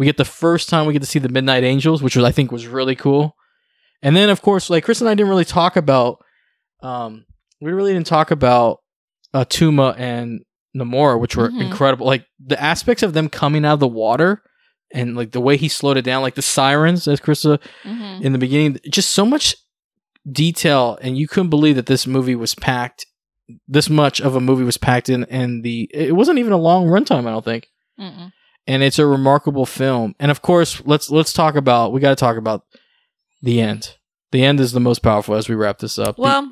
We get the first time we get to see the Midnight Angels, which was I think was really cool. And then, of course, like Chris and I didn't really talk about. Um, we really didn't talk about uh, Tuma and Namora, which were Mhm. incredible. Like the aspects of them coming out of the water and like the way he slowed it down, like the sirens, as Krista Mm-hmm. in the beginning, just so much detail, and you couldn't believe that this movie was packed. This much of a movie was packed in, and the it wasn't even a long runtime. I don't think, Mm-mm. And it's a remarkable film. And of course, let's let's talk about we got to talk about the end. The end is the most powerful as we wrap this up. The- Well,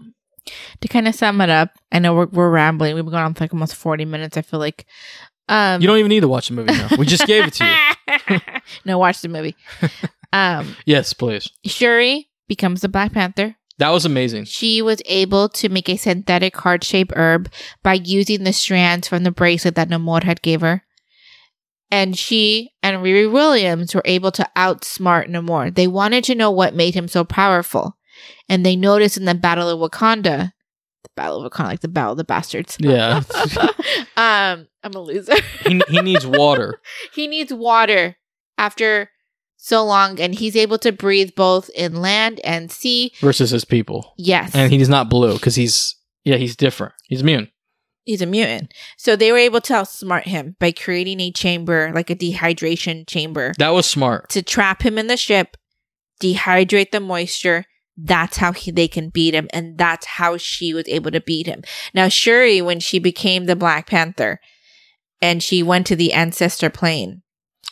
to kind of sum it up, I know we're, we're rambling. We've been going on for like almost 40 minutes, I feel like. Um, you don't even need to watch the movie now. We just gave it to you. *laughs* no, watch the movie. *laughs* um, Yes, please. Shuri becomes the Black Panther. That was amazing. She was able to make a synthetic heart shaped herb by using the strands from the bracelet that Namor had gave her. And she and Riri Williams were able to outsmart Namor. They wanted to know what made him so powerful. And they noticed in the Battle of Wakanda, the Battle of Wakanda, like the Battle of the Bastards. Yeah. *laughs* *laughs* um, I'm a loser. he, he needs water. *laughs* he needs water after so long, and he's able to breathe both in land and sea. versus his people, Yes, and he's not blue because he's yeah he's different. He's immune. He's a mutant. So they were able to outsmart him by creating a chamber, like a dehydration chamber, That was smart. to trap him in the ship, dehydrate the moisture. That's how he, they can beat him. And that's how she was able to beat him. Now, Shuri, when she became the Black Panther and she went to the ancestor plane,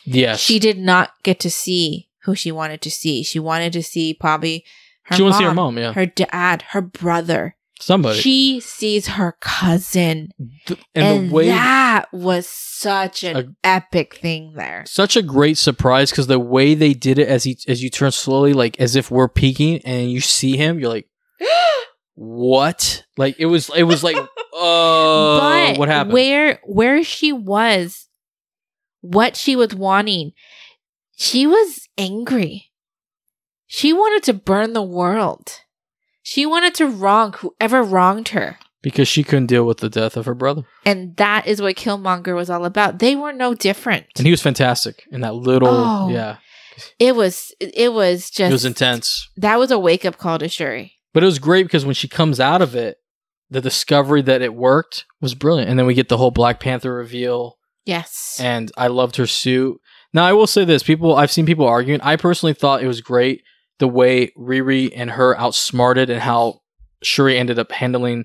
Yes, she did not get to see who she wanted to see. She wanted to see probably her she mom, wants to see her mom. Yeah, her dad, her brother. Somebody. She sees her cousin. And, and, the way that was such an A- epic thing there. such a great surprise because the way they did it as he as you turn slowly, like as if we're peeking, and you see him, you're like, *gasps* what? Like it was it was like, *laughs* oh, but what happened? Where where she was, what she was wanting, she was angry. She wanted to burn the world. She wanted to wrong whoever wronged her. because she couldn't deal with the death of her brother, And that is what Killmonger was all about. They were no different. and he was fantastic in that little. Oh, yeah, It was it was just it was intense. that was a wake up call to Shuri. But it was great because when she comes out of it, the discovery that it worked was brilliant. And then we get the whole Black Panther reveal, Yes. and I loved her suit. Now I will say this: people, I've seen people arguing. I personally thought it was great the way Riri and her outsmarted and how Shuri ended up handling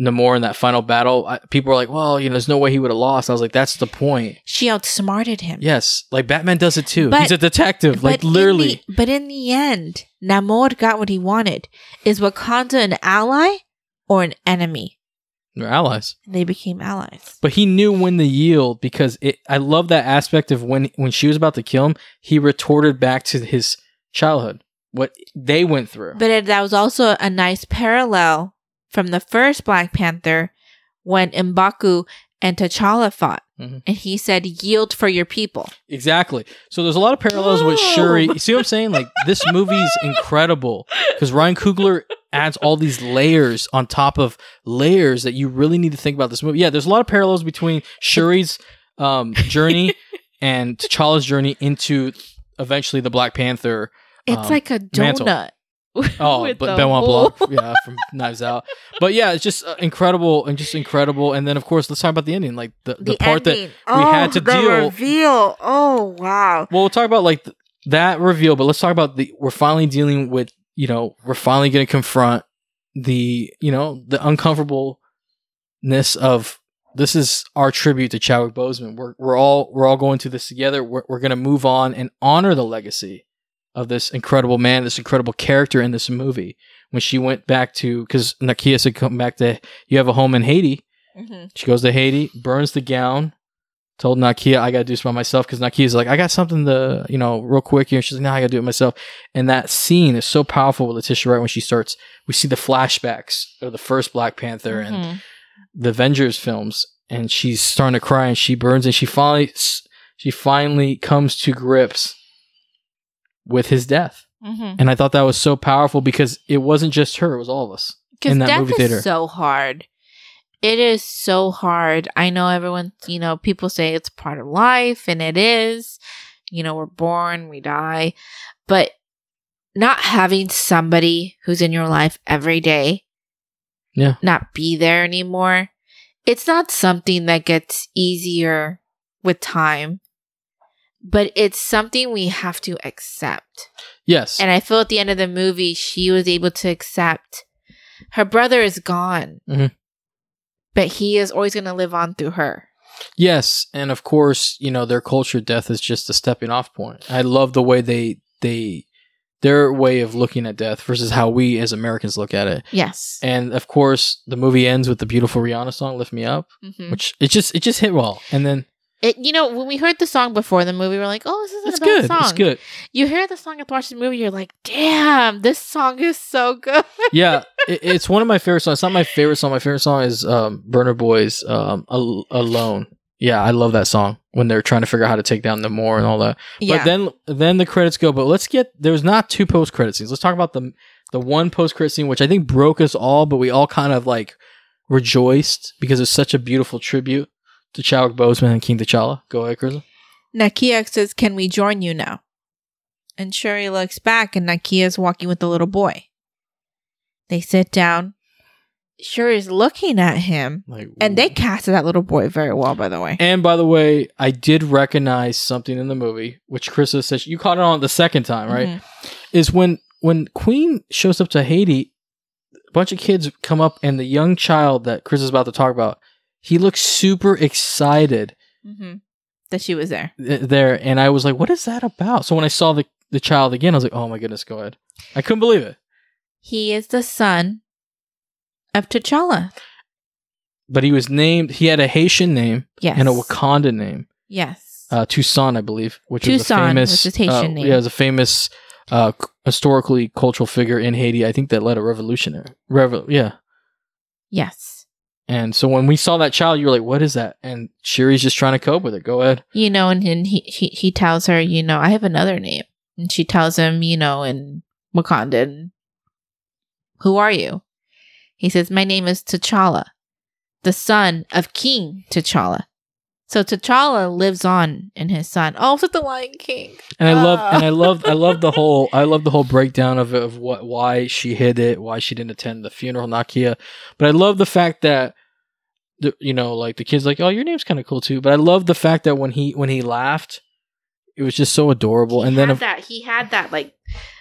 Namor in that final battle. I, people were like, "Well, you know, there's no way he would have lost." I was like, "That's the point." She outsmarted him. Yes, like Batman does it too. But- He's a detective, like But in literally. the- but in the end, Namor got what he wanted. Is Wakanda an ally or an enemy? They're allies. They became allies. But he knew when to yield because it. I love that aspect of when when she was about to kill him, he retorted back to his childhood, what they went through. But it, that was also a nice parallel from the first Black Panther when M'Baku and T'Challa fought. Mhm. And he said, yield for your people. exactly. So there's a lot of parallels with. Shuri. You see what I'm saying? Like this movie's *laughs* incredible because Ryan Coogler adds all these layers on top of layers that you really need to think about this movie. Yeah, there's a lot of parallels between Shuri's um, journey *laughs* and T'Challa's journey into eventually the Black Panther. It's um, like a mantle. donut. *laughs* Oh, but Benoit hole. Blanc, *laughs* yeah, from Knives Out. But yeah, it's just uh, incredible and just incredible. And then of course, let's talk about the ending, like the, the, part that. we had to the deal- reveal. Oh, wow. Well, we'll talk about like th- that reveal, but let's talk about the. We're finally dealing with, you know, we're finally going to confront the, you know, the uncomfortableness of this is our tribute to Chadwick Boseman. We're we're all we're all going through this together. We're we're going to move on and honor the legacy of this incredible man, this incredible character in this movie. When she went back to, because Nakia said, "Come back to you have a home in Haiti." Mhm. She goes to Haiti, burns the gown, told Nakia, I gotta do this by myself because Nakia's like, I got something to, you know, real quick here. She's like, no, I gotta do it myself. And that scene is so powerful with Letitia Wright when she starts, we see the flashbacks of the first Black Panther and Mm-hmm. Mhm. the Avengers films, and she's starting to cry and she burns and she finally, she finally comes to grips with his death. Mhm. And I thought that was so powerful because it wasn't just her, it was all of us. Because in that death movie is theater. so hard. It is so hard. I know everyone, you know, people say it's part of life, and it is. You know, we're born, we die. But not having somebody who's in your life every day, Yeah. not be there anymore, it's not something that gets easier with time, but it's something we have to accept. Yes. And I feel at the end of the movie, she was able to accept her brother is gone, Mhm. but he is always going to live on through her. Yes, and of course, you know, their culture death is just a stepping off point. I love the way they they their way of looking at death versus how we as Americans look at it. Yes. And of course, the movie ends with the beautiful Rihanna song "Lift Me Up," Mhm. which it just it just hit well. And then It, you know, when we heard the song before the movie, we are like, oh, this isn't it's a bad good. song. It's good. You hear the song and watch the movie, you're like, damn, this song is so good. *laughs* Yeah, it, it's one of my favorite songs. It's not my favorite song. My favorite song is um, Burna Boy's um, Al- "Alone." Yeah, I love that song when they're trying to figure out how to take down the Moor and all that. Yeah. But then then the credits go. But let's get there's not two post credit scenes. Let's talk about the the one post credit scene, which I think broke us all, but we all kind of like rejoiced because it's such a beautiful tribute to Chadwick Boseman and King T'Challa. Go ahead, Chris. Nakia says, Can we join you now? And Shuri looks back, and Nakia's walking with the little boy. They sit down. Shuri's looking at him, Like, and they casted that little boy very well, by the way. And by the way, I did recognize something in the movie, which Krista says you caught it on the second time, right? Mhm. Is when when Queen shows up to Haiti, a bunch of kids come up, and the young child that Chris is about to talk about, he looked super excited Mhm. That she was there. th- there, and I was like, "What is that about?" So when I saw the the child again, I was like, "Oh my goodness, go ahead!" I couldn't believe it. He is the son of T'Challa. But he was named. He had a Haitian name Yes. and a Wakanda name. Yes. uh, Toussaint, I believe, which is a famous, is Haitian uh, name. yeah, a famous uh, c- historically cultural figure in Haiti. I think that led a revolutionary, revo- yeah. yes. And so when we saw that child, you were like, "What is that?" And Shuri's just trying to cope with it. Go ahead. You know, and, and he, he he tells her, you know, I have another name. And she tells him, you know, in Wakandan, who are you? He says, My name is T'Challa, the son of King T'Challa. So T'Challa lives on in his son. Oh, it's like the Lion King. And I love, and I oh. love, I love the *laughs* whole, I love the whole breakdown of of what why she hid it, why she didn't attend the funeral, Nakia. But I love the fact that, the, you know, like the kids, like, oh, your name's kind of cool too. But I love the fact that when he when he laughed, it was just so adorable. And then that he had that like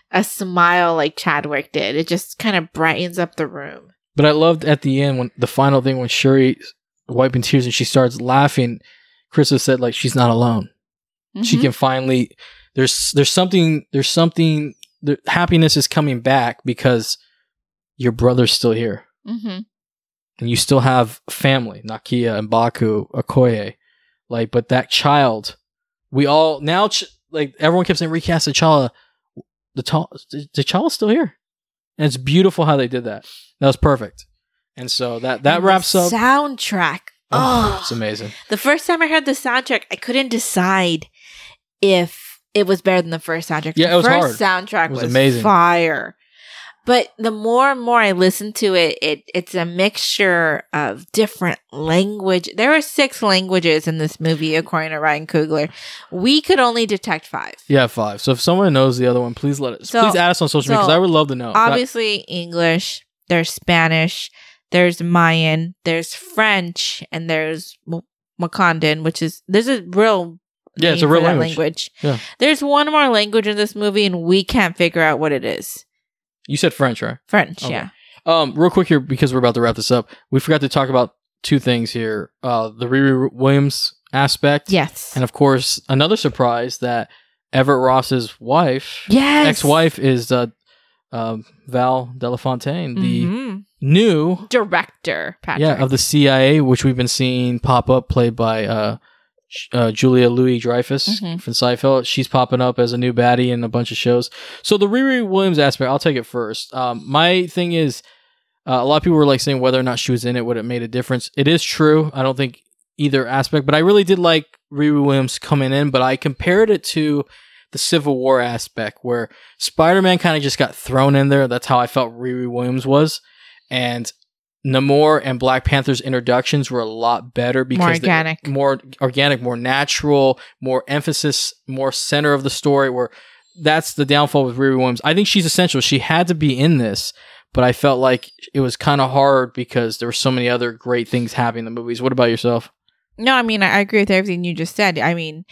a smile like Chadwick did. It just kind of brightens up the room. But I loved at the end when the final thing when Shuri wiping tears and she starts laughing. Krista said like she's not alone. She Mhm. can finally there's there's something there's something the happiness is coming back because your brother's still here Mhm. and you still have family Nakia and Baku Okoye like but that child we all now ch- like everyone kept saying recast T'Challa the tall T'Challa's still here and it's beautiful how they did that that was perfect and so that that And the wraps up soundtrack. Oh, it's amazing The first time I heard the soundtrack, I couldn't decide if it was better than the first soundtrack. Yeah, the it was first hard. soundtrack It was was, amazing. fire. But the more and more I listen to it, it it's a mixture of different language. There are six languages in this movie, according to Ryan Coogler. We could only detect five. yeah five so if someone knows the other one please let us So- please add us on social media because I would love to know Obviously, English. There's Spanish. There's Mayan. There's French, and there's M- Wakandan, which is there's a real Yeah, it's a real that language. Yeah. There's one more language in this movie, and we can't figure out what it is. you said French right French, Okay. yeah. Um, real quick here because we're about to wrap this up. We forgot to talk about two things here: uh, the Riri Williams aspect, Yes. and of course another surprise that Everett Ross's wife, yes. ex-wife, is uh, um, Val Delafontaine, the Mhm. new director, Patrick. yeah of the CIA, which we've been seeing pop up, played by uh, uh, Julia Louis Dreyfus Mhm. from Seinfeld. She's popping up as a new baddie in a bunch of shows. So the Riri Williams aspect, I'll take it first. Um, my thing is, uh, a lot of people were like saying whether or not she was in it would it made a difference. It is true. I don't think either aspect, but I really did like Riri Williams coming in. But I compared it to the Civil War aspect where Spider Man kind of just got thrown in there. That's how I felt Riri Williams was, and Namor and Black Panther's introductions were a lot better because More organic. more organic, more natural, more emphasis, more center of the story. Where that's the downfall with Riri Williams. I think she's essential. She had to be in this, but I felt like it was kind of hard because there were so many other great things happening in the movies. What about yourself? No, I mean I agree with everything you just said. I mean,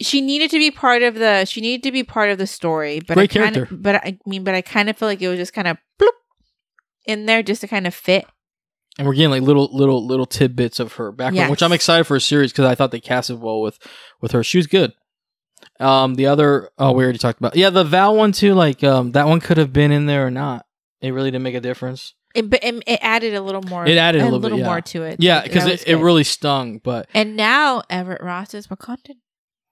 she needed to be part of the. She needed to be part of the story, but Great I kinda, character. But I mean, but I kind of feel like it was just kind of bloop in there just to kind of fit. And we're getting like little, little, little tidbits of her background, Yes. which I'm excited for a series because I thought they casted well with with her. She was good. Um, the other, oh, we already talked about. Yeah, the Val one too. Like, um, that one could have been in there or not. It really didn't make a difference. It, but it, it added a little more. It added a little bit, yeah. more to it. Yeah, That because was it, it good. really stung. But And now Everett Ross is Wakandan.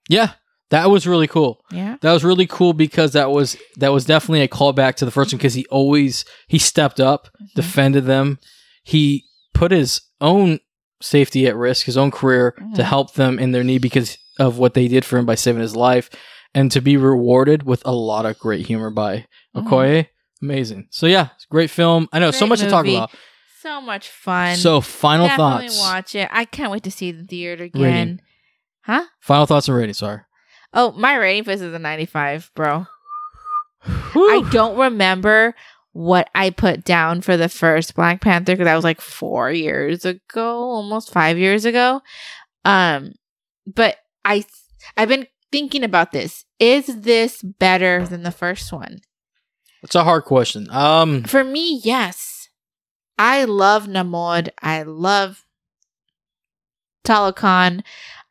Yeah, that was really cool. Yeah. That was really cool because that was that was definitely a callback to the first one because he always he stepped up, Mm-hmm. defended them. He put his own safety at risk, his own career to Mhm. help them in their need because of what they did for him by saving his life, and to be rewarded with a lot of great humor by Mhm. Okoye. Amazing. So yeah, great film. I know so Great much to talk about. So much fun. So final Definitely thoughts. watch it. I can't wait to see the theater again. Rating. Huh? Final thoughts and rating. Sorry. Oh, my rating for this is a 95, bro. I don't remember what I put down for the first Black Panther because that was like four years ago, almost five years ago. Um, but I I've been thinking about this. Is this better than the first one? It's a hard question. Um, For me, yes. I love Namor. I love Talokan.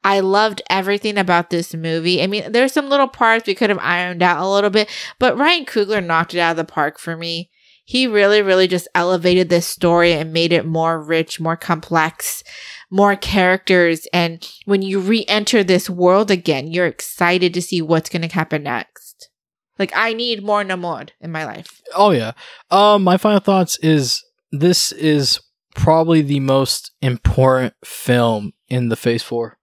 I loved everything about this movie. I mean, there's some little parts we could have ironed out a little bit, but Ryan Coogler knocked it out of the park for me. He really, really just elevated this story and made it more rich, more complex, more characters. And when you re enter this world again, you're excited to see what's going to happen next. Like, I need more Namor in my life. oh yeah. Um, my final thoughts is this is probably the most important film in the Phase Four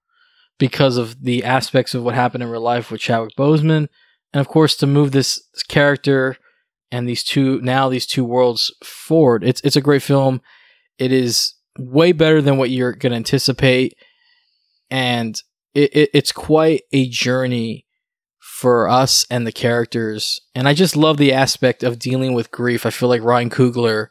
because of the aspects of what happened in real life with Chadwick Boseman, and of course to move this character and these two now these two worlds forward. It's it's a great film. It is way better than what you're gonna anticipate, and it, it it's quite a journey for us and the characters. And I just love the aspect of dealing with grief. I feel like Ryan Coogler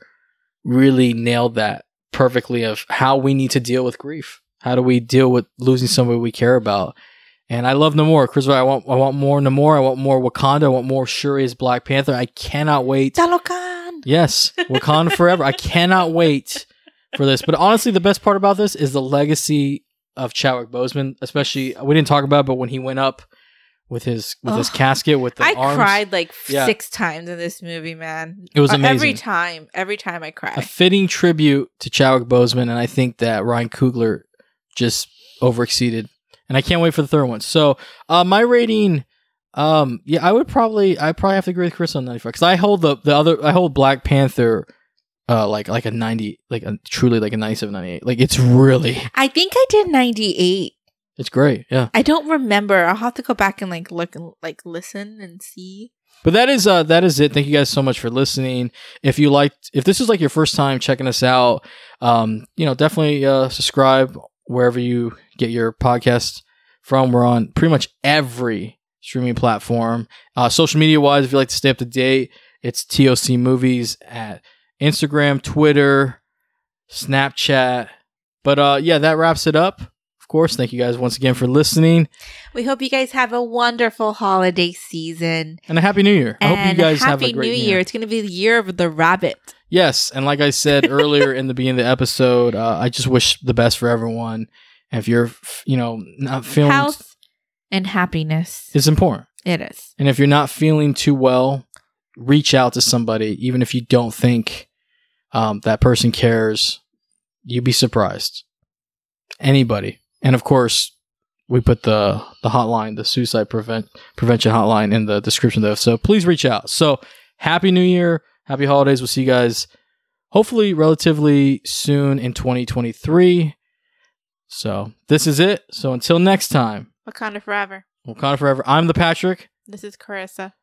really nailed that perfectly of how we need to deal with grief. How do we deal with losing somebody we care about? And I love Namor. Chris, I want I want more Namor. I want more Wakanda. I want more Shuri as Black Panther. I cannot wait. Talokan. Yes, Wakanda forever. I cannot wait for this. But honestly, the best part about this is the legacy of Chadwick Boseman. Especially, we didn't talk about, it, but when he went up with his with his casket with the I arms, cried like Yeah. six times in this movie, man. It was Uh, amazing. Every time, every time I cried. a fitting tribute to Chadwick Boseman, and I think that Ryan Coogler just overexceeded. And I can't wait for the third one. So, uh, my rating, um, yeah, I would probably, I probably have to agree with Chris on ninety five because I hold the the other, I hold Black Panther, uh, like like a ninety, like a, truly like a 97, 98. Like it's really, I think I did 98. it's great, yeah. I don't remember. I'll have to go back and like look and like listen and see. But that is uh that is it. Thank you guys so much for listening. If you liked if this is like your first time checking us out, um, you know, definitely uh subscribe wherever you get your podcast from. We're on pretty much every streaming platform. Uh social media wise, if you like to stay up to date, it's TOC movies at Instagram, Twitter, Snapchat. But uh yeah, that wraps it up. Of course, thank you guys once again for listening. We hope you guys have a wonderful holiday season. And a happy new year. I hope you guys happy have a great New year. Year. It's going to be the year of the rabbit. Yes, and like I said *laughs* earlier in the beginning of the episode, uh, I just wish the best for everyone. And if you're, you know, not feeling, Health and happiness. it's important. It is. And if you're not feeling too well, reach out to somebody, even if you don't think um, that person cares. You'd be surprised. Anybody, and of course, we put the the hotline, the suicide prevent prevention hotline, in the description there. So please reach out. So happy New Year, happy holidays. We'll see you guys hopefully relatively soon in 2023. So this is it. So until next time, Wakanda forever. Wakanda forever. I'm the Patrick. This is Carissa.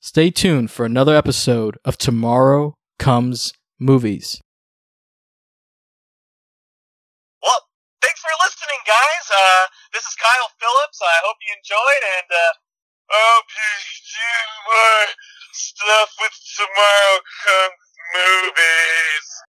Stay tuned for another episode of Tomorrow Comes Movies. Well, thanks for listening, guys. Uh, this is Kyle Phillips. I hope you enjoyed, and uh, hope you do more stuff with Tomorrow Comes Movies.